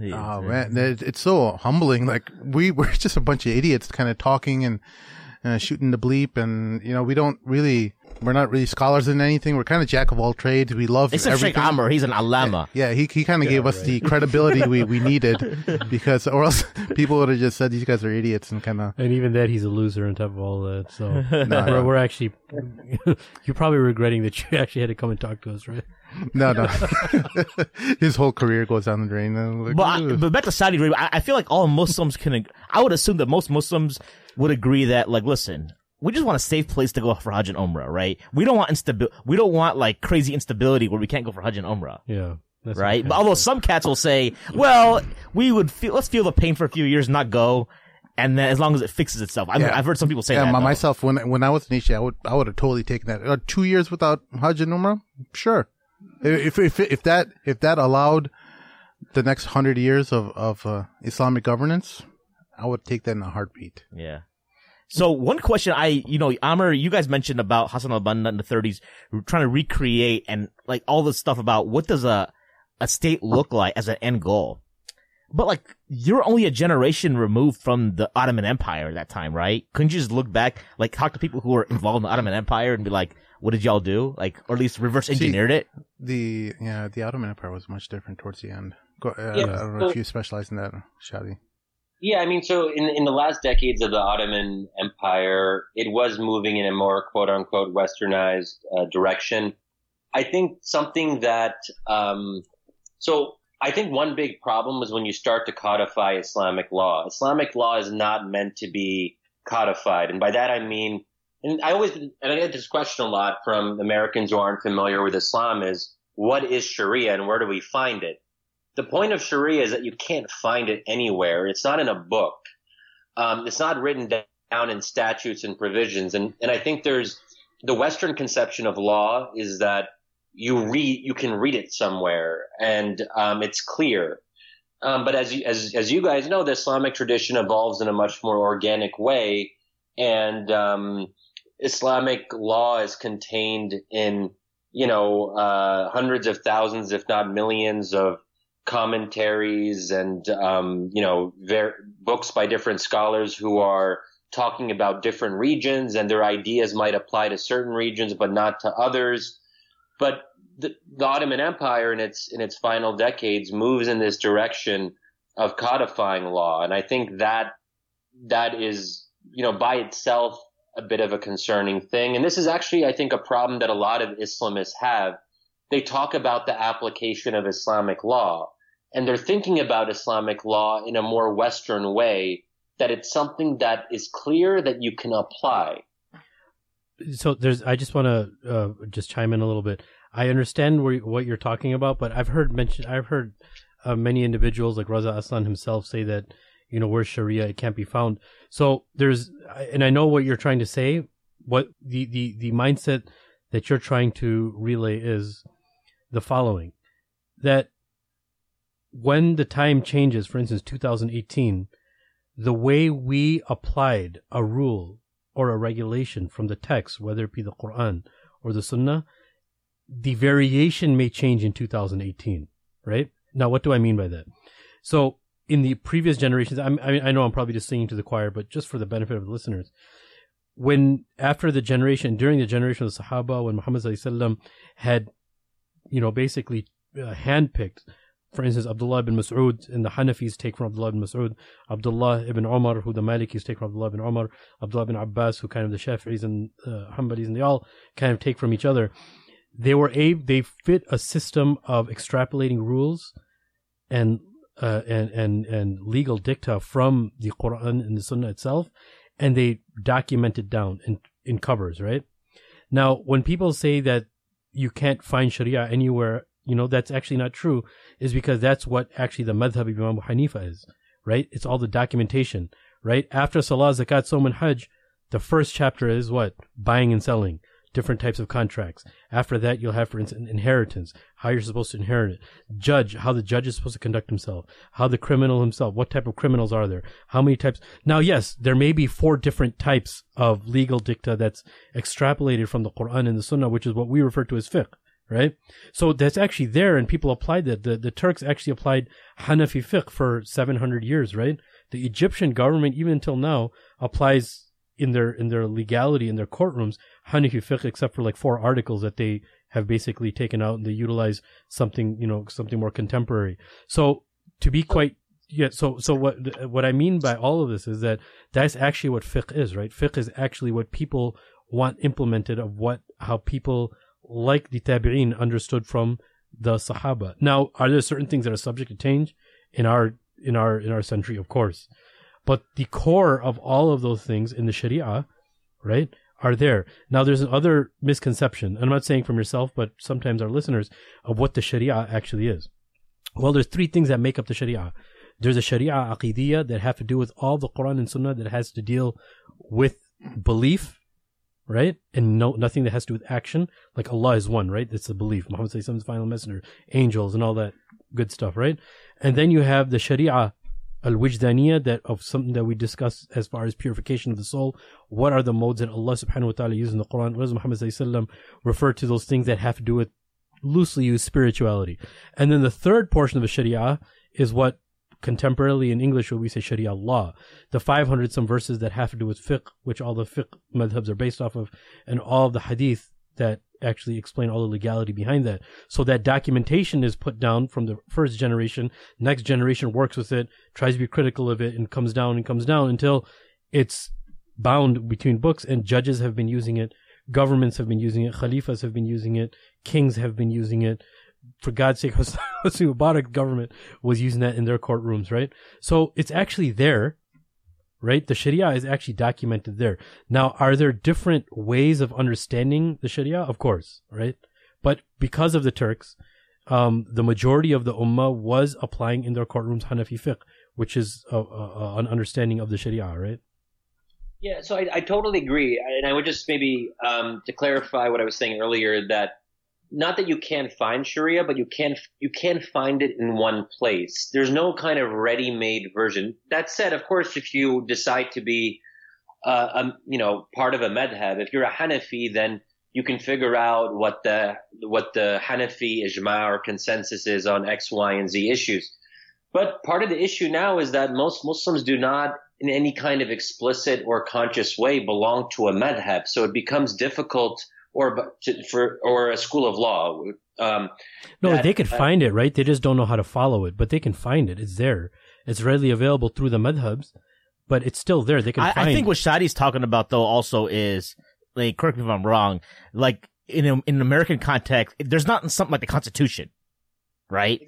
Oh man, it's so humbling. Like we we're just a bunch of idiots, kind of talking and uh, shooting the bleep, and you know we don't really, we're not really scholars in anything. We're kind of jack of all trades. We love Except Sheikh. Amir, he's an alama. Yeah, he he kind of gave us the credibility we, we needed because, or else people would have just said these guys are idiots and kind of. And even that, he's a loser on top of all that. So No, we're, no. we're actually, you're probably regretting that you actually had to come and talk to us, right? No, no. His whole career goes down the drain. Like, But, I, but back to Saudi Arabia, I, I feel like all Muslims can. ag- I would assume that most Muslims would agree that, like, listen, we just want a safe place to go for Hajj and Umrah, right? We don't want instabil. We don't want like crazy instability where we can't go for Hajj and Umrah, Yeah. That's right? But although some cats will say, well, we would feel let's feel the pain for a few years, not go, and then as long as it fixes itself. I mean, Yeah. I've heard some people say yeah, that. my, though. myself when when I was in Asia, I would I would have totally taken that. Uh, two years without Hajj and Umrah, sure. If if if that if that allowed the next hundred years of of uh, Islamic governance, I would take that in a heartbeat. Yeah. So one question I, you know, Amir, you guys mentioned about Hassan al-Banna in the 30s, trying to recreate and like all this stuff about what does a, a state look like as an end goal. But like, you're only a generation removed from the Ottoman Empire at that time, right? Couldn't you just look back, like talk to people who were involved in the Ottoman Empire and be like, what did y'all do? Like, or at least reverse engineered it? The yeah, the Ottoman Empire was much different towards the end. Go, uh, Yeah, I don't know if you specialize in that, Shadi. Yeah, I mean, so in in the last decades of the Ottoman Empire, it was moving in a more quote unquote westernized uh, direction. I think something that um, so I think one big problem is when you start to codify Islamic law. Islamic law is not meant to be codified, and by that I mean, and I always and I get this question a lot from Americans who aren't familiar with Islam: is what is Sharia and where do we find it? the point of Sharia is that you can't find it anywhere. It's not in a book. Um, it's not written down in statutes and provisions. And, and I think there's the Western conception of law is that you read, you can read it somewhere and, um, it's clear. Um, but as you, as, as you guys know, the Islamic tradition evolves in a much more organic way. And, um, Islamic law is contained in, you know, uh, hundreds of thousands, if not millions of commentaries and um, you know ver- books by different scholars who are talking about different regions and their ideas might apply to certain regions but not to others. But the, the Ottoman Empire in its in its final decades moves in this direction of codifying law. And I think that that is you know by itself a bit of a concerning thing. And this is actually I think a problem that a lot of Islamists have. They talk about the application of Islamic law and they're thinking about Islamic law in a more Western way, that it's something that is clear that you can apply. so there's i just want to uh, just chime in a little bit. I understand where, what you're talking about but i've heard mention i've heard uh, many individuals like Reza Aslan himself say that you know where's sharia it can't be found so there's and i know what you're trying to say what the the the mindset that you're trying to relay is the following that when the time changes for instance 2018 the way we applied a rule or a regulation from the text, whether it be the Quran or the Sunnah, the variation may change in 2018, right? Now, what do I mean by that? So, in the previous generations, I, I know I'm probably just singing to the choir, but just for the benefit of the listeners, when after the generation, during the generation of the Sahaba, when Muhammad had, you know, basically uh, handpicked, for instance, Abdullah ibn Mas'ud and the Hanafis take from Abdullah ibn Mas'ud, Abdullah ibn Umar, who the Malikis take from Abdullah ibn Umar, Abdullah ibn Abbas, who kind of the Shafi'is and uh, Hanbalis, and they all kind of take from each other. They were able, they fit a system of extrapolating rules and uh, and and and legal dicta from the Quran and the Sunnah itself, and they document it down in in covers. Right now, when people say that you can't find Sharia anywhere, you know that's actually not true. Is because that's what actually the madhab of Imam Hanifa is. Right? It's all the documentation. Right after Salah, Zakat, Som, and Hajj, the first chapter is what buying and selling different types of contracts. After that, you'll have, for instance, inheritance, how you're supposed to inherit it. Judge, how the judge is supposed to conduct himself. How the criminal himself, what type of criminals are there? How many types? Now, yes, there may be four different types of legal dicta that's extrapolated from the Quran and the Sunnah, which is what we refer to as fiqh. Right? So that's actually there and people applied that. The, the Turks actually applied Hanafi fiqh for 700 years, right? The Egyptian government, even until now, applies in their in their legality in their courtrooms Hanafi except for like four articles that they have basically taken out and they utilize something you know something more contemporary. So to be quite yeah, so so what what I mean by all of this is that that's actually what fiqh is, right? Fiqh is actually what people want implemented of what how people like the tabi'in understood from the sahaba. Now, are there certain things that are subject to change in our in our in our century? Of course, but the core of all of those things in the Sharia, right, are there. Now, there's another misconception. I'm not saying from yourself, but sometimes our listeners of what the Sharia actually is. Well, there's three things that make up the Sharia. There's a Sharia aqidiyah that have to do with all the Quran and Sunnah that has to deal with belief, right? And no, nothing that has to do with action. Like Allah is one, right? That's the belief. Muhammad is the final messenger, angels, and all that good stuff, right? And then you have the Sharia al-wijdaniyah that of something that we discuss as far as purification of the soul. What are the modes that Allah subhanahu wa ta'ala uses in the Quran? What does Muhammad sallallahu refer to those things that have to do with loosely used spirituality? And then the third portion of the Sharia is what contemporarily in English we say Sharia law. The 500 some verses that have to do with fiqh, which all the fiqh madhabs are based off of, and all the hadith that actually explain all the legality behind that. So that documentation is put down from the first generation. Next generation works with it, tries to be critical of it, and comes down and comes down until it's bound between books. And judges have been using it, governments have been using it, khalifas have been using it, kings have been using it. For God's sake, Hosni Mubarak government was using that in their courtrooms, right? So it's actually there right? The Sharia is actually documented there. Now, are there different ways of understanding the Sharia? Of course, right? But because of the Turks, um, the majority of the Ummah was applying in their courtrooms Hanafi fiqh, which is a, a, an understanding of the Sharia, right? Yeah, so I, I totally agree, and I would just maybe um, to clarify what I was saying earlier that not that you can't find Sharia, but you can you can find it in one place. There's no kind of ready-made version. That said, of course, if you decide to be, uh, a, you know, part of a madhab, if you're a Hanafi, then you can figure out what the what the Hanafi ijma or consensus is on X, Y, and Z issues. But part of the issue now is that most Muslims do not, in any kind of explicit or conscious way, belong to a madhab. So it becomes difficult or to, for or a school of law. Um, no, that, they could uh, find it, right? They just don't know how to follow it, but they can find it. It's there. It's readily available through the madhabs, but it's still there. They can I, find. I think what Shadi's talking about though also is, like, correct me if I'm wrong, like in a, in an American context, there's not something like the Constitution, right?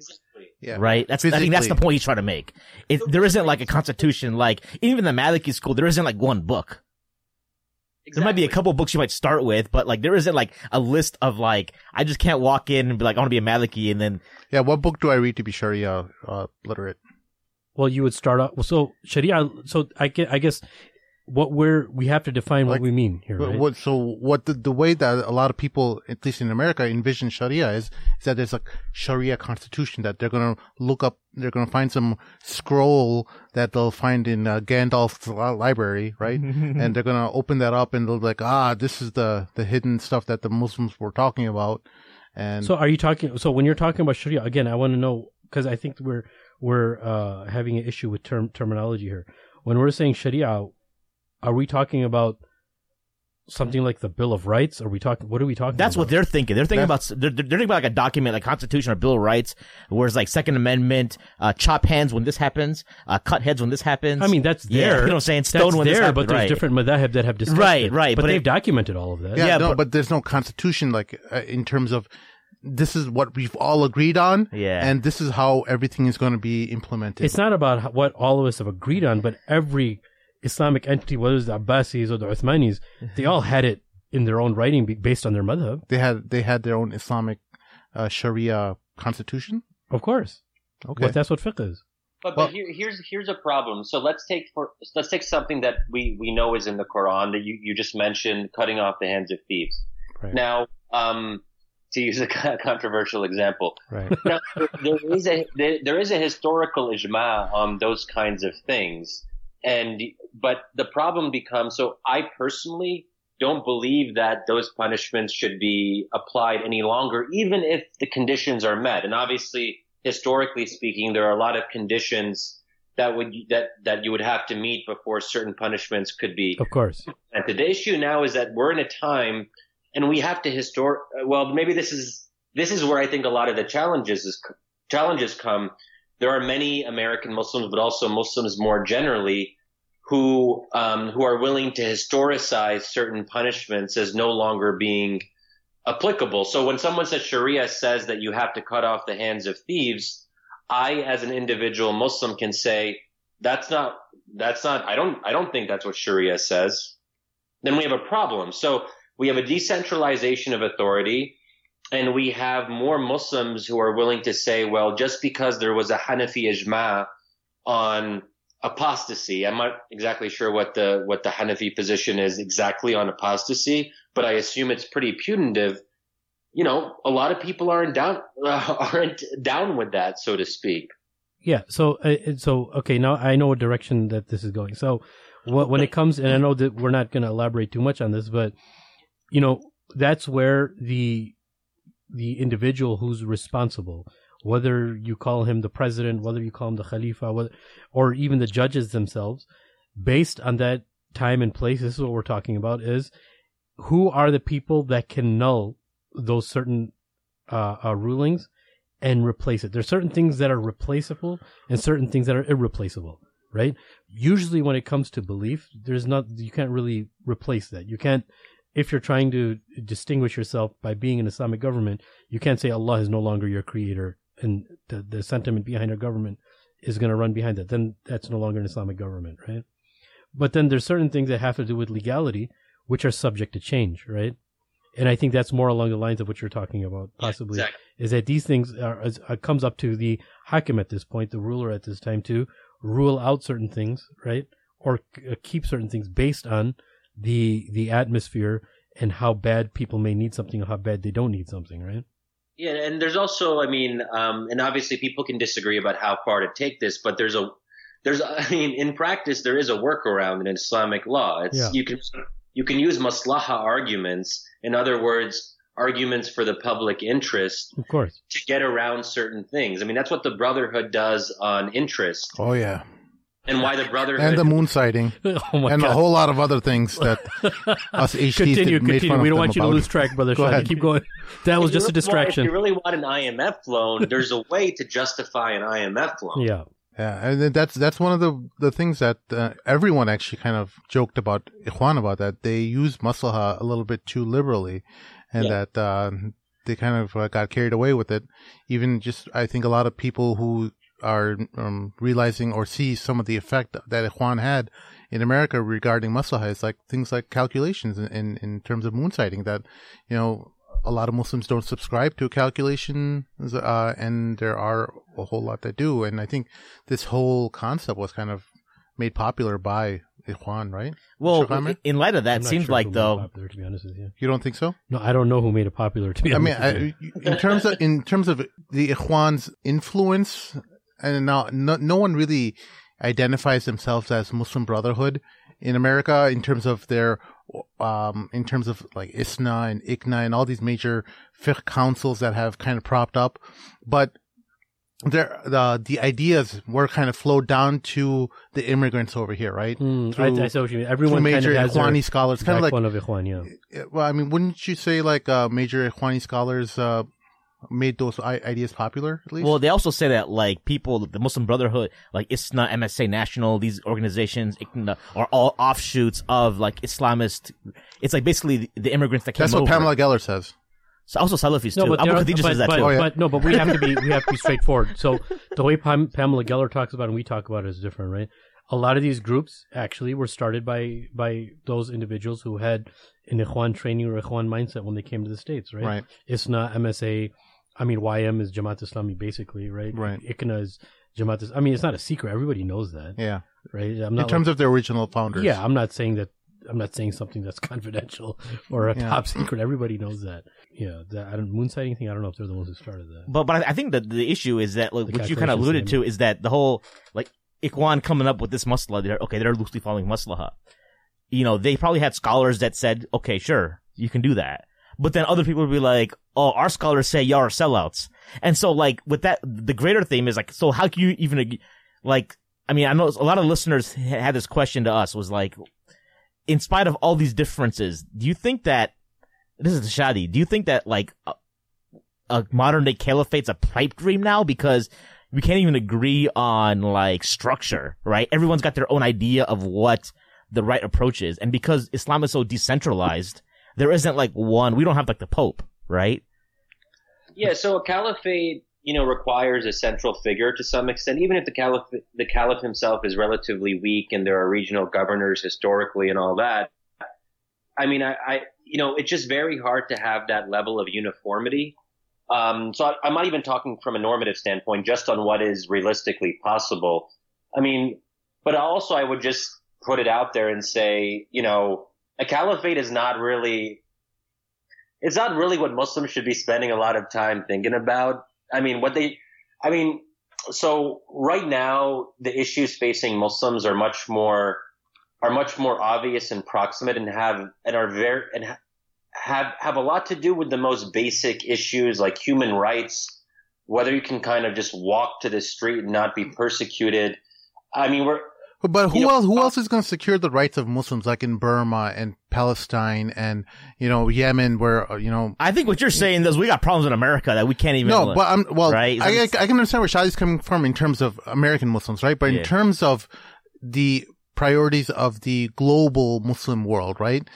Yeah. Right. That's I think that's the point he's trying to make. It, there isn't like a constitution, like even the Maliki school. There isn't like one book. There might be a Exactly. couple books you might start with, but like there isn't like a list of like I just can't walk in and be like I want to be a Maliki and then Yeah, what book do I read to be Sharia uh, literate? well, you would start off. Well, so Sharia. So I guess, I guess what we're we have to define what we mean here, right? What, so what the, the way that a lot of people, at least in America, envision Sharia is, is that there's a Sharia constitution that they're going to look up, they're going to find some scroll that they'll find in uh, Gandalf's library, right? and they're going to open that up and they'll be like, ah, this is the, the hidden stuff that the Muslims were talking about. And So are you talking? So when you're talking about Sharia again, I want to know because I think we're we're uh, having an issue with term terminology here. When we're saying Sharia, are we talking about something like the Bill of Rights? Are we talking? What are we talking? that's about? what they're thinking. They're thinking about they're, they're thinking about like a document like Constitution or Bill of Rights, where it's like Second Amendment, uh, chop hands when this happens, uh, cut heads when this happens. I mean, that's Yeah, there. you know what I'm saying? Stone That's when this there, happened, but there's right. different madhab that have discussed Right, it. right, But, but they've it- documented all of that. yeah, yeah, no, but- but, there's no constitution like uh, in terms of this is what we've all agreed on. Yeah. And this is how everything is going to be implemented. It's not about what all of us have agreed on, but every Islamic entity, whether it's the Abbasis or the Uthmanis, they all had it in their own writing based on their madhab. they had, they had their own Islamic, uh, Sharia constitution. Of course. Okay. What, that's what fiqh is. But, Well- but here, here's here's a problem. So let's take for let's take something that we, we know is in the Quran that you, you just mentioned, cutting off the hands of thieves. Right. Now, um, to use a controversial example, Right. now, there is a there, there is a historical ijma on those kinds of things, and but the problem becomes so I personally don't believe that those punishments should be applied any longer, even if the conditions are met. And obviously, historically speaking, there are a lot of conditions that would that that you would have to meet before certain punishments could be Of course. and the issue now is that we're in a time, and we have to historic. Well, maybe this is this is where I think a lot of the challenges is challenges come. There are many American Muslims, but also Muslims more generally, who um, who are willing to historicize certain punishments as no longer being applicable. So when someone says Sharia says that you have to cut off the hands of thieves, I, as an individual Muslim, can say that's not that's not. I don't I don't think that's what Sharia says. Then we have a problem. So we have a decentralization of authority. And we have more Muslims who are willing to say, well, just because there was a Hanafi ijma on apostasy, I'm not exactly sure what the what the Hanafi position is exactly on apostasy, but I assume it's pretty punitive. You know, a lot of people aren't down uh, aren't down with that, so to speak. Yeah. So, uh, so okay. Now I know what direction that this is going. So, what, when it comes, and I know that we're not going to elaborate too much on this, but you know, that's where the the individual who's responsible, whether you call him the president, whether you call him the Khalifa, or even the judges themselves, based on that time and place, this is what we're talking about, is who are the people that can null those certain uh, uh, rulings and replace it. There's certain things that are replaceable and certain things that are irreplaceable, right? Usually when it comes to belief, there's not, you can't really replace that. You can't, if you're trying to distinguish yourself by being an Islamic government, you can't say Allah is no longer your creator and the, the sentiment behind our government is going to run behind that. Then that's no longer an Islamic government, right? But then there's certain things that have to do with legality, which are subject to change, right? And I think that's more along the lines of what you're talking about, possibly, Exactly. is that these things are, is, uh, comes up to the hakim at this point, the ruler at this time, to rule out certain things, right? Or uh, keep certain things based on the the atmosphere and how bad people may need something or how bad they don't need something, right? Yeah, and there's also, I mean, um, and obviously people can disagree about how far to take this, but there's a, there's, I mean, in practice there is a workaround in Islamic law. It's Yeah. you can you can use maslaha arguments, in other words, arguments for the public interest Of course. to get around certain things. I mean, that's what the Brotherhood does on interest, Oh yeah, and why the Brotherhood and the moon sighting, oh my and god. a whole lot of other things that us HTs continue, did- made continue. fun We don't them want you to lose track, brother. Go ahead. Keep going. That was If just a really want- distraction. if you really want an IMF loan, there's a way to justify an IMF loan. Yeah. Yeah, and that's that's one of the the things that uh, everyone actually kind of joked about Ikhwan about that they use maslaha a little bit too liberally, and Yeah. that uh, they kind of uh, got carried away with it. Even just I think a lot of people who are um, realizing or see some of the effect that Ikhwan had in America regarding maslaha is like things like calculations in, in, in terms of moon sighting that you know a lot of Muslims don't subscribe to calculations, uh, and there are a whole lot that do. And I think this whole concept was kind of made popular by Ikhwan, right? Well, Sheikh in light of that, I'm seems sure like who made it though. popular, to be honest with you. You don't think so? No, I don't know who made it popular. To be I honest, mean, with I, in terms of in terms of the Ikhwan's influence, and now no, no one really identifies themselves as Muslim Brotherhood in America in terms of their um in terms of like ISNA and ICNA and all these major fiqh councils that have kind of propped up, but there the the ideas were kind of flowed down to the immigrants over here, right? Hmm, Through- I, I see what you mean. Everyone kind major of has their Ikhwani scholars, kind of like backbone of Ikhwan, yeah, Well, I mean, wouldn't you say like uh, major Ikhwani scholars uh, made those ideas popular at least? Well, they also say that like people, the Muslim Brotherhood, like ISNA, MSA National, these organizations are all offshoots of like Islamist. It's like basically the, the immigrants that came That's what over. Pamela Geller says. So also Salafis No, too. but, Abu there are- Khadija but, says that but, too. Oh, yeah. but no, but we have to be we have to be straightforward. So the way Pam, Pamela Geller talks about it and we talk about it is different, right? A lot of these groups actually were started by by those individuals who had an Ikhwan training or Ikhwan mindset when they came to the states, right? Right. ISNA, MSA, I mean YM is Jamaat Islami basically, right? Right. ICNA is Jamaat. Is, I mean, it's not a secret. Everybody knows that, Yeah. right? I'm In not terms of the original founders. yeah, I'm not saying that. I'm not saying something that's confidential or a Yeah. top secret. Everybody knows that. Yeah, the I don't, moon sighting thing. I don't know if they're the ones who started that. But but I think that the issue is that like, what you kind of alluded thing. to is that the whole like Ikhwan coming up with this masla, they're okay, they're loosely following maslaha. You know, they probably had scholars that said, okay, sure, you can do that. But then other people would be like, oh, our scholars say y'all are sellouts. And so like with that, the greater theme is like, so how can you even like I mean, I know a lot of listeners had this question to us was like, in spite of all these differences, do you think that this is the Shadi? Do you think that like a, a modern day caliphate's a pipe dream now because we can't even agree on like structure, right? Everyone's got their own idea of what the right approach is, and because Islam is so decentralized, there isn't like one. We don't have like the Pope, right? Yeah, so a caliphate, you know, requires a central figure to some extent. Even if the caliph, the caliph himself is relatively weak, and there are regional governors historically and all that. I mean, I, I you know, it's just very hard to have that level of uniformity. Um, so I, I'm not even talking from a normative standpoint, just on what is realistically possible. I mean, but also I would just put it out there and say, you know, a caliphate is not really it's not really what Muslims should be spending a lot of time thinking about. I mean, what they, I mean, so right now the issues facing Muslims are much more, are much more obvious and proximate and have, and are very, and have, have a lot to do with the most basic issues like human rights, whether you can kind of just walk to the street and not be persecuted. I mean, we're, but who you know, else? Who else is going to secure the rights of Muslims, like in Burma and Palestine and you know Yemen, where uh, you know? I think what you're saying is we got problems in America that we can't even. No, but I'm well. Right? I, I, I, can understand where Shadi's coming from in terms of American Muslims, right? But yeah. in terms of the priorities of the global Muslim world, right?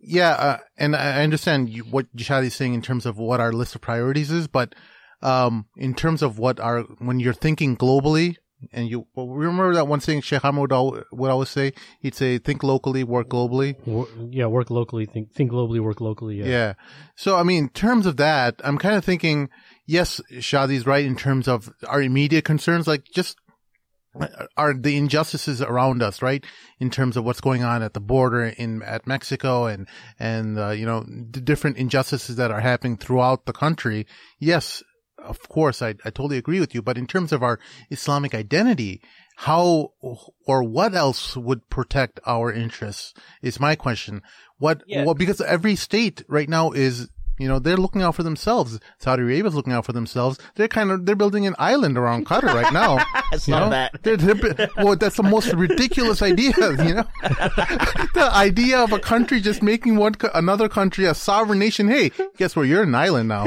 Yeah, uh, and I understand you, what Shadi's saying in terms of what our list of priorities is, but um, in terms of what our when you're thinking globally, and you well, remember that one thing Sheikh Ahmed would always say? He'd say, "Think locally, work globally." yeah, work locally. Think think globally, work locally. Yeah. yeah. So I mean, in terms of that, I'm kind of thinking, yes, Shadi's right in terms of our immediate concerns, like just are the injustices around us, right? In terms of what's going on at the border in at Mexico and and uh, you know the different injustices that are happening throughout the country. Yes, of course, I, I totally agree with you. But in terms of our Islamic identity, how or what else would protect our interests is my question. What, yeah. well, because every state right now is you know, they're looking out for themselves. Saudi Arabia's looking out for themselves. They're kind of, they're building an island around Qatar right now. you know? that. They're, they're, well, that's the most ridiculous idea, you know? the idea of a country just making one, another country a sovereign nation. Hey, guess what? You're an island now.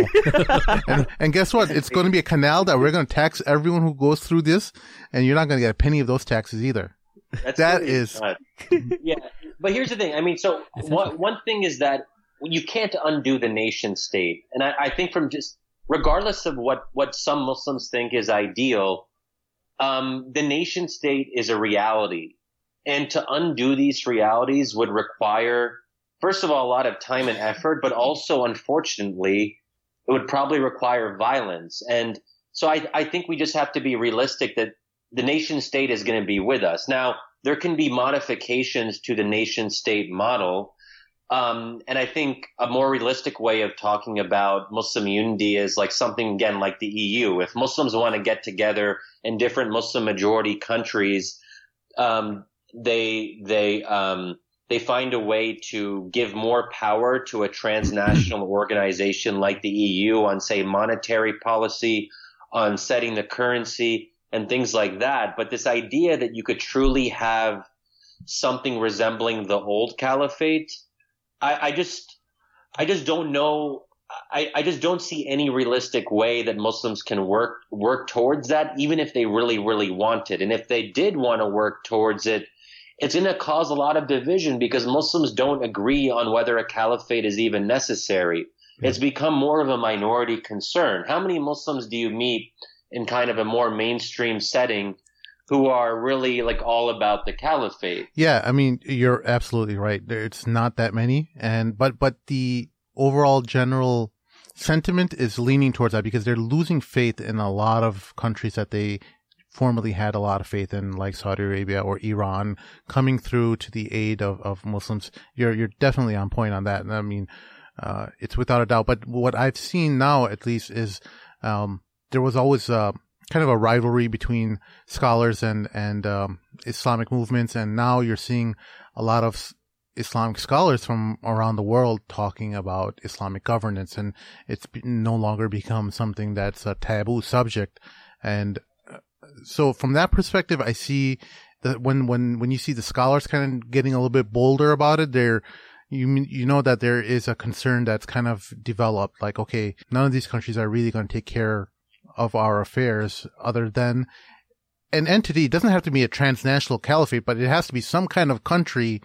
and, and guess what? It's going to be a canal that we're going to tax everyone who goes through this, and you're not going to get a penny of those taxes either. That's that is. yeah. But here's the thing. I mean, so one thing is that you can't undo the nation state. And I, I, think from just, regardless of what, what some Muslims think is ideal, um, the nation state is a reality. And to undo these realities would require, first of all, a lot of time and effort, but also, unfortunately, it would probably require violence. And so I, I think we just have to be realistic that the nation state is going to be with us. Now, there can be modifications to the nation state model um, and I think a more realistic way of talking about Muslim unity is like something again like the EU. If Muslims want to get together in different Muslim majority countries, um, they they um, they find a way to give more power to a transnational organization like the EU on say monetary policy, on setting the currency and things like that. But this idea that you could truly have something resembling the old caliphate I, I just, I just don't know. I, I just don't see any realistic way that Muslims can work work towards that, even if they really, really want it. And if they did want to work towards it, it's going to cause a lot of division because Muslims don't agree on whether a caliphate is even necessary. Mm-hmm. It's become more of a minority concern. How many Muslims do you meet in kind of a more mainstream setting who are really like all about the caliphate. Yeah, I mean, you're absolutely right. It's not that many, and but but the overall general sentiment is leaning towards that because they're losing faith in a lot of countries that they formerly had a lot of faith in, like Saudi Arabia or Iran, coming through to the aid of, of Muslims. You're you're definitely on point on that. And I mean, uh, it's without a doubt. But what I've seen now, at least, is um, there was always uh, kind of a rivalry between scholars and and um, Islamic movements, and now you're seeing a lot of Islamic scholars from around the world talking about Islamic governance, and it's no longer become something that's a taboo subject. And uh, so from that perspective, I see that when, when, when you see the scholars kind of getting a little bit bolder about it, they're, you you know that there is a concern that's kind of developed. Like, okay, none of these countries are really going to take care of our affairs other than an entity. It doesn't have to be a transnational caliphate, but it has to be some kind of country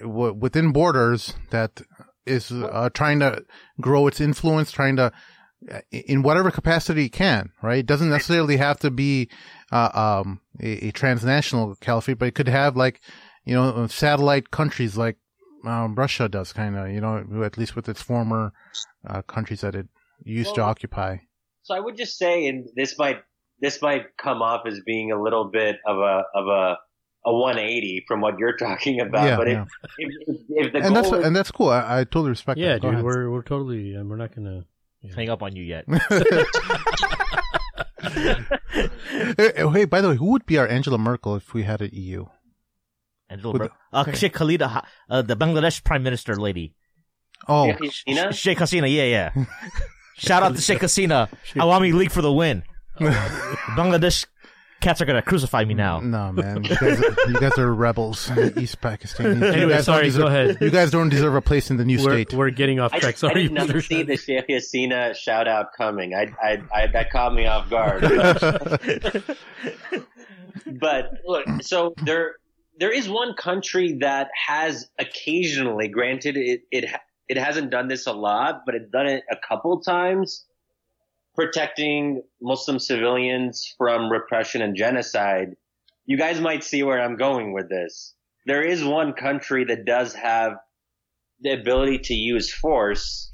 w- within borders that is uh, trying to grow its influence, trying to in whatever capacity it can, right? It doesn't necessarily have to be uh, um, a, a, transnational caliphate, but it could have like, you know, satellite countries like um, Russia does, kind of, you know, at least with its former uh, countries that it used well, to occupy. So I would just say, and this might this might come off as being a little bit of a of a a 180 from what you're talking about. Yeah, but yeah. If, if, if, the and that's is, and that's cool. I, I totally respect. Yeah, that. dude, we're we're totally. and we're not gonna yeah. hang up on you yet. hey, by the way, who would be our Angela Merkel if we had an EU? Angela Merkel, uh, Sheikh Khalida, uh, the Bangladesh Prime Minister lady. Oh, Sheikh Hasina, yeah, yeah. Shout out to Sheikh Hasina. Awami League for the win. Oh, Bangladesh cats are gonna crucify me now. No, man, you guys, are, you guys are rebels, East Pakistan. anyway, sorry, deserve, go ahead. You guys don't deserve a place in the new we're, state. We're getting off track. I, sorry, I did not see the Sheikh uh, Hasina shout out coming. I, I, I, that caught me off guard. but look, so there, there is one country that has occasionally, granted, it, it, it hasn't done this a lot, but it's done it a couple times protecting Muslim civilians from repression and genocide, you guys might see where I'm going with this. There is one country that does have the ability to use force.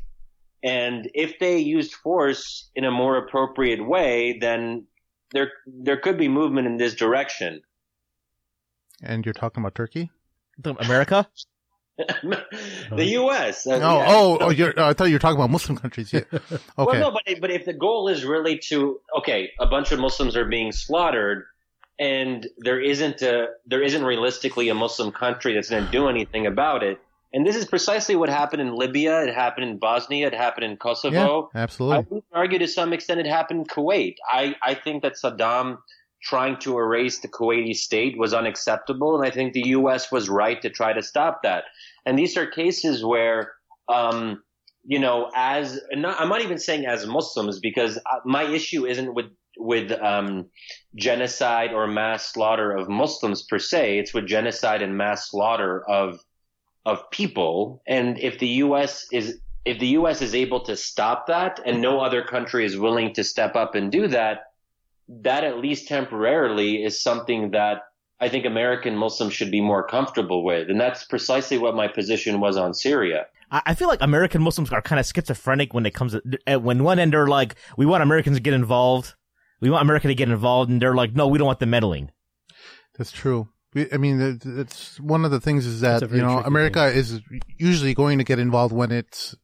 And if they used force in a more appropriate way, then there, there could be movement in this direction. And you're talking about Turkey? America? the U.S. Uh, oh, yeah. oh, oh you're, I thought you were talking about Muslim countries. Yeah. Okay. well, no, but but if the goal is really to okay, a bunch of Muslims are being slaughtered, and there isn't a there isn't realistically a Muslim country that's going to do anything about it. And this is precisely what happened in Libya. It happened in Bosnia. It happened in Kosovo. Yeah, absolutely. I would argue to some extent it happened in Kuwait. I, I think that Saddam trying to erase the Kuwaiti state was unacceptable, and I think the U.S. was right to try to stop that. And these are cases where, um, you know, as not, I'm not even saying as Muslims because uh, my issue isn't with with um, genocide or mass slaughter of Muslims per se. It's with genocide and mass slaughter of of people. And if the U.S. is if the U.S. is able to stop that, and no other country is willing to step up and do that, that at least temporarily is something that I think American Muslims should be more comfortable with. And that's precisely what my position was on Syria. I feel like American Muslims are kind of schizophrenic when it comes to, eh, when one end they're like, we want Americans to get involved. We want America to get involved. And they're like, no, we don't want the meddling. That's true. I mean, it's one of the things is that, you know, America thing. is usually going to get involved when it's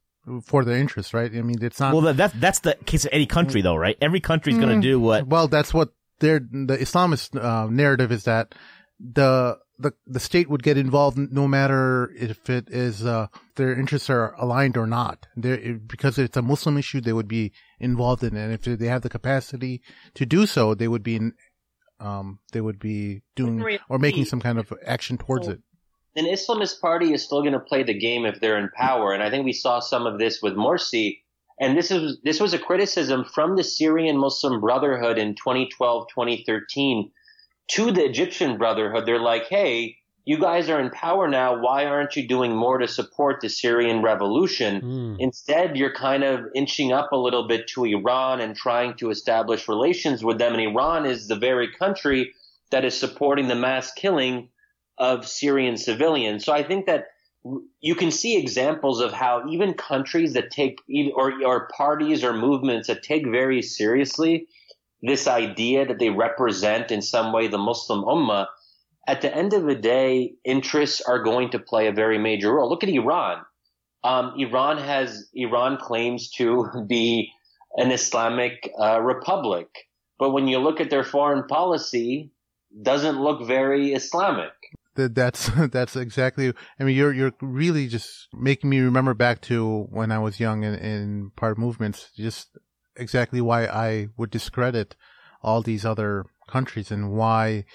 for their interest, right? I mean, it's not. Well, that's that's the case of any country, though, right? Every country is mm, going to do what. Well, that's what their the Islamist uh, narrative is that the the the state would get involved no matter if it is uh, their interests are aligned or not. They're, because it's a Muslim issue, they would be involved in it. And if they have the capacity to do so, they would be in, um, they would be doing or making some kind of action towards it an Islamist party is still going to play the game if they're in power. And I think we saw some of this with Morsi. And this is this was a criticism from the Syrian Muslim Brotherhood in 2012, 2013 to the Egyptian Brotherhood. They're like, hey, you guys are in power now. Why aren't you doing more to support the Syrian revolution? Mm. Instead, you're kind of inching up a little bit to Iran and trying to establish relations with them. And Iran is the very country that is supporting the mass killing of Syrian civilians. So I think that you can see examples of how even countries that take or, or parties or movements that take very seriously this idea that they represent in some way the Muslim Ummah, at the end of the day, interests are going to play a very major role. Look at Iran. Um, Iran has Iran claims to be an Islamic uh, republic, but when you look at their foreign policy, doesn't look very Islamic that that's that's exactly. I mean, you're you're really just making me remember back to when I was young in, in part movements. Just exactly why I would discredit all these other countries and why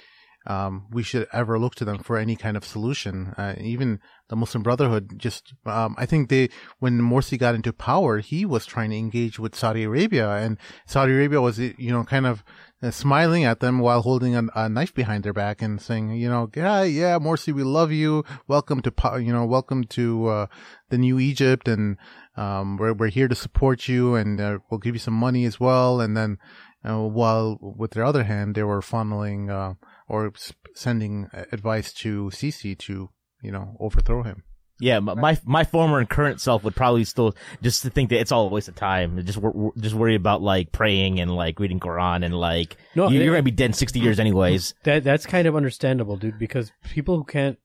um, we should ever look to them for any kind of solution. Uh, even the Muslim Brotherhood, just um, I think they when Morsi got into power, he was trying to engage with Saudi Arabia, and Saudi Arabia was you know kind of smiling at them while holding a, a, knife behind their back and saying, you know, yeah, yeah, Morsi, we love you. Welcome to, you know, welcome to uh, the new Egypt, and um, we're we're here to support you, and uh, we'll give you some money as well. And then, uh, while with their other hand, they were funneling uh, or sending advice to Sisi to, you know, overthrow him. Yeah, my my former and current self would probably still just to think that it's all a waste of time. Just just worry about like praying and like reading Quran and like no, you, are gonna be dead in sixty years anyways. That that's kind of understandable, dude. Because people who can't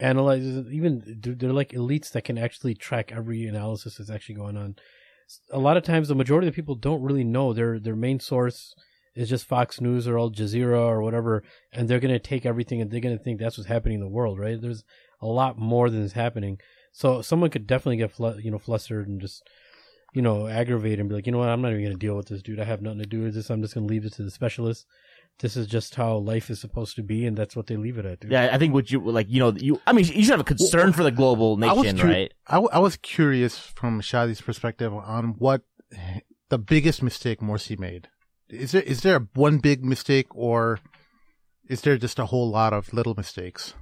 analyze, even they're like elites that can actually track every analysis that's actually going on. A lot of times, the majority of the people don't really know their their main source is just Fox News or Al Jazeera or whatever, and they're gonna take everything and they're gonna think that's what's happening in the world, right? There's a lot more than is happening. So someone could definitely get fl- you know flustered and just you know aggravate and be like, you know what, I'm not even gonna deal with this dude. I have nothing to do with this. I'm just gonna leave it to the specialists. This is just how life is supposed to be, and that's what they leave it at. Dude. Yeah, I think what you like, you know, you. I mean, you should have a concern well, for the global nation, cu- right? I, w- I was curious from Shadi's perspective on what the biggest mistake Morsi made. Is there is there one big mistake, or is there just a whole lot of little mistakes?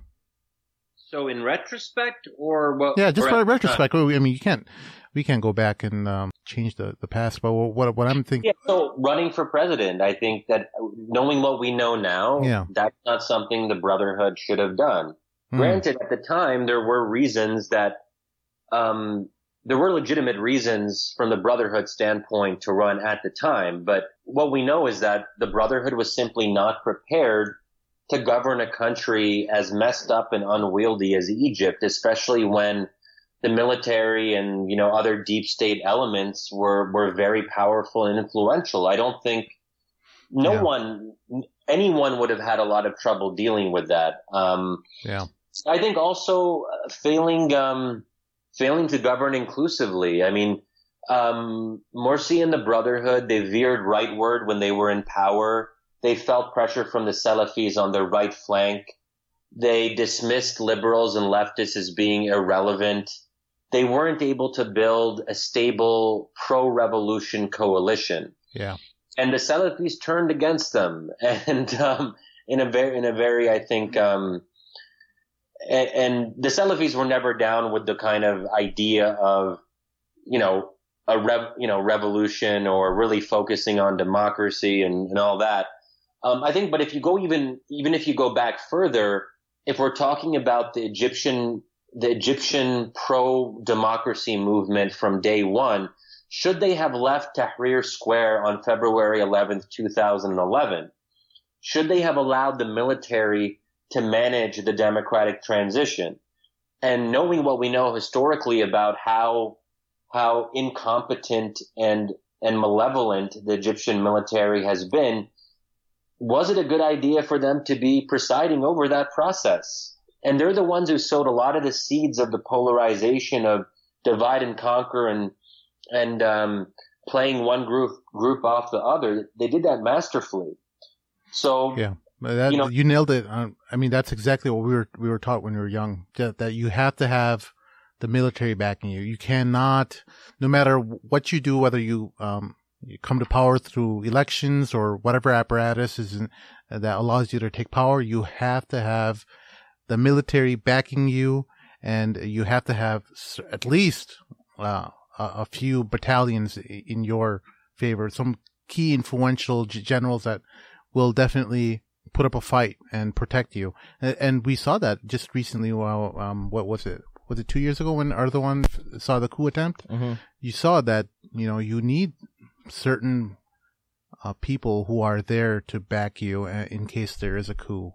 So in retrospect, or what? Yeah, just for retrospect. I mean, you can't we can't go back and um, change the, the past. But what what I'm thinking. Yeah. So running for president, I think that knowing what we know now, yeah. that's not something the Brotherhood should have done. Mm. Granted, at the time there were reasons that, um, there were legitimate reasons from the Brotherhood standpoint to run at the time. But what we know is that the Brotherhood was simply not prepared to govern a country as messed up and unwieldy as Egypt, especially when the military and, you know, other deep state elements were, were very powerful and influential. I don't think no yeah. one, anyone would have had a lot of trouble dealing with that. Um, yeah. I think also uh, failing, um, failing to govern inclusively. I mean, um, Morsi and the Brotherhood, they veered rightward when they were in power. They felt pressure from the Salafis on their right flank. They dismissed liberals and leftists as being irrelevant. They weren't able to build a stable pro-revolution coalition. Yeah. And the Salafis turned against them. And, um, in a very, in a very, I think, um, and, and the Salafis were never down with the kind of idea of, you know, a rev, you know, revolution or really focusing on democracy and, and all that. Um, I think, but if you go even, even if you go back further, if we're talking about the Egyptian, the Egyptian pro-democracy movement from day one, should they have left Tahrir Square on February 11th, 2011? Should they have allowed the military to manage the democratic transition? And knowing what we know historically about how, how incompetent and, and malevolent the Egyptian military has been, was it a good idea for them to be presiding over that process? And they're the ones who sowed a lot of the seeds of the polarization of divide and conquer and and um, playing one group group off the other. They did that masterfully. So yeah, that, you know, you nailed it. Um, I mean, that's exactly what we were we were taught when we were young. That, that you have to have the military backing you. You cannot, no matter what you do, whether you um, you come to power through elections or whatever apparatus is in, uh, that allows you to take power, you have to have the military backing you, and you have to have at least uh, a few battalions in your favor, some key influential generals that will definitely put up a fight and protect you. And we saw that just recently. While um, what was it? Was it two years ago when Erdogan saw the coup attempt? Mm-hmm. You saw that you know you need certain uh, people who are there to back you uh, in case there is a coup.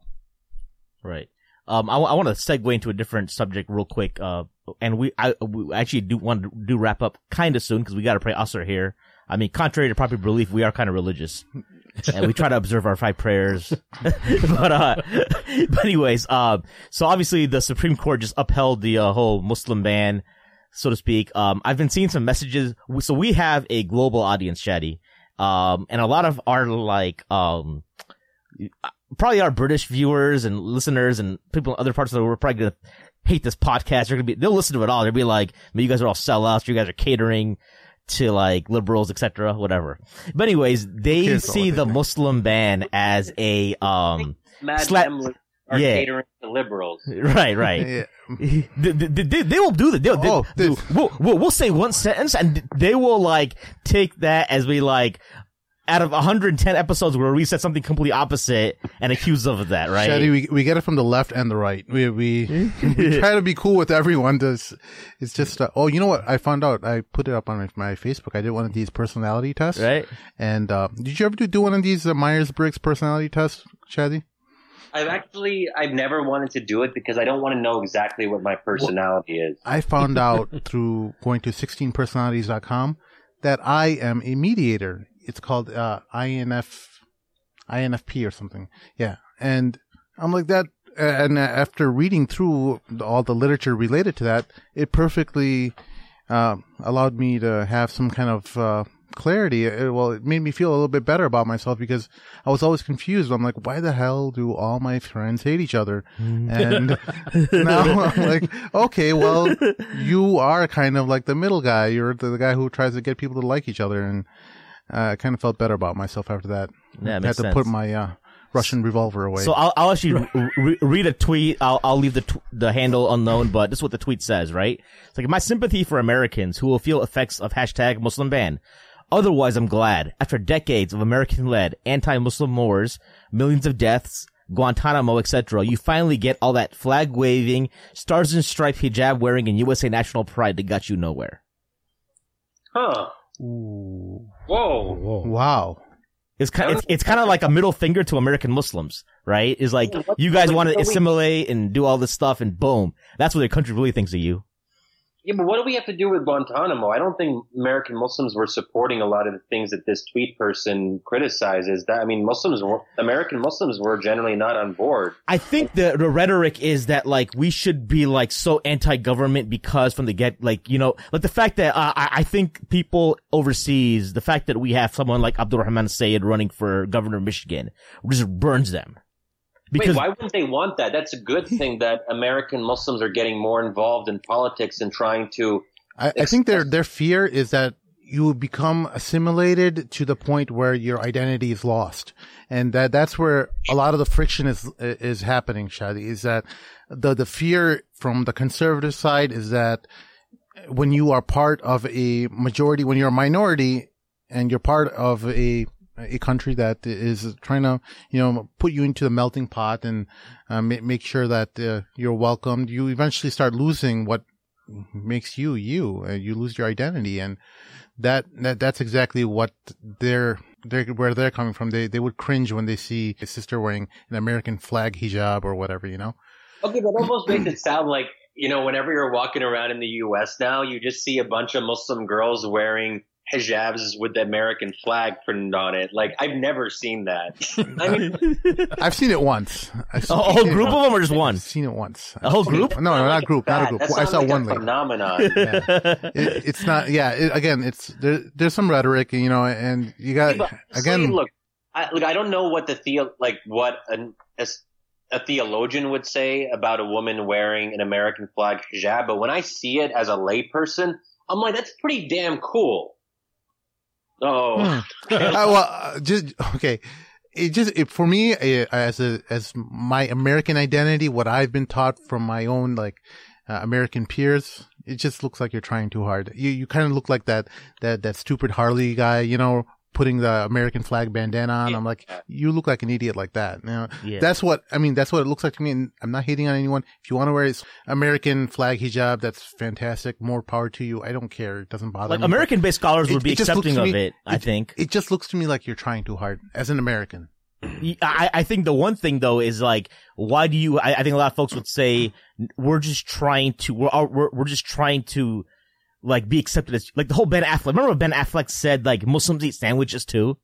Right. Um, I, w- I want to segue into a different subject real quick. Uh, and we, I, we actually do want to do wrap up kind of soon because we got to pray Asr here. I mean, contrary to popular belief, we are kind of religious, and we try to observe our five prayers. but uh, but anyways, uh, so obviously the Supreme Court just upheld the uh, whole Muslim ban so to speak. Um, I've been seeing some messages. So we have a global audience, Shadi. Um, and a lot of our like, um, probably our British viewers and listeners and people in other parts of the world are probably gonna hate this podcast. They're gonna be, they'll listen to it all. They'll be like, "Man, you guys are all sellouts. You guys are catering to like liberals, etc., whatever. But anyways, they cares see the? Muslim ban as a, um, Mad Slap- Emily are Yeah. catering to liberals. right, right. Yeah. they, they, they, they will do that. They'll, they, Oh, this- we'll, we'll, we'll say one sentence and they will like take that as we like, out of 110 episodes where we said something completely opposite and accuse us of that, right? Shadi, we we get it from the left and the right. We we, we try to be cool with everyone. Does it's just uh, oh you know what I found out I put it up on my, my Facebook. I did one of these personality tests. right? And uh, did you ever do, do one of these uh, Myers Briggs personality tests, Shadi? I've actually I've never wanted to do it because I don't want to know exactly what my personality is. I found out through going to 16personalities.com that I am a mediator. It's called uh, INF, INFP or something. Yeah. And I'm like that. And after reading through all the literature related to that, it perfectly uh, allowed me to have some kind of uh, clarity. It, well, it made me feel a little bit better about myself because I was always confused. I'm like, why the hell do all my friends hate each other? And now I'm like, okay, well, you are kind of like the middle guy. You're the, the guy who tries to get people to like each other. And uh, I kind of felt better about myself after that. Yeah, I had to sense. put my uh, Russian revolver away. So I'll, I'll actually re- read a tweet. I'll, I'll leave the tw- the handle unknown, but this is what the tweet says, right? It's like my sympathy for Americans who will feel effects of hashtag Muslim ban. Otherwise, I'm glad. After decades of American-led anti-Muslim wars, millions of deaths, Guantanamo, etc., you finally get all that flag-waving, stars and stripes hijab wearing, and USA national pride that got you nowhere. Huh. Ooh. Whoa. Whoa. wow. It's kind, it's, it's kind of like a middle finger to American Muslims, right? Is like, Yeah, you guys want to assimilate and do all this stuff and boom. That's what their country really thinks of you. Yeah, but what do we have to do with Guantanamo? I don't think American Muslims were supporting a lot of the things that this tweet person criticizes. That I mean, Muslims, were, American Muslims were generally not on board. I think the, the rhetoric is that like we should be like so anti-government because from the get, like, you know, like the fact that uh, I, I think people overseas, the fact that we have someone like Abdurrahman Sayed running for governor of Michigan just burns them. Because Wait, why wouldn't they want that? That's a good thing that American Muslims are getting more involved in politics and trying to. I, I think their their fear is that you become assimilated to the point where your identity is lost, and that that's where a lot of the friction is is happening. Shadi is that the the fear from the conservative side is that when you are part of a majority, when you're a minority, and you're part of a a country that is trying to, you know, put you into the melting pot and uh, ma- make sure that uh, you're welcomed, you eventually start losing what makes you you. Uh, you lose your identity, and that, that that's exactly what they're they're where they're coming from. They they would cringe when they see a sister wearing an American flag hijab or whatever, you know. Okay, that almost makes it sound like you know, whenever you're walking around in the U.S. now, you just see a bunch of Muslim girls wearing hijabs with the American flag printed on it. Like I've never seen that. I mean, I've seen it once. I've a whole it- group of them or just I've one? seen it once. A whole group? No, no, not group, not a group. That I saw like one a lady. phenomenon. it, it's not yeah it, again it's there, there's some rhetoric you know and you got But, again see, look, I, look, I don't know what the theo like what an, a, a theologian would say about a woman wearing an American flag hijab, but when I see it as a layperson, I'm like, that's pretty damn cool. Oh. Uh, well uh, just okay. It just it, for me uh, as a as my american identity what i've been taught from my own like uh, american peers it just looks like you're trying too hard. You you kind of look like that that that stupid harley guy you know putting the american flag bandana on i'm like you look like an idiot like that you know Yeah. that's what i mean that's what it looks like to me and i'm not hating on anyone if you want to wear this american flag hijab that's fantastic more power to you i don't care it doesn't bother like me American-based scholars It- would be it just looks accepting of me- it. I think. it just looks to me like you're trying too hard as an American. I, I think the one thing though is like, why do you? I, I think a lot of folks would say we're just trying to we're we're we're just trying to like be accepted as like the whole Ben Affleck. Remember when Ben Affleck said like Muslims eat sandwiches too?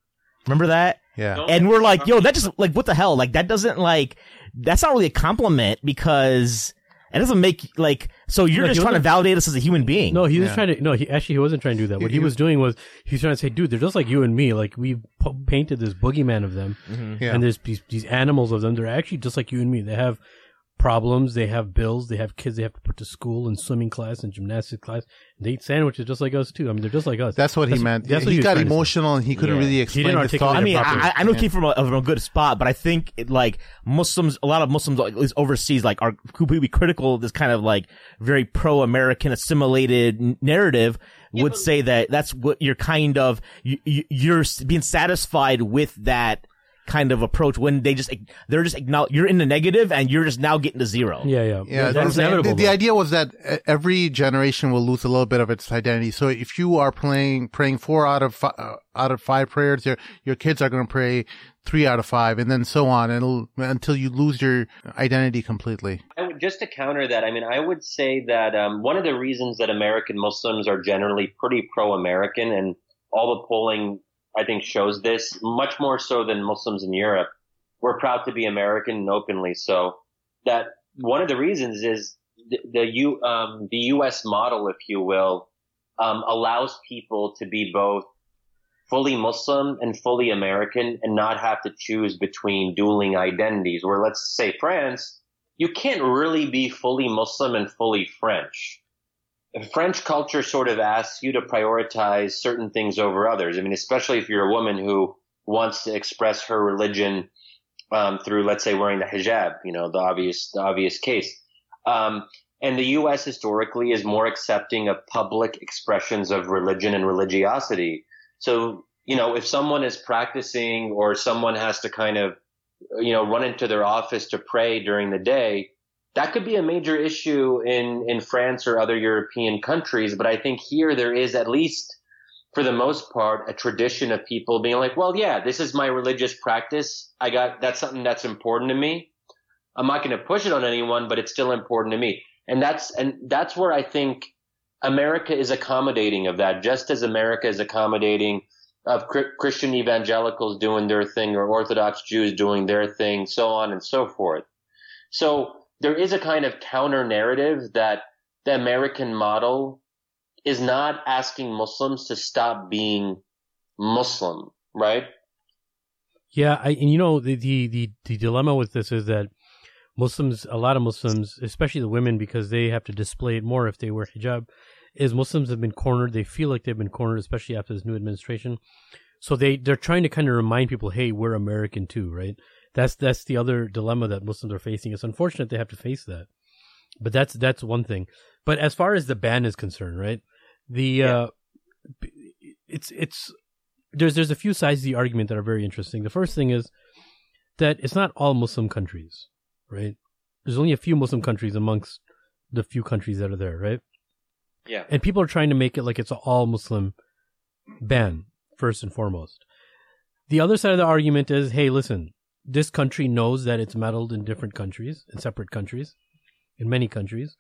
Remember that? Yeah. No. And we're like, yo, that just like what the hell? Like that doesn't like that's not really a compliment because it doesn't make like So you're No, just trying to validate us as a human being. No, he was Yeah. trying to. No, he actually he wasn't trying to do that. What He- he, he was was- doing was he was trying to say, dude, they're just like you and me. Like we po- painted this boogeyman of them, mm-hmm. Yeah. and there's these, these animals of them. They're actually just like you and me. They have problems. They have bills. They have kids. They have to put to school and swimming class and gymnastics class. They eat sandwiches just like us too. I mean, they're just like us. That's what he meant. That's what he got trying to say. emotional and he couldn't Yeah. really He explain didn't his thought. I mean. I, I know Yeah. it came from a, from a good spot, but I think it, like Muslims, a lot of Muslims, at least overseas, like are completely critical of this kind of like very pro-American assimilated n- narrative. Yeah, would but- say that that's what you're kind of you, you, you're being satisfied with that kind of approach when they just they're just acknowledge you're in the negative and you're just now getting to zero. yeah, yeah, Yeah, That's the- inevitable. The, the idea was that every generation will lose a little bit of its identity. So if you are playing praying four out of fi- uh, out of five prayers, your your kids are going to pray three out of five, and then so on, and until you lose your identity completely. Would, just to counter that, I mean, I would say that um, one of the reasons that American Muslims are generally pretty pro-American, and all the polling I think shows this much more so than Muslims in Europe. We're proud to be American and openly so. That one of the reasons is the, the U um, the U.S. model, if you will, um, allows people to be both fully Muslim and fully American and not have to choose between dueling identities. Where let's say France, you can't really be fully Muslim and fully French. French culture sort of asks you to prioritize certain things over others. I mean, especially if you're a woman who wants to express her religion um, through, let's say, wearing the hijab. You know, the obvious, the obvious case. Um, and the U.S. historically is more accepting of public expressions of religion and religiosity. So, you know, if someone is practicing or someone has to kind of, you know, run into their office to pray during the day, that could be a major issue in, in France or other European countries. But I think here there is at least, for the most part, a tradition of people being like, well, yeah, this is my religious practice. I got, that's something that's important to me. I'm not going to push it on anyone, but it's still important to me. And that's, and that's where I think America is accommodating of that, just as America is accommodating of Christian evangelicals doing their thing or Orthodox Jews doing their thing, so on and so forth. So there is a kind of counter narrative that the American model is not asking Muslims to stop being Muslim, right? Yeah, I, and you know the, the the the dilemma with this is that Muslims, a lot of Muslims, especially the women, because they have to display it more if they wear hijab, is Muslims have been cornered. They feel like they've been cornered, especially after this new administration. So they they're trying to kind of remind people, hey, we're American too, right? That's that's the other dilemma that Muslims are facing. It's unfortunate they have to face that, but that's that's one thing. But as far as the ban is concerned, right? The uh, it's it's there's there's a few sides of the argument that are very interesting. The first thing is that it's not all Muslim countries, right? There's only a few Muslim countries amongst the few countries that are there, right? Yeah. And people are trying to make it like it's an all Muslim ban, first and foremost. The other side of the argument is, hey, listen, this country knows that it's meddled in different countries, in separate countries, in many countries.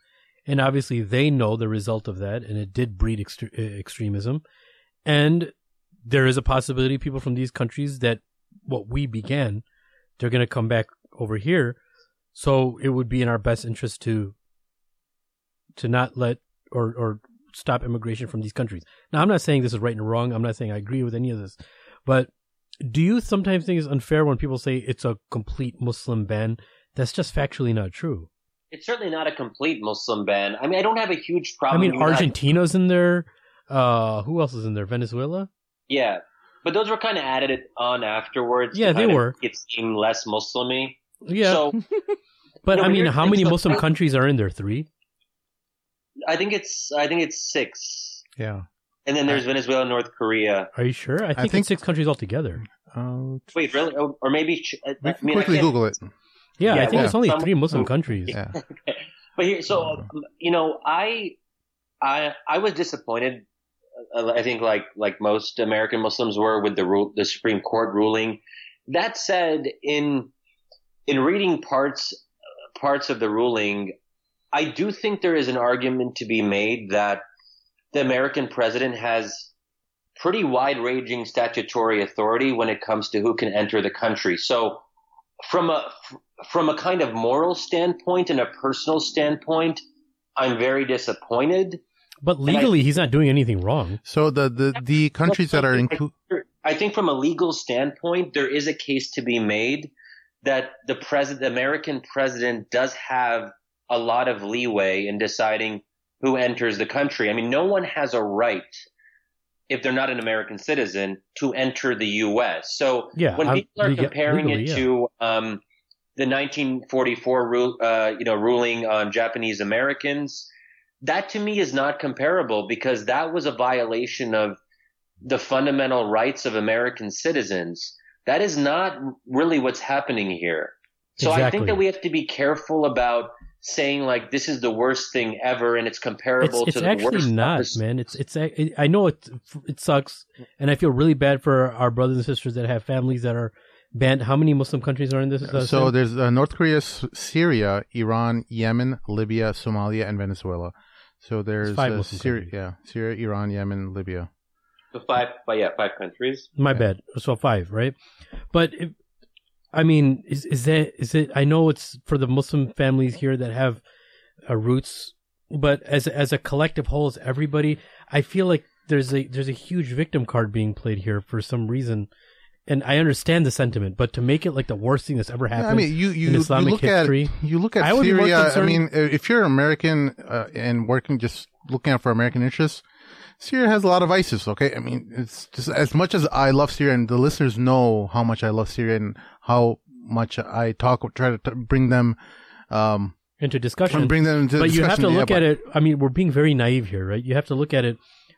And obviously they know the result of that, and it did breed extre- uh, extremism. And there is a possibility people from these countries that what we began, they're going to come back over here. So it would be in our best interest to to not let or or stop immigration from these countries. Now, I'm not saying this is right and wrong. I'm not saying I agree with any of this, but do you sometimes think it's unfair when people say it's a complete Muslim ban? That's just factually not true. It's certainly not a complete Muslim ban. I mean, I don't have a huge problem. I mean, You have- Argentina's in there. Uh, who else is in there? Venezuela. yeah, but those were kind of added on afterwards. Yeah, they were. make It seemed less Muslimy. Yeah, So but no, I mean, how many thing, so- Muslim countries are in there? Three. I think it's I think it's six, Yeah. and then there's Venezuela, and North Korea. Are you sure? I think, think- it's six countries altogether. Uh, Wait, really? Or, or maybe ch- I we can mean, quickly can't- Google it. Yeah, Yeah, I think well, it's only some- three Muslim countries. Yeah. But here, so um, you know, I, I, I was disappointed. uh, I think, like like most American Muslims were with the rule, the Supreme Court ruling. That said, in in reading parts parts of the ruling, I do think there is an argument to be made that the American president has pretty wide ranging statutory authority when it comes to who can enter the country. So, from a from a kind of moral standpoint and a personal standpoint, I'm very disappointed. But legally, I, he's not doing anything wrong. So the the, the countries that are included. I think from a legal standpoint, there is a case to be made that the president, the American president, does have a lot of leeway in deciding who enters the country. I mean, no one has a right if they're not an American citizen to enter the U.S. So yeah, when people are comparing legally, it yeah. to um, the 1944 rule, uh, you know, ruling on Japanese Americans, that to me is not comparable because that was a violation of the fundamental rights of American citizens. That is not really what's happening here. So exactly. I think that we have to be careful about saying like this is the worst thing ever and it's comparable it's, to it's the worst. It's actually not, man. It's it's I know it it sucks, and I feel really bad for our brothers and sisters that have families that are banned. How many Muslim countries are in this? Uh, so there's uh, North Korea, Syria, Iran, Yemen, Libya, Somalia, and Venezuela. So there's five uh, Syria, yeah, Syria, Iran, Yemen, Libya. So five, but yeah, five countries. My yeah. bad. So five, right? But if, I mean, is is that is it? I know it's for the Muslim families here that have uh, roots, but as as a collective whole, as everybody, I feel like there's a there's a huge victim card being played here for some reason. And I understand the sentiment, but to make it like the worst thing that's ever happened yeah, I mean, you, you, in Islamic you look history, at, you look at I Syria. I mean, if you're American uh, and working just looking out for American interests, Syria has a lot of ISIS, okay? I mean, it's just as much as I love Syria, and the listeners know how much I love Syria and how much I talk, try to bring them, um, into discussion. Bring them into but discussion. you have to yeah, look at it. I mean, we're being very naive here, right? You have to look at it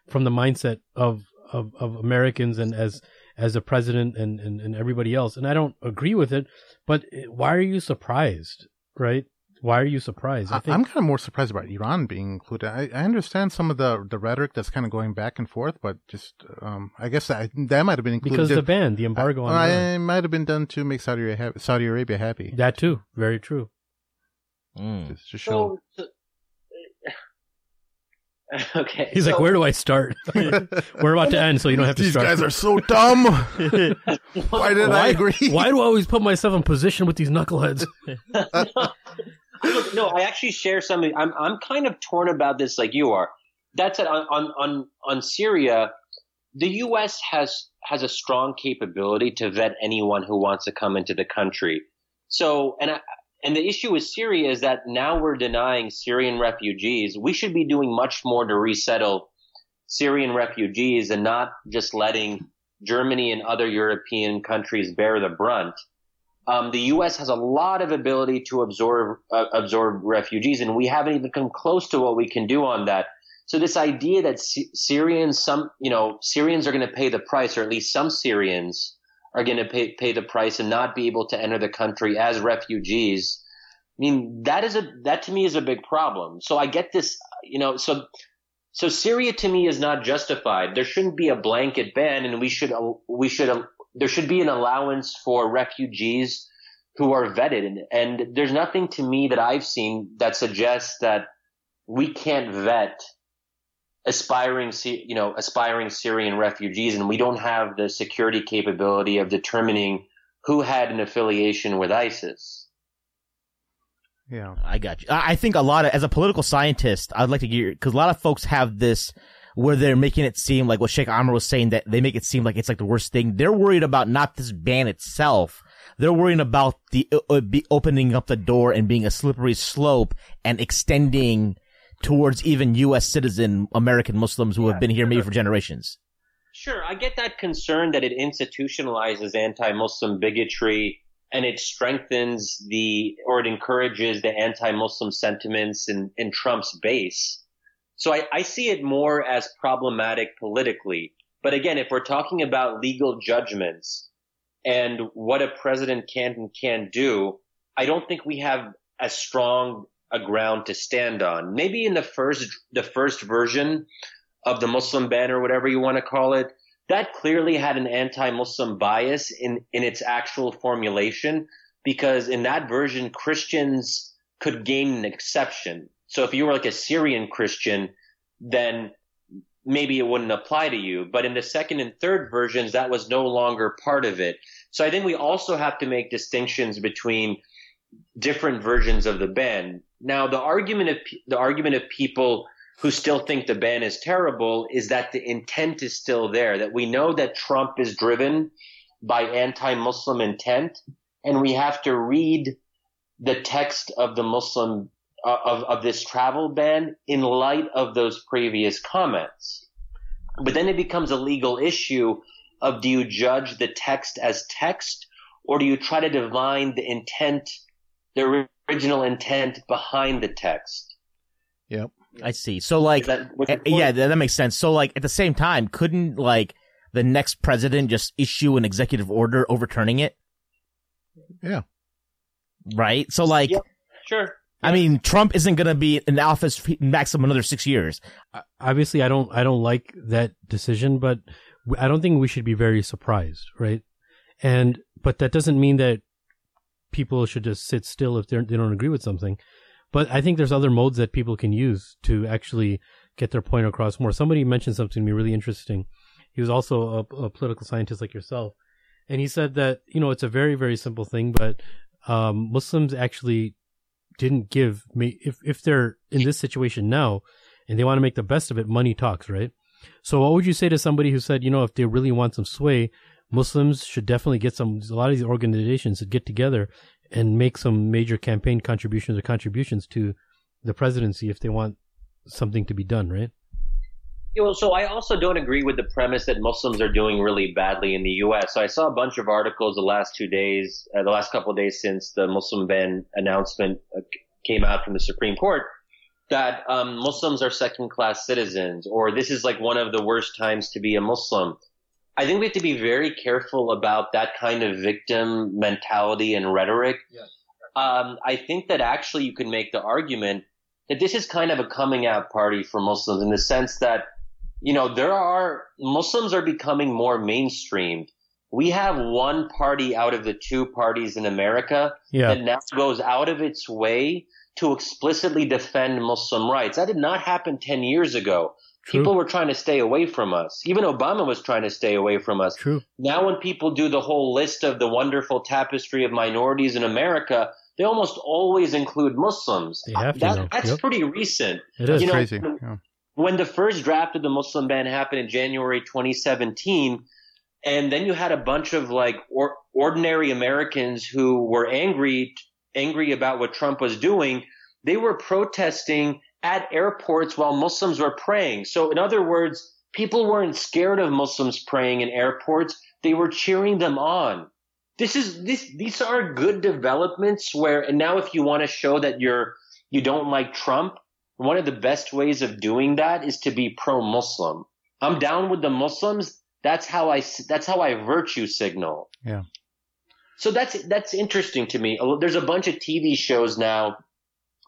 from the mindset of, of, of Americans and as, as a president and, and, and everybody else. And I don't agree with it, but why are you surprised, right? Why are you surprised? I am kind of more surprised about Iran being included. I, I, understand some of the the rhetoric that's kind of going back and forth, but just um, I guess that that might have been included because the ban, the embargo I, on I, might have been done to make Saudi Arabia, Saudi Arabia happy. That too, very true. Mm. Just to show. So, so, okay. He's so, like, where do I start? We're about to end, so you don't have to These start. guys are so dumb. why did why, I agree? Why do I always put myself in position with these knuckleheads? no, I actually share something. I'm I'm kind of torn about this, like you are. That's it. On on on, on Syria, the U.S. has has a strong capability to vet anyone who wants to come into the country. So, and I, and the issue with Syria is that now we're denying Syrian refugees. We should be doing much more to resettle Syrian refugees and not just letting Germany and other European countries bear the brunt. Um, the U.S. has a lot of ability to absorb uh, absorb refugees, and we haven't even come close to what we can do on that. So this idea that Syrians, some you know, Syrians are going to pay the price, or at least some Syrians are going to pay pay the price and not be able to enter the country as refugees. I mean, that is a that to me is a big problem. So I get this, you know, so so Syria to me is not justified. There shouldn't be a blanket ban, and we should we should there should be an allowance for refugees who are vetted. And, and there's nothing to me that I've seen that suggests that we can't vet aspiring, you know, aspiring Syrian refugees, and we don't have the security capability of determining who had an affiliation with ISIS. Yeah, I got you. I think a lot of, as a political scientist, I'd like to get because a lot of folks have this where they're making it seem like what Sheikh Amir was saying that they make it seem like it's like the worst thing. They're worried about not this ban itself. They're worrying about the uh, opening up the door and being a slippery slope and extending towards even U.S. citizen American Muslims who yeah, have been here maybe for generations. Sure, I get that concern that it institutionalizes anti-Muslim bigotry and it strengthens the or it encourages the anti-Muslim sentiments in, in Trump's base. So I, I see it more as problematic politically. But again, if we're talking about legal judgments and what a president can and can't do, I don't think we have as strong a ground to stand on. Maybe in the first, the first version of the Muslim ban or whatever you want to call it, that clearly had an anti-Muslim bias in, in its actual formulation because in that version, Christians could gain an exception. So if you were like a Syrian Christian, then maybe it wouldn't apply to you. But in the second and third versions, that was no longer part of it. So I think we also have to make distinctions between different versions of the ban. Now, the argument of the argument of people who still think the ban is terrible is that the intent is still there. That we know that Trump is driven by anti-Muslim intent, and we have to read the text of the Muslim uh, of of this travel ban in light of those previous comments. But then it becomes a legal issue of do you judge the text as text or do you try to divine the intent, the original intent behind the text? Yep. I see. So like, That- uh, yeah, that, that makes sense. So like, at the same time, couldn't like the next president just issue an executive order overturning it? Yeah. Right. So like, Yep. Sure. I mean, Trump isn't going to be in office maximum another six years. obviously I don't I don't like that decision, but I don't think we should be very surprised, right? And but that doesn't mean that people should just sit still if they they don't agree with something. But I think there's other modes that people can use to actually get their point across more. Somebody mentioned something to me really interesting. He was also a, a political scientist like yourself, and he said that you know it's a very very simple thing, but um, Muslims actually didn't give me if if they're in this situation now and they want to make the best of it, money talks, right? So what would you say to somebody who said, you know, if they really want some sway, Muslims should definitely get some, a lot of these organizations to get together and make some major campaign contributions or contributions to the presidency if they want something to be done, right? Yeah, well, so I also don't agree with the premise that Muslims are doing really badly in the U.S. So I saw a bunch of articles the last two days, uh, the last couple of days since the Muslim ban announcement uh, came out from the Supreme Court, that um, Muslims are second-class citizens, or this is like one of the worst times to be a Muslim. I think we have to be very careful about that kind of victim mentality and rhetoric. Um, I think that actually you can make the argument that this is kind of a coming out party for Muslims in the sense that you know, there are Muslims are becoming more mainstreamed. We have one party out of the two parties in America Yeah. that now goes out of its way to explicitly defend Muslim rights. That did not happen 10 years ago. True. People were trying to stay away from us. Even Obama was trying to stay away from us. True. Now when people do the whole list of the wonderful tapestry of minorities in America, they almost always include Muslims. They have to That- That's Yep. pretty recent It is. You know, Crazy. Yeah. When the first draft of the Muslim ban happened in January 2017, and then you had a bunch of like or, ordinary Americans who were angry, angry about what Trump was doing. They were protesting at airports while Muslims were praying. So in other words, people weren't scared of Muslims praying in airports. They were cheering them on. This is this these are good developments where and now if you want to show that you're you don't like Trump, one of the best ways of doing that is to be pro-Muslim. I'm down with the Muslims. That's how I that's how I virtue signal. Yeah. So that's that's interesting to me. There's a bunch of TV shows now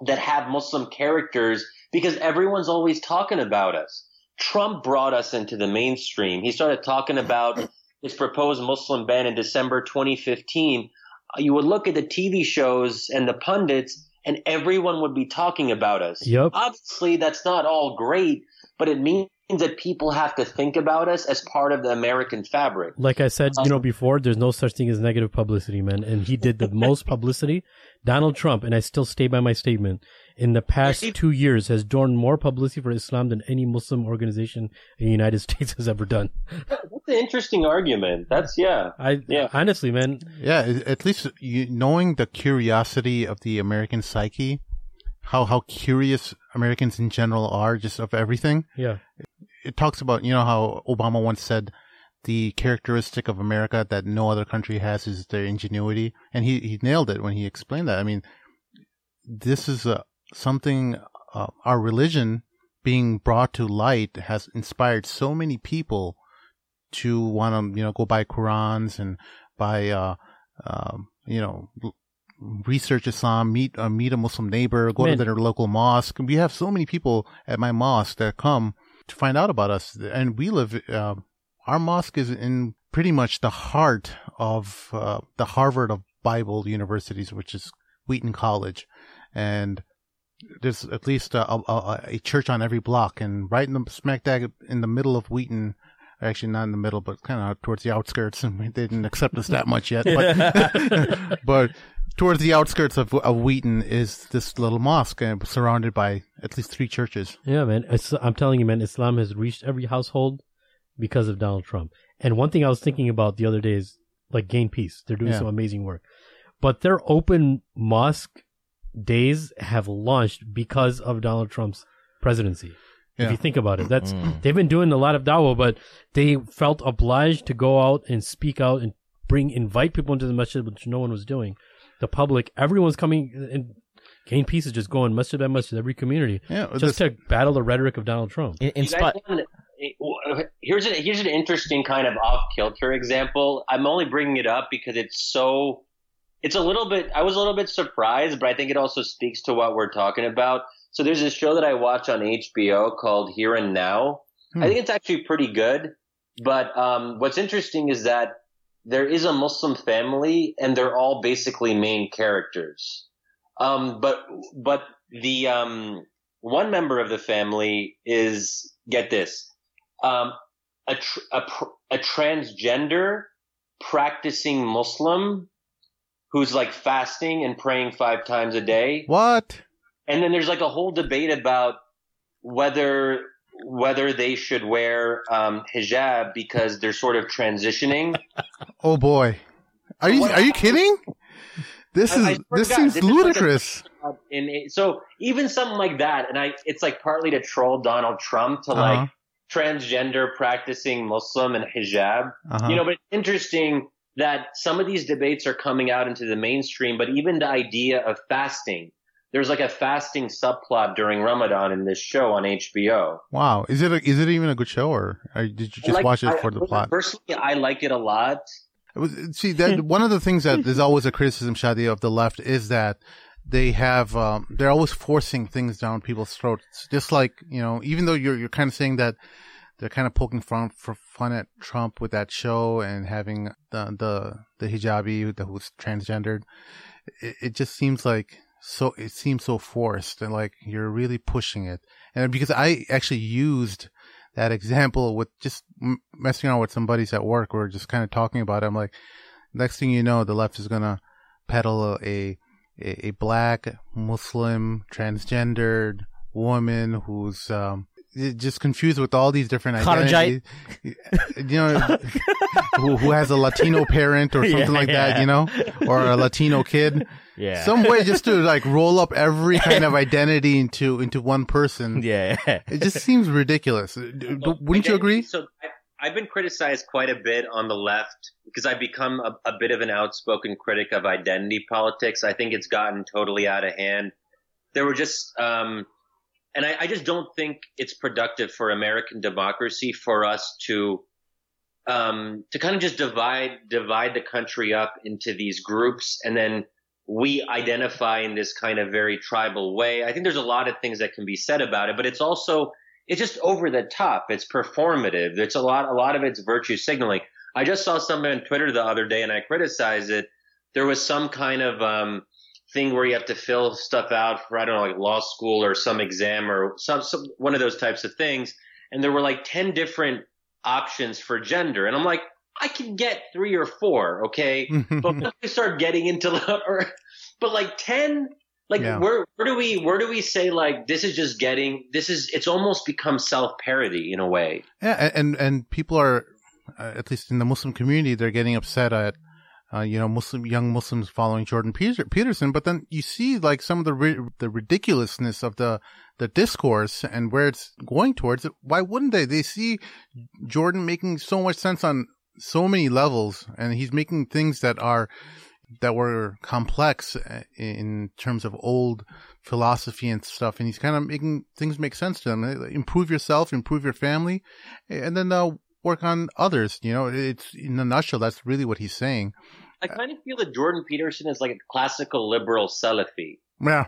that have Muslim characters because everyone's always talking about us. Trump brought us into the mainstream. He started talking about his proposed Muslim ban in December 2015. Uh, You would look at the TV shows and the pundits and everyone would be talking about us. Yep. Obviously, that's not all great, but it means that people have to think about us as part of the American fabric. Like I said, you know, before, there's no such thing as negative publicity, man. And he did the most publicity. Donald Trump, and I still stay by my statement, in the past he- two years has drawn more publicity for Islam than any Muslim organization in the United States has ever done. That's an interesting argument. That's, yeah. I, Yeah. honestly, man, Yeah, at least you, knowing the curiosity of the American psyche, how how curious Americans in general are just of everything. yeah, It talks about you know how Obama once said the characteristic of America that no other country has is their ingenuity, and he he nailed it when he explained that. I mean, this is a something uh, our religion being brought to light has inspired so many people to want to you know go buy Qurans and buy uh um you know research Islam meet uh, meet a Muslim neighbor go Man. to their local mosque. We have so many people at my mosque that come to find out about us. And we live uh, our mosque is in pretty much the heart of uh, the Harvard of Bible universities which is Wheaton College. And there's at least a, a, a church on every block, and right in the smack dab in the middle of Wheaton, actually not in the middle, but kind of towards the outskirts, and they didn't accept us that much yet. But, but towards the outskirts of, of Wheaton is this little mosque uh, surrounded by at least three churches. Yeah, man. It's, I'm telling you, man, Islam has reached every household because of Donald Trump. And one thing I was thinking about the other day is like Gain Peace. They're doing Yeah. some amazing work. But their open mosque days have launched because of Donald Trump's presidency. If you think about it, that's Mm. they've been doing a lot of dawah, but they felt obliged to go out and speak out and bring invite people into the masjid, which no one was doing. The public, everyone's coming and Gain Peace is just going masjid by masjid, every community, Yeah, just this- to battle the rhetoric of Donald Trump. In, in spot, here's an here's an interesting kind of off kilter example. I'm only bringing it up because it's so it's a little bit I was a little bit surprised, but I think it also speaks to what we're talking about. So there's this show that I watch on HBO called Here and Now. Hmm. I think it's actually pretty good. But um, what's interesting is that there is a Muslim family and they're all basically main characters. Um, but but the um, one member of the family is get this um, a, tr- a pr- a transgender practicing Muslim who's like fasting and praying five times a day. what? And then there's like a whole debate about whether whether they should wear um, hijab because they're sort of transitioning. Oh boy, are you What- are you kidding? This I- I is swear this God, seems this like a- ludicrous. and it, so even something like that, and I, it's like partly to troll Donald Trump to Uh-huh. like transgender practicing Muslim and hijab. Uh-huh. You know, but it's interesting that some of these debates are coming out into the mainstream, but even the idea of fasting. There's like a fasting subplot during Ramadan in this show on HBO. wow, is it a, is it even a good show, or, or did you just Like, watch it I- for the plot? Personally, I like it a lot. See, that one of the things that there's always a criticism, Shadi, of the left is that they have um, they're always forcing things down people's throats. Just like you know, even though you're you're kind of saying that they're kind of poking fun for fun at Trump with that show and having the the the hijabi who's transgendered, it, it just seems like so it seems so forced and like you're really pushing it. And because I actually used that example with just messing around with some buddies at work. We are just kind of talking about it. I'm like, next thing you know, the left is gonna peddle a a, a black Muslim transgendered woman who's um just confused with all these different Kharijite. identities. You know, who, who has a Latino parent or something Yeah, like that, you know, or a Latino kid. yeah. Some way just to like roll up every kind of identity into into one person. yeah. It just seems ridiculous. D- d- Wouldn't you agree? So I, I've been criticized quite a bit on the left because I've become a, a bit of an outspoken critic of identity politics. I think it's gotten totally out of hand. There were just, um, and I, I just don't think it's productive for American democracy for us to, um, to kind of just divide divide the country up into these groups and then we identify in this kind of very tribal way. I think there's a lot of things that can be said about it, but it's also it's just over the top. It's performative. It's a lot a lot of it's virtue signaling. I just saw something on Twitter the other day and I criticized it. There was some kind of um thing where you have to fill stuff out for I don't know like law school or some exam or some, some one of those types of things and there were like 10 different options for gender and I'm like I can get 3 or 4, okay? but once we start getting into or but like 10 like Yeah. where where do we where do we say like this is just getting this is it's almost become self parody in a way Yeah, and and people are, uh, at least in the Muslim community, they're getting upset at, uh, you know, Muslim young Muslims following Jordan Peter- Peterson. But then you see like some of the ri- the ridiculousness of the the discourse and where it's going towards. Why wouldn't they? They see Jordan making so much sense on so many levels, and he's making things that are that were complex uh, in terms of old philosophy and stuff, and he's kind of making things make sense to them. Improve yourself, improve your family, and then uh, work on others. You know, it's in a nutshell. That's really what he's saying. I kind of feel that Jordan Peterson is like a classical liberal Salafi. Yeah,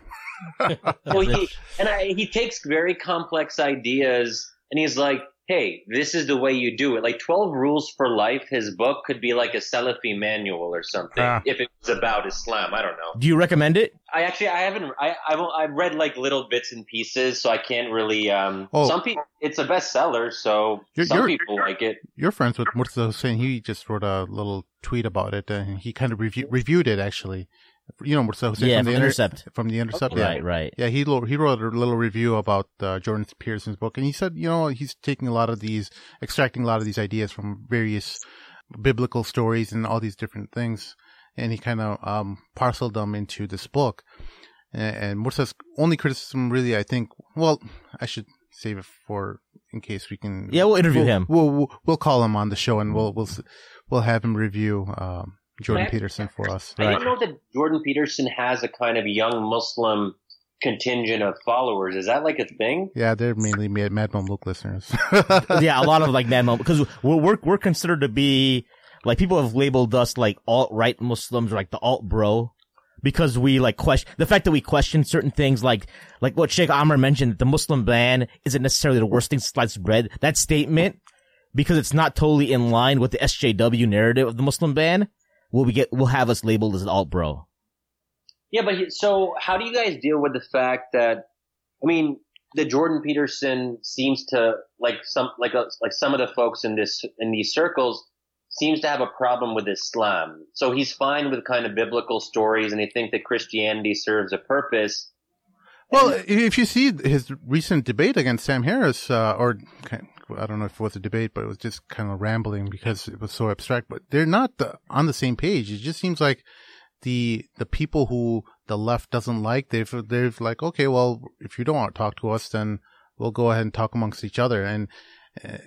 Well, he, and I, he takes very complex ideas and he's like, hey, this is the way you do it. Like 12 Rules for Life, his book could be like a Salafi manual or something Ah. if it was about Islam. I don't know. Do you recommend it? I actually, I haven't, I, I've, I've read like little bits and pieces, so I can't really, um, Oh. some people, it's a bestseller, so You're- some you're- people like it. you're friends with Murtaza Hussain. He just wrote a little tweet about it, and he kind of review, reviewed it actually. You know Murtaza Hussain Yeah, from the from Inter- Intercept. From the Intercept, yeah. Right, right. Yeah, he lo- he wrote a little review about uh, Jordan Peterson's book, and he said, you know, he's taking a lot of these, extracting a lot of these ideas from various biblical stories and all these different things, and he kind of um, parceled them into this book. And, and Murtaza's only criticism, really, I think, well, I should save it for in case we can. Yeah, we'll interview we'll, him. We'll, we'll we'll call him on the show, and we'll we'll we'll have him review um, Jordan Right. Peterson for us. I didn't know that Jordan Peterson has a kind of young Muslim contingent of followers. Is that like a thing? Yeah, they're mainly Mad Mom Mamluk listeners. yeah, a lot of like mad Mom because we're, we're we're considered to be like people have labeled us like alt right Muslims or like the alt bro because we like question the fact that we question certain things like like what Sheikh Amir mentioned the Muslim ban isn't necessarily the worst thing since sliced bread. That statement because it's not totally in line with the SJW narrative of the Muslim ban will we get will have us labeled as an alt bro. Yeah, but he- so how do you guys deal with the fact that I mean, the Jordan Peterson seems to like some like a, like some of the folks in this in these circles seems to have a problem with Islam. So he's fine with kind of biblical stories, and they think that Christianity serves a purpose. Well, if you see his recent debate against Sam Harris, uh, or I don't know if it was a debate, but it was just kind of rambling because it was so abstract. But they're not the, on the same page. It just seems like the the people who the left doesn't like, they've they've like, okay, well, if you don't want to talk to us, then we'll go ahead and talk amongst each other. And uh,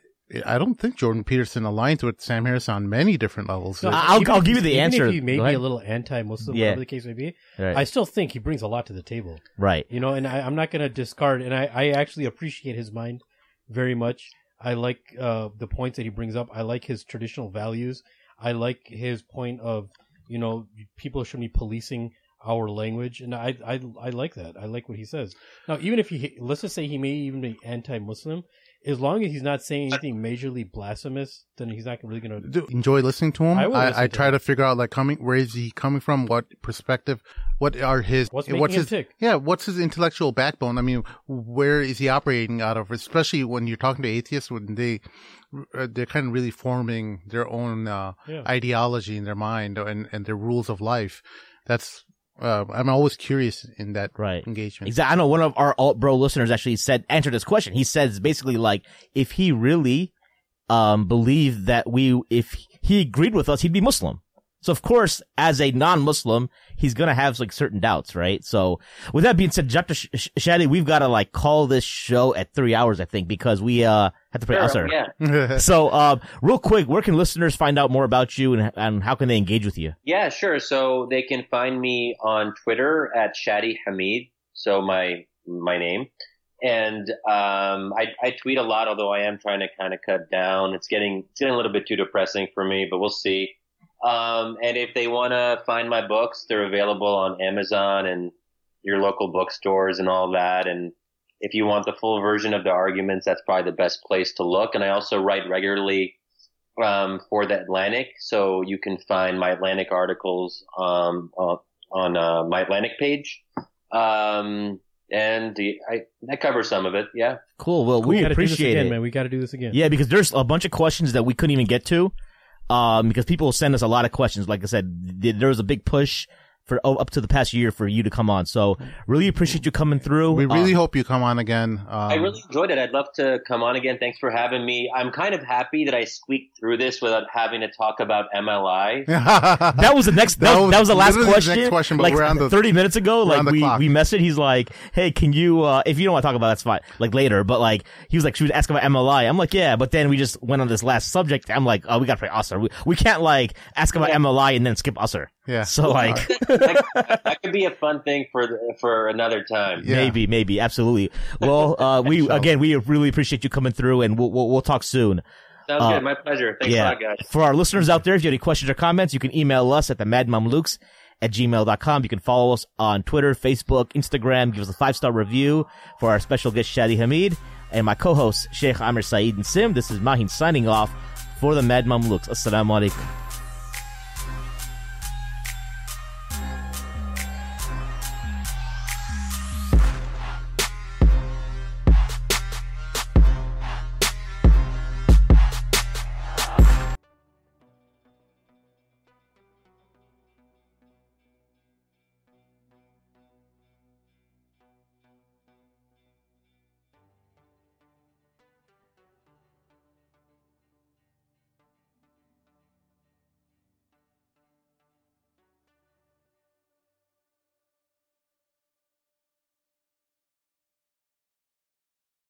I don't think Jordan Peterson aligns with Sam Harris on many different levels. No, I- I'll- even I'll give you the even answer. If he may be a little anti-Muslim, Yeah. whatever the case may be, Right. I still think he brings a lot to the table. right. You know, and I, I'm not going to discard. And I, I actually appreciate his mind very much. I like uh, the points that he brings up. I like his traditional values. I like his point of, you know, people should be policing our language, and I, I, I like that. I like what he says. Now, even if he, let's just say he may even be anti-Muslim, as long as he's not saying anything majorly blasphemous, then he's not really going to. enjoy listening to him. I I, will I, listen to try him. to figure out like coming where is he coming from, what perspective, what are his What's making him his tick? yeah, what's his intellectual backbone? I mean, where is he operating out of? Especially when you're talking to atheists, when they uh, they're kind of really forming their own uh, Yeah. ideology in their mind and and their rules of life. That's uh, I'm always curious in that Right. engagement. Exactly. I know one of our alt bro listeners actually said answered this question. He says basically like if he really um believed that we if he agreed with us, he'd be Muslim. So of course, as a non-Muslim, he's gonna have like certain doubts, right? So with that being said, Dr. Sh- Sh- Shadi, we've got to like call this show at three hours, I think, because we uh have to pray Sure, Asr. yeah. So, um, real quick, where can listeners find out more about you and, and how can they engage with you? Yeah, sure. So they can find me on Twitter at Shadi Hamid. So my my name, and um, I, I tweet a lot. Although I am trying to kind of cut down. It's getting it's getting a little bit too depressing for me, but we'll see. Um, and if they want to find my books, they're available on Amazon and your local bookstores and all that. And if you want the full version of the arguments, that's probably the best place to look. And I also write regularly um, for the Atlantic, so you can find my Atlantic articles um, on, on uh, my Atlantic page. Um, and the, I, that covers some of it. Yeah. Cool. Well, we, gotta do this appreciate again, it. man. We got to do this again. Yeah, because there's a bunch of questions that we couldn't even get to. Um, because people send us a lot of questions. Like I said, there was a big push for oh, up to the past year for you to come on. So really appreciate you coming through. we really Uh, hope you come on again. Um, I really enjoyed it. I'd love to come on again. Thanks for having me. I'm kind of happy that I squeaked through this without having to talk about MLI. that was the next. That, That was, was that was the last literally the question. next question, but like we're on the- thirty minutes ago. Like on we clock. we messaged. He's like, "Hey, can you? uh If you don't want to talk about, it, that's fine. Like later." But like he was like, "She was asking about MLI." I'm like, "Yeah," but then we just went on this last subject. I'm like, "Oh, we got to play Asr. We, we can't like ask about MLI and then skip Asr." Yeah. So like. that, that could be a fun thing for the, for another time. Yeah. Maybe, maybe, absolutely. Well, uh, we again, we really appreciate you coming through, and we'll we'll, we'll talk soon. Sounds Uh, good. My pleasure. Thanks a lot, guys. For our listeners out there, if you have any questions or comments, you can email us at the madmamluks at gmail.com. You can follow us on Twitter, Facebook, Instagram. Give us a five star review for our special guest Shadi Hamid and my co-hosts Sheikh Amir Saeed and Sim. This is Mahin signing off for the Mad Mamluks. Assalamu alaikum.